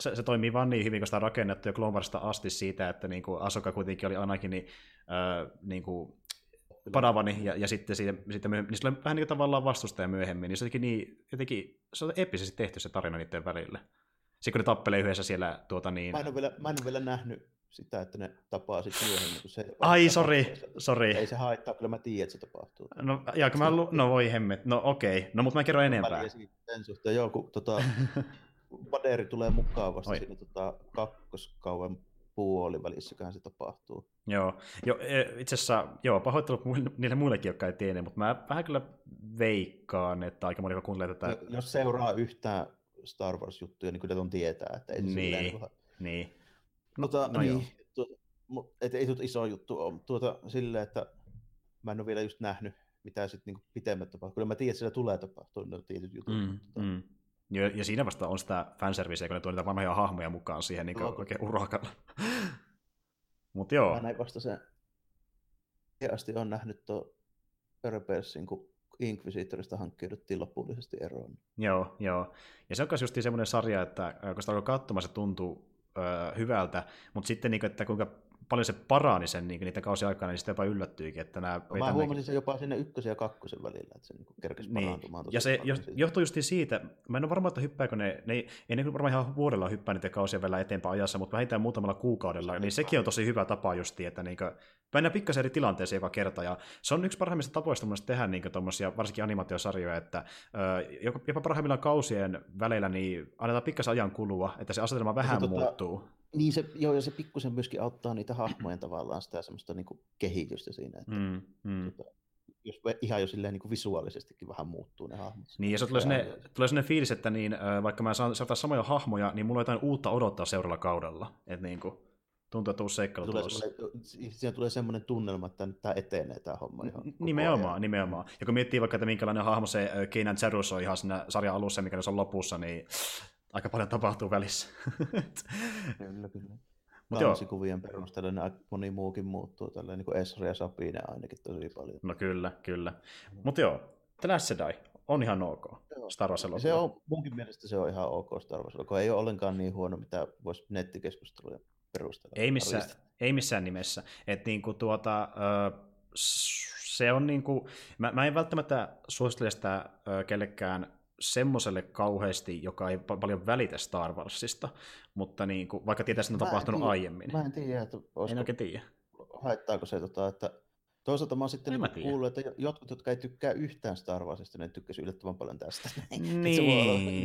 se, se, toimii vaan niin hyvin, kun sitä on rakennettu jo Clone Warsista asti siitä, että niin kuin Ahsoka kuitenkin oli ainakin niin, äh, niin kuin Padavani, ja, ja sitten, siitä, sitten myöhemmin, niin oli vähän niin kuin tavallaan vastustaja myöhemmin, niin se, jotenkin niin, jotenkin, se on eeppisesti tehty se tarina niiden välillä. Sitten kun ne tappelee yhdessä siellä tuota niin... Mä en ole vielä, mä en ole vielä nähnyt sitä, että ne tapaa sitten myöhemmin. Kun se Ai, sori, sori. Ei se haittaa, kyllä mä tiedän, että se tapahtuu. No, ja kun mä lu... no voi hemmet, no okei, okay. no mutta mä kerron enempää. Sen suhteen, joo, kun tota, Baderi tulee mukaan vasta Oi. siinä tota, kakkoskauan puolivälissäkään se tapahtuu. Joo, jo, e, itse asiassa, joo, pahoittelut niille muillekin, jotka ei tiedä, mutta mä vähän kyllä veikkaan, että aika moni, joka kuuntelee tätä... Jos seuraa yhtään Star Wars-juttuja, niin kyllä on tietää, että ei niin, silleen, niin. Mutta, no, niin, tuota, et ei tuota iso juttu ole tuota, silleen, että mä en ole vielä just nähnyt, mitä sitten niin pitemmät tapahtuu. Kyllä mä tiedän, että siellä tulee tapahtua ne tietyt jutut. Mm, mutta... mm. Ja, ja siinä vasta on sitä fanserviceä, kun ne tuo niitä vanhoja hahmoja mukaan siihen niin no, oikein urakalla. Mutta joo. Mä näin vasta sen, asti on nähnyt tuo Rebelsin, kun Inquisitorista hankkiuduttiin lopullisesti eroon. Joo, joo. Ja se on myös just semmoinen sarja, että kun sitä alkoi katsomaan, se tuntuu hyvältä, mutta sitten, niin kuin, että kuinka paljon se parani sen niin niitä kausia aikana, niin sitten jopa yllättyikin. Että nämä no, mä huomasin sen jopa sinne ykkösen ja kakkosen välillä, että se niin kerkesi niin. parantumaan. Ja se johtuu just siitä, mä en ole varma, että hyppääkö ne, ne ei, ne varmaan ihan vuodella hyppää niitä kausia vielä eteenpäin ajassa, mutta vähintään muutamalla kuukaudella, niin sekin on tosi hyvä tapa just, että niin kuin, mennään pikkasen eri tilanteeseen joka kerta, ja se on yksi parhaimmista tapoista mun tehdä niin tommosia, varsinkin animaatiosarjoja, että jopa parhaimmillaan kausien väleillä niin annetaan pikkasen ajan kulua, että se asetelma vähän tota, muuttuu. Niin se, joo, ja se pikkusen myöskin auttaa niitä hahmojen tavallaan sitä semmoista niin kuin kehitystä siinä, että mm, mm. Tota, jos ihan jo silleen niin kuin visuaalisestikin vähän muuttuu ne hahmot. Niin, ja se tulee sinne, tulee sinne fiilis, että niin, vaikka mä saan, saan samoja hahmoja, niin mulla on jotain uutta odottaa seuraavalla kaudella. Että niin kuin, tuntuu, että uusi seikkailu tulee Siinä tulee semmoinen tunnelma, että nyt tämä etenee tämä homma ihan Nimenomaan, ajan. nimenomaan. Ja kun miettii vaikka, että minkälainen hahmo se Keinan Zerus on ihan siinä sarjan alussa, mikä se on lopussa, niin aika paljon tapahtuu välissä. kyllä, kyllä. Kansikuvien perusteella niin moni muukin muuttuu, tällä niin kuin Esra ja Sabine ainakin tosi paljon. No kyllä, kyllä. Mm. Mutta joo, The Last Jedi on ihan ok. Joo, Star Wars Se on, munkin mielestä se on ihan ok Star Wars ei ole ollenkaan niin huono, mitä voisi nettikeskusteluja perustella. Ei missään, ei missään nimessä. Et niinku tuota, se on niinku, mä, mä en välttämättä suosittele sitä kellekään semmoiselle kauheasti, joka ei paljon välitä Star Warsista, mutta niinku, vaikka tietäisi, että on tapahtunut tiedä, aiemmin. Mä en tiedä, että en oikein tiedä. haittaako se, tota, että Toisaalta mä oon sitten niin kuullut, että jotkut, jotka ei tykkää yhtään Star Warsista, ne tykkäsivät yllättävän paljon tästä. Niin,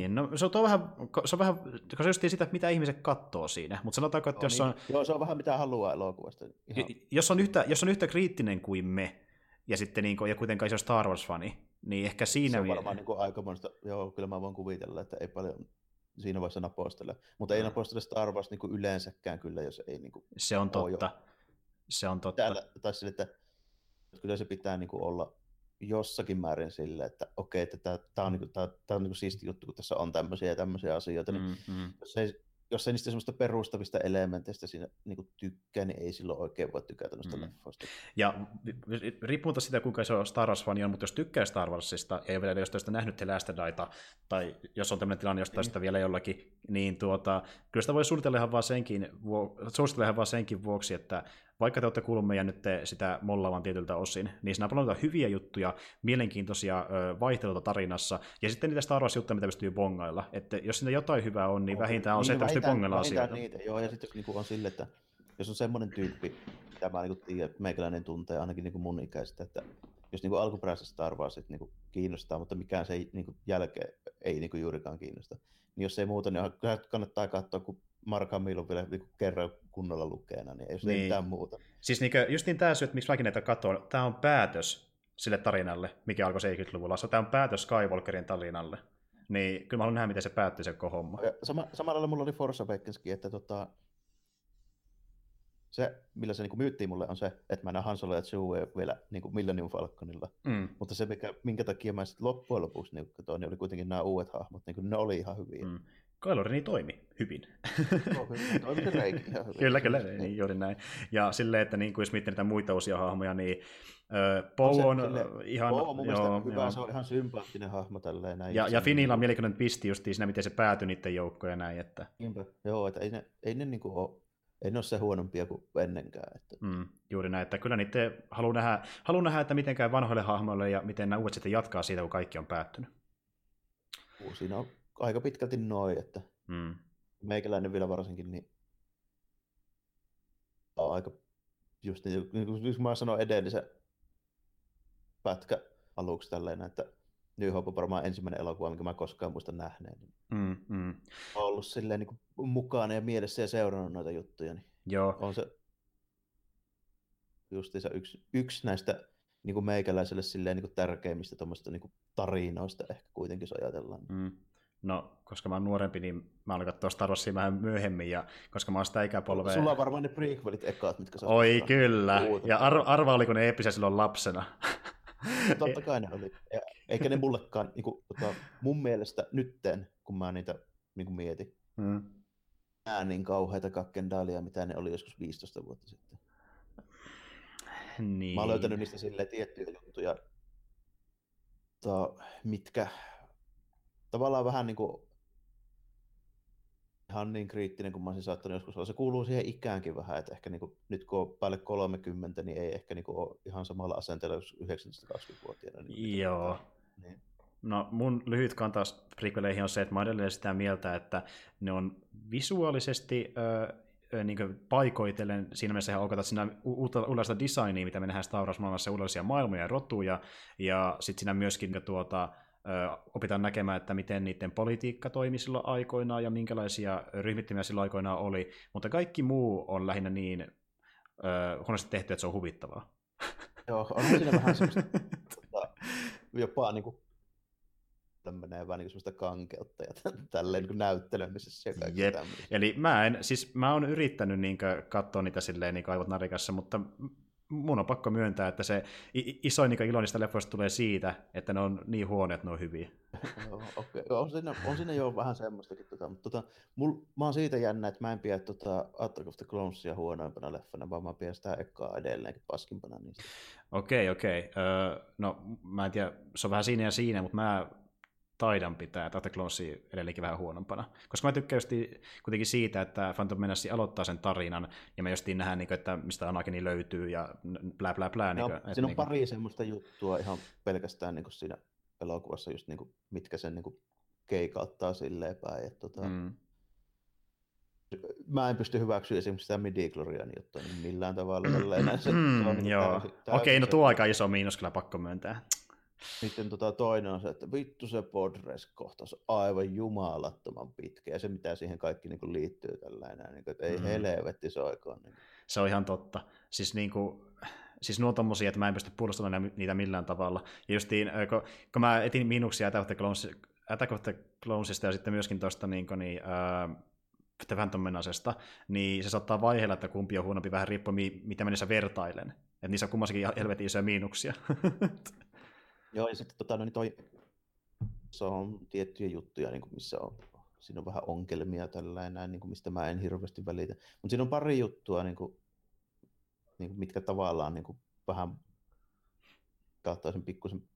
se no se on, vähän, se on vähän, koska se just sitä, että mitä ihmiset katsoo siinä, mutta sanotaanko, että no, jos niin. on... Joo, se on vähän mitä haluaa elokuvasta. Ihan. Jos, on yhtä, jos on yhtä kriittinen kuin me, ja sitten niin kuin, ja kuitenkaan iso Star Wars-fani, niin ehkä siinä... Se on varmaan niin aikamoista, joo, kyllä mä voin kuvitella, että ei paljon siinä vaiheessa napostele. Mutta ei napostele Star Wars niin yleensäkään kyllä, jos ei niin kuin Se on totta. Jo. Se on totta. Täällä, tai sille, että kyllä se pitää niin kuin olla jossakin määrin sille, että okei, että tämä, on, niin kuin, tämä, tämä on niin kuin siisti juttu, kun tässä on tämmöisiä ja tämmöisiä asioita, niin mm, mm. jos ei jos ei niistä semmoista perustavista elementeistä siinä niin tykkää, niin ei silloin oikein voi tykätä noista mm. leffoista. Ja riippumatta sitä, kuinka iso Star Wars-fani on, mutta jos tykkää Star Warsista, ei vielä jostain nähnyt The Last Jediita, tai jos on tämmöinen tilanne jostain sitä vielä jollakin, niin tuota, kyllä sitä voi suunnitella ihan vaan senkin, suositella ihan vaan senkin vuoksi, että vaikka te olette kuullut meidän nyt sitä mollaavan tietyltä osin, niin siinä on paljon hyviä juttuja, mielenkiintoisia vaihteluita tarinassa, ja sitten niitä Star Wars-juttuja, mitä pystyy bongailla. Että jos siinä jotain hyvää on, niin vähintään on niin, se, että pystyy bongailla asioita. Niitä, joo, ja sitten jos niinku on sille, että jos on semmoinen tyyppi, mitä mä niinku tiedän, meikäläinen tuntee ainakin niinku mun ikäistä, että jos niinku alkuperäiset Star Warsit niinku kiinnostaa, mutta mikään se ei niinku jälkeen ei niinku juurikaan kiinnosta, niin jos ei muuta, niin kannattaa katsoa, kun Mark Hamill on vielä niin kerran kunnolla lukeena, niin ei niin. mitään muuta. Siis niin just niin tämä syy, että miksi mäkin näitä katson, tämä on päätös sille tarinalle, mikä alkoi 70-luvulla. Tämä on päätös Skywalkerin tarinalle. Niin kyllä mä haluan nähdä, miten se päättyi se homma. sama, samalla lailla mulla oli Force Awakenskin, että tota, se, millä se niin myyttiin mulle, on se, että mä näen Han Solo ja Chewie vielä niin kuin Millennium Falconilla. Mm. Mutta se, mikä, minkä takia mä sitten loppujen lopuksi niin katsoin, niin oli kuitenkin nämä uudet hahmot, niin kuin ne oli ihan hyviä. Mm. Kylo Reni toimi hyvin. No, toimi Kyllä, kyllä, niin, juuri näin. Ja silleen, että niin kuin jos miettii näitä muita uusia hahmoja, niin Poe on, sille, ihan... Poe on mun joo, hyvä, joo. se on ihan sympaattinen hahmo tälleen näin. Ja, ja Finillä on mielenkiintoinen pisti just siinä, miten se päätyi niiden joukkoon ja näin. Että... Niinpä, joo, että ei ne, ei ne niin kuin ole ei ne ole se huonompia kuin ennenkään. Että... Mm, juuri näin, että kyllä niitä haluaa nähdä, haluaa nähdä, että miten käy vanhoille hahmoille ja miten nämä uudet sitten jatkaa siitä, kun kaikki on päättynyt. Siinä on aika pitkälti noin, että mm. meikäläinen vielä varsinkin, niin on aika just niin, niin kuin mä sanoin edellisen pätkä aluksi tälleen, että New Hope on varmaan ensimmäinen elokuva, minkä mä koskaan muista nähneen. Mm, mm. On ollut silleen niin kuin mukana ja mielessä ja seurannut noita juttuja. Niin Joo. On se justiinsa yksi, yksi näistä niin kuin meikäläiselle silleen niin kuin tärkeimmistä niin kuin tarinoista ehkä kuitenkin, jos ajatellaan. Mm. No, koska mä oon nuorempi, niin mä aloin katsoa Star Warsia vähän myöhemmin, ja koska mä oon sitä ikäpolvea... Sulla on varmaan ne prequelit ekaat, mitkä sä Oi kyllä, puhuta. ja ar- arva oliko ne eeppisiä silloin lapsena. Totta kai ne oli. Ja eikä ne mullekaan, niin kuin, tota, mun mielestä nytten, kun mä niitä niin kuin mietin, hmm. nää niin kauheita kakkendaalia, mitä ne oli joskus 15 vuotta sitten. Niin. Mä oon löytänyt niistä silleen tiettyjä juttuja, to, mitkä tavallaan vähän niin kuin ihan niin kriittinen kuin mä olisin saattanut joskus olla. Se kuuluu siihen ikäänkin vähän, että ehkä niin kuin, nyt kun on päälle 30, niin ei ehkä niin kuin ole ihan samalla asenteella jos 19-20-vuotiaana. Niin Joo. Niin. No mun lyhyt kanta prequeleihin on se, että mä edelleen sitä mieltä, että ne on visuaalisesti ö, niin paikoitellen siinä mielessä ihan ok, että siinä uutta, uudenlaista designia, mitä me nähdään Star Wars-maailmassa, uudenlaisia maailmoja ja rotuja, ja sitten siinä myöskin tuota, opitaan näkemään, että miten niiden politiikka toimi silloin aikoinaan ja minkälaisia ryhmittymiä silloin aikoinaan oli, mutta kaikki muu on lähinnä niin huonosti tehty, että se on huvittavaa. Joo, on siinä vähän semmoista tota, jopa niin kuin menee vähän niin semmoista kankeutta ja tälleen niin näyttelemisessä ja Jep. Eli mä en, siis mä oon yrittänyt niin katsoa niitä silleen niin aivot narikassa, mutta mun on pakko myöntää, että se isoin niin ilo niistä leffoista tulee siitä, että ne on niin huoneet, että ne on hyviä. Joo, okay. on, siinä, on siinä jo vähän semmoistakin. Tota, mutta tota, mul, mä oon siitä jännä, että mä en pidä tota Attack of the Clonesia huonoimpana leffana, vaan mä pidän sitä ekkaa edelleenkin paskimpana niistä. Okei, okay, okei. Okay. Öö, no mä en tiedä, se on vähän siinä ja siinä, mutta mä taidan pitää Attack Clonesia edelleenkin vähän huonompana. Koska mä tykkään just kuitenkin siitä, että Phantom Menace aloittaa sen tarinan, ja me justiin nähdään, niin kuin, että mistä Anakini löytyy, ja blä blä blä. No, niin kuin, siinä on niin kuin... pari semmoista juttua ihan pelkästään niin kuin siinä elokuvassa, just niin kuin, mitkä sen niin kuin keikauttaa silleen päin. Että, tota, mm. Mä en pysty hyväksyä esimerkiksi sitä midi juttua niin millään tavalla. Tälleen, se, mm, se on niin joo. Okei, no tuo aika iso miinus kyllä pakko myöntää. Sitten tota toinen on se, että vittu se podres kohtaus aivan jumalattoman pitkä ja se mitä siihen kaikki niin kuin liittyy tällainen, niin kuin, että ei mm. helvetti soikoon. Niin. Se on ihan totta. Siis, niin kuin, siis nuo tommosia, että mä en pysty puolustamaan niitä millään tavalla. Ja justiin, kun, kun mä etin miinuksia Attack of the Clonesista ja sitten myöskin tuosta niin, niin, äh, The Phantom Menasesta, niin se saattaa vaiheella, että kumpi on huonompi vähän riippuen, mitä mä niissä vertailen. Että niissä on kummassakin helvetin isoja miinuksia. Joo, ja sitten tota, no, niin toi, se on tiettyjä juttuja, niin kuin missä on, siinä on vähän ongelmia tällainen, niin kuin mistä mä en hirveästi välitä. Mutta siinä on pari juttua, niin kuin, niin kuin, mitkä tavallaan niin kuin, vähän kautta sen pikkusen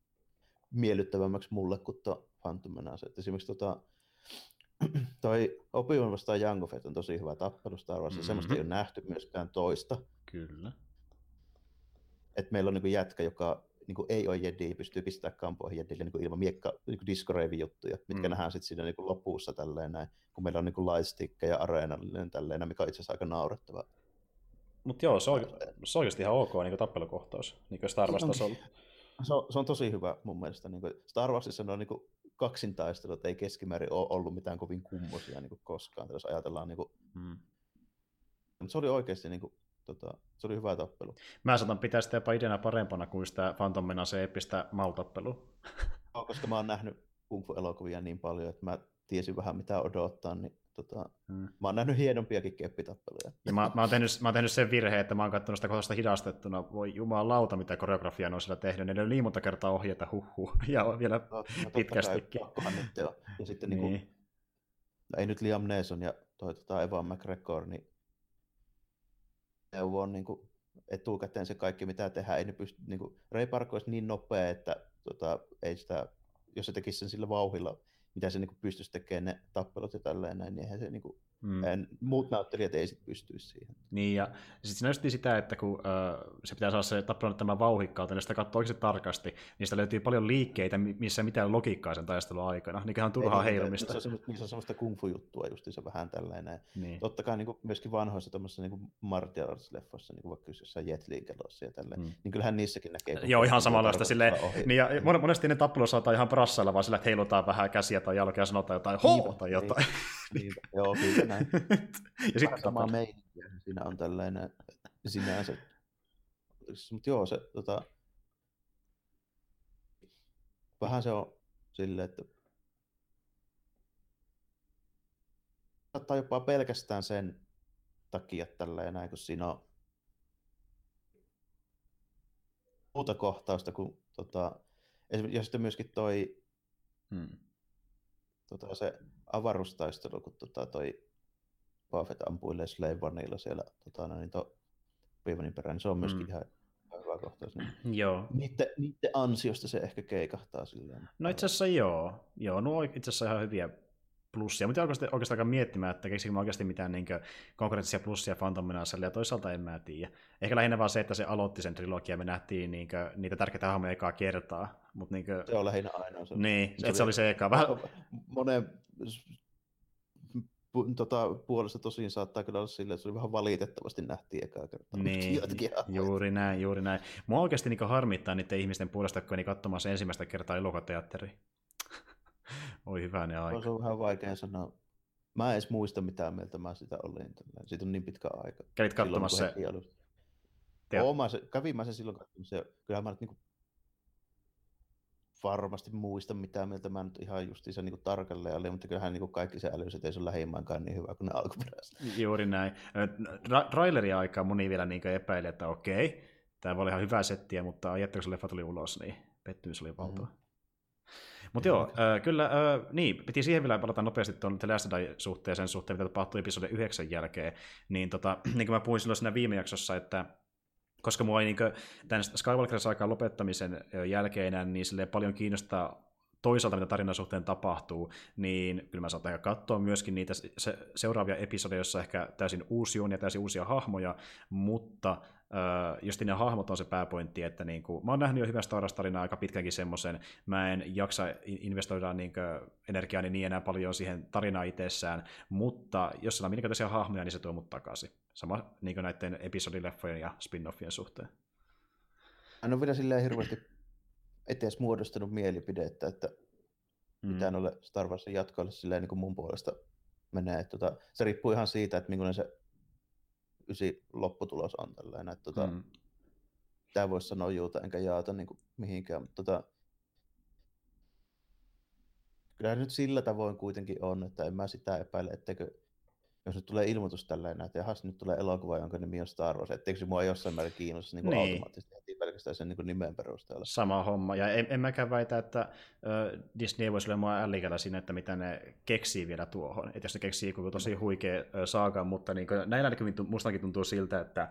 miellyttävämmäksi mulle kuin tuo Phantom Menace. Et esimerkiksi tota, toi Obi-Wan vastaan Jango Fett on tosi hyvä tappelu Star Wars, mm-hmm. semmoista ei ole nähty myöskään toista. Kyllä. Et meillä on niin jätkä, joka niin kuin ei ole jedi, pystyy pistämään kampoihin jedille niin kuin ilman miekka, niin kuin juttuja, mitkä mm. nähdään sitten siinä niin kuin lopussa tälleen näin, kun meillä on niin lightstick ja areenallinen tälleen, mikä on itse asiassa aika naurettava. Mutta joo, se on, se on oikeasti ihan ok niin kuin tappelukohtaus, niin kuin Star Wars-tasolla. Se on, se on tosi hyvä mun mielestä. Niin kuin Star Warsissa on niin kuin kaksintaistelut ei keskimäärin ole ollut mitään kovin kummosia niin kuin koskaan, jos ajatellaan. Niin kuin... mm. Mutta se oli oikeasti niin kuin, tota, se oli hyvä tappelu. Mä saatan pitää sitä jopa ideana parempana kuin sitä Phantom Menace eeppistä maltappelua. no, koska mä oon nähnyt kung fu-elokuvia niin paljon, että mä tiesin vähän mitä odottaa, niin tota, hmm. mä oon nähnyt hienompiakin keppitappeluja. Ja mä, mä, oon tehnyt, mä oon tehnyt sen virheen, että mä oon katsonut sitä kohdasta hidastettuna. Voi jumalauta, mitä koreografia on siellä tehnyt. Ne on niin monta kertaa ohjeita, huhhuh, ja vielä no, no, pitkästikin. Ja sitten niin. Niin kuin, ei nyt Liam Neeson ja toi, tota Evan McGregor, niin neuvoo niin kuin etukäteen se kaikki, mitä tehdään. Ei ne pysty, niin kuin, Ray Park olisi niin nopea, että tota, ei sitä, jos se tekisi sen sillä vauhilla, mitä se niin kuin pystyisi tekemään ne tappelut ja tälleen näin, niin eihän se niin kuin, Mm. En, muut näyttelijät ei sitten pystyisi siihen. Niin, ja sitten siinä just sitä, että kun äh, se pitää saada se tappelu tämä vauhikkautta, niin sitä katsoo oikeasti tarkasti, niin sitä löytyy paljon liikkeitä, missä mitään logiikkaa sen taistelun aikana, niin on turhaa ei, heilumista. Niissä on, niissä on semmoista kung fu-juttua just se vähän tällainen. Niin. Totta kai niin kuin, myöskin vanhoissa tämmöisissä niin martial arts-leffoissa, niin kuin vaikka jossain Jet Li-kelossa ja tälleen, mm. niin kyllähän niissäkin näkee. Joo, ihan samanlaista silleen, niin, ja monesti ne tappelut saataan ihan brassailla, vaan sillä, että heilutaan vähän käsiä tai jalkoja ja sanotaan jotain hoo tai jotain. Niin, niin, joo, kyllä näin. ja sitten sama meininkiä siinä on tällainen sinänsä. Mutta joo, se tota, vähän se on silleen, että saattaa jopa pelkästään sen takia tällä näin, kun siinä on muuta kohtausta kuin tota, ja sitten myöskin toi hmm. Tota, se avaruustaistelu, kun tota, toi Buffett ampuilee Slave Vanilla siellä tota, no niin to, Piivanin perään, niin se on myöskin mm. ihan hyvä kohtaus. Niin joo. Niiden, niiden ansiosta se ehkä keikahtaa silleen. No itse asiassa joo. Joo, nuo itse asiassa ihan hyviä plussia, mutta oikeastaan, oikeastaan miettimään, että keksikö mä oikeasti mitään niin konkreettisia plussia Phantom Menacelle, ja toisaalta en mä tiedä. Ehkä lähinnä vaan se, että se aloitti sen trilogia, me nähtiin niin kuin, niitä tärkeitä hahmoja ekaa kertaa. Mutta niin kuin... Se on lähinnä ainoa. Se, niin, se, oli, se oli se eka. Vähän... Monen tota, puolesta tosiaan saattaa kyllä olla silleen, että se oli vähän valitettavasti nähtiin ekaa kertaa. Niin, juuri näin, juuri näin. Mua oikeasti niin harmittaa niiden ihmisten puolesta, kun katsomaan se ensimmäistä kertaa elokateatteri. Oi ne aika. Se on vähän vaikea sanoa. Mä en edes muista mitään mieltä mä sitä olin. Siitä on niin pitkä aika. Kävit katsomassa se? Joo, mä se, kävin mä sen silloin katsomassa. Kyllähän mä nyt niin varmasti muista mitään mieltä mä nyt ihan justiinsa niin tarkalleen oli, mutta kyllähän niin kaikki se älyiset ei ole lähimmäänkaan niin hyvä kuin ne alkuperäiset. Juuri näin. Ra- traileria aikaa moni vielä niin epäili, että okei, tämä voi olla ihan hyvä settiä, mutta ajatteko se leffa tuli ulos, niin pettymys oli valtava. Mm-hmm. Mutta joo, äh, kyllä, äh, niin, piti siihen vielä palata nopeasti tuon The Last suhteen sen suhteen, mitä tapahtui episode 9 jälkeen. Niin, tota, niin kuin mä puhuin silloin siinä viime jaksossa, että koska mua ei niin kuin, tämän Skywalkerin aikaan lopettamisen jälkeen niin sille paljon kiinnostaa toisaalta mitä tarinan suhteen tapahtuu, niin kyllä mä saatan katsoa myöskin niitä se, seuraavia episodeja, joissa ehkä täysin uusia ja täysin uusia hahmoja, mutta just ne hahmot on se pääpointti, että niin kuin, mä oon nähnyt jo hyvä Star Wars-tarinaa aika pitkänkin semmoisen, mä en jaksa investoida niin energiaani niin enää paljon siihen tarinaan itsessään, mutta jos siellä on minkälaisia hahmoja, niin se tuo mut takaisin. Sama niin näiden episodileffojen ja spin-offien suhteen. En ole vielä silleen hirveästi etes muodostanut mielipidettä, että mm. mitä noille Star Warsin jatkoille silleen niin kuin mun puolesta menee. Että, tota, se riippuu ihan siitä, että minkälainen se ysi lopputulos on tällainen. Että, tota, mm. Tämä voisi sanoa juuta enkä jaata niin kuin mihinkään, mutta tota, kyllä nyt sillä tavoin kuitenkin on, että en mä sitä epäile, etteikö jos nyt tulee ilmoitus tälleen, että jahas, nyt tulee elokuva, jonka nimi on Star Wars, etteikö se mua jossain määrin kiinnosta niin niin. automaattisesti pelkästään sen niin nimen perusteella. Sama homma, ja en, en mäkään väitä, että äh, Disney voisi olla mua ällikällä siinä, että mitä ne keksii vielä tuohon. Että jos ne keksii joku tosi huikea äh, saaga, mutta niin kuin, näillä näkymin mustakin tuntuu siltä, että äh,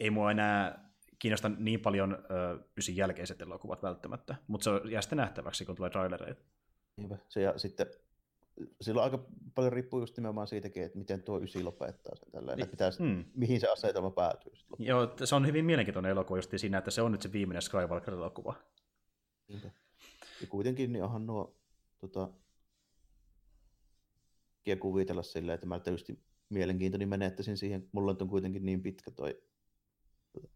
ei mua enää kiinnosta niin paljon äh, ysin jälkeiset elokuvat välttämättä, mutta se jää sitten nähtäväksi, kun tulee trailereita. Niinpä. Se, ja sitten silloin aika paljon riippuu just nimenomaan siitäkin, että miten tuo ysi lopettaa sen tällainen, että pitäisi, hmm. mihin se asetelma päätyy. Joo, se on hyvin mielenkiintoinen elokuva just siinä, että se on nyt se viimeinen Skywalker-elokuva. Ja kuitenkin niin onhan nuo tota, kuvitella silleen, että mä tietysti mielenkiintoni menettäisin siihen, mulla on kuitenkin niin pitkä toi tota.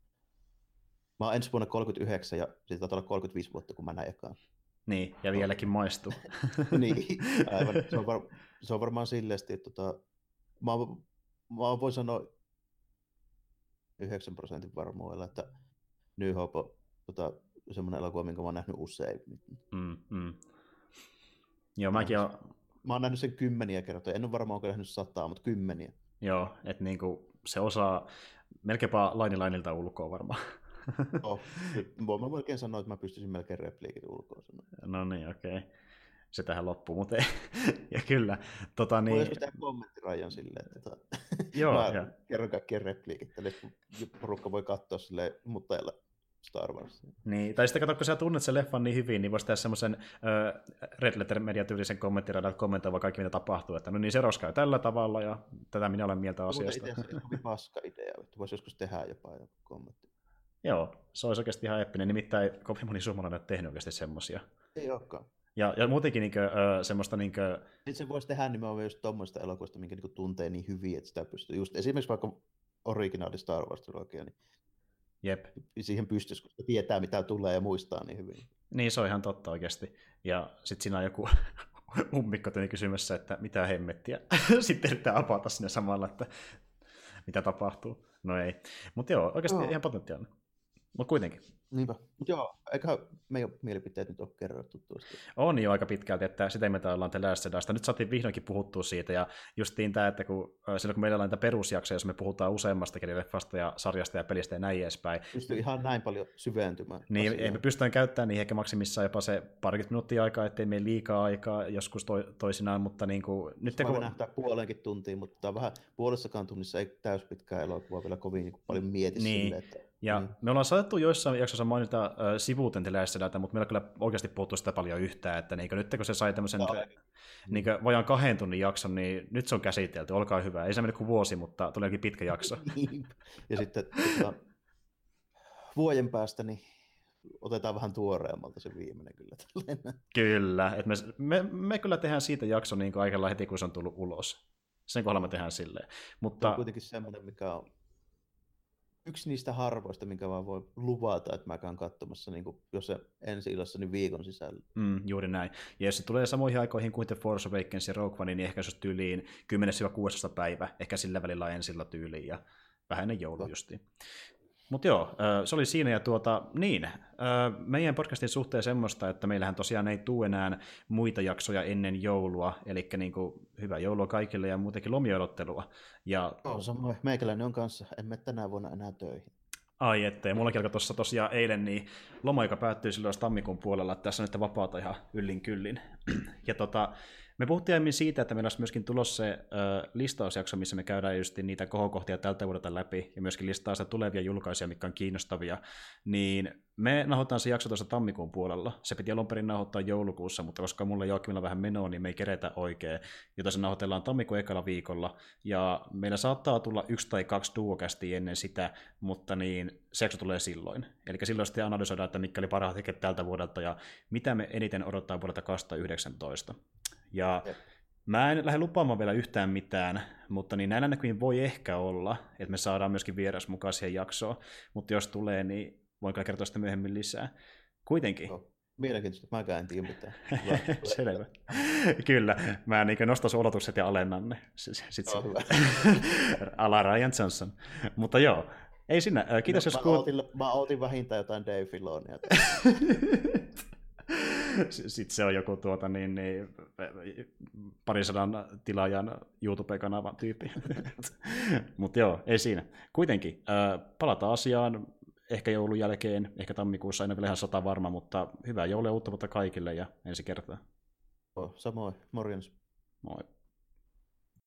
Mä oon ensi vuonna 39 ja siitä taitaa olla 35 vuotta, kun mä näin ekaan. Niin, ja vieläkin maistuu. niin, aivan. Se on, var, se on varmaan silleen, että tota, mä, mä voin sanoa 9 prosentin varmuudella, että New Hope on tota, semmoinen elokuva, minkä mä oon nähnyt usein. Mm, mm. Joo, mäkin oon... Mä oon nähnyt sen kymmeniä kertoja. En ole varmaan onko nähnyt sataa, mutta kymmeniä. Joo, että niinku se osaa melkeinpä lainilainilta ulkoa varmaan. oh, voin mä melkein sanoa, että mä pystyisin melkein repliikit ulkoa sanoa. No niin, okei. Okay. Se tähän loppuu, mutta ei. ja kyllä. Tota, niin... Voisi tehdä kommenttirajan silleen, että tota... Joo, mä ja. kerron kaikkien repliikit, eli porukka voi katsoa silleen mutteilla Star Wars. Niin, tai sitten kato, kun sä tunnet sen leffan niin hyvin, niin voisi tehdä semmoisen uh, Red Letter Media-tyylisen kommenttiradan, että kommentoiva kaikki, mitä tapahtuu, että no niin, se roskaa tällä tavalla, ja tätä minä olen mieltä asiasta. Mutta itse asiassa paska idea, että voisi joskus tehdä jopa joku kommentti. Joo, se olisi oikeasti ihan eppinen. Nimittäin kovin moni suomalainen on tehnyt oikeasti semmoisia. Ei olekaan. Ja, ja muutenkin niin kuin, ö, semmoista... Niin kuin... Sitten se voisi tehdä nimenomaan just tuommoista elokuvista, minkä niin tuntee niin hyvin, että sitä pystyy. Just esimerkiksi vaikka originaali Star Wars-trilogia, niin Jep. siihen pystyisi, koska tietää mitä tulee ja muistaa niin hyvin. Niin, se on ihan totta oikeasti. Ja sitten siinä on joku ummikko kysymässä, että mitä hemmettiä. sitten yrittää apata sinne samalla, että mitä tapahtuu. No ei. Mutta joo, oikeasti no. ihan potentiaalinen. Mutta kuitenkin. Niinpä. Joo, eikä meidän mielipiteet nyt ole kerrottu tuosta. On jo aika pitkälti, että sitä me ollaan The Last Nyt saatiin vihdoinkin puhuttua siitä, ja justiin tämä, että kun, silloin kun meillä on näitä perusjaksoja, jos me puhutaan useammastakin leffasta ja sarjasta ja pelistä ja näin edespäin. Pystyy ihan näin paljon syventymään. Niin, asiaan. me pystytään käyttämään niihin ehkä maksimissaan jopa se parikymmentä minuuttia aikaa, ettei meillä liikaa aikaa joskus to, toisinaan, mutta niin kuin, nyt kun... nähdä puolenkin tuntia, mutta vähän puolessakaan tunnissa ei täyspitkää elokuvaa vielä kovin niin paljon mieti niin. sille, että ja mm. me ollaan saatettu joissain jaksossa mainita äh, data, mutta meillä kyllä oikeasti puhuttu sitä paljon yhtään, että niin nyt kun se sai tämmöisen niin vajaan kahden tunnin jakson, niin nyt se on käsitelty, olkaa hyvä. Ei se mene kuin vuosi, mutta tuli pitkä jakso. ja sitten tuota, vuoden päästä niin otetaan vähän tuoreemmalta se viimeinen kyllä. Kyllä, että me, me, me, kyllä tehdään siitä jakso niin aikalla heti, kun se on tullut ulos. Sen kohdalla me tehdään silleen. Mutta... Se on kuitenkin semmoinen, mikä on yksi niistä harvoista, minkä vaan voi luvata, että mä käyn katsomassa, niin kuin, jos se ensi illassa, niin viikon sisällä. Mm, juuri näin. Ja jos se tulee samoihin aikoihin kuin The Force Awakens ja Rogue One, niin ehkä se tyyliin 10-16 päivä, ehkä sillä välillä ensillä tyyliin, ja vähän ennen joulua justiin. Mutta joo, se oli siinä ja tuota, niin, meidän podcastin suhteen semmoista, että meillähän tosiaan ei tule enää muita jaksoja ennen joulua, eli niin kuin, hyvää joulua kaikille ja muutenkin lomioilottelua. Ja... On samoin, meikäläinen on kanssa, en mene tänä vuonna enää töihin. Ai ettei, mullakin alkoi tuossa tosiaan eilen, niin loma, joka päättyi silloin tammikuun puolella, että tässä on nyt vapaata ihan yllin kyllin. ja tota, Me puhuttiin aiemmin siitä, että meillä olisi myöskin tulossa se äh, listausjakso, missä me käydään just niitä kohokohtia tältä vuodelta läpi, ja myöskin listaa sitä tulevia julkaisuja, mitkä on kiinnostavia. Niin me nauhoitetaan se jakso tuossa tammikuun puolella. Se piti alun perin nauhoittaa joulukuussa, mutta koska mulla Joakimilla vähän menoa, niin me ei keretä oikein. Joten se nauhoitellaan tammikuun ekalla viikolla. Ja meillä saattaa tulla yksi tai kaksi duokästiä ennen sitä, mutta niin se jakso tulee silloin. Eli silloin sitten analysoidaan, että mitkä oli parhaat hetket tältä vuodelta ja mitä me eniten odottaa vuodelta 2019. Ja Jep. Mä en lähde lupaamaan vielä yhtään mitään, mutta niin näillä näkymin voi ehkä olla, että me saadaan myöskin vieras mukaan siihen jaksoon, mutta jos tulee, niin voin kyllä kertoa sitä myöhemmin lisää. Kuitenkin. No, mielenkiintoista, mä en tiedä mitään. Selvä. kyllä, mä niin nostan odotukset ja alennan ne. Sitten hyvä. Ala Ryan Johnson. Mutta joo, ei sinä. Kiitos, no, jos mä, kuul... mä ootin vähintään jotain Dave Filonia. Sitten se on joku tuota, niin, niin, parisadan tilaajan YouTube-kanavan tyyppi. Mutta joo, ei siinä. Kuitenkin, palataan asiaan ehkä joulun jälkeen, ehkä tammikuussa, en ole vielä ihan sata varma, mutta hyvää joulua uutta vuotta kaikille ja ensi kertaa. Samoin, morjens. Moi.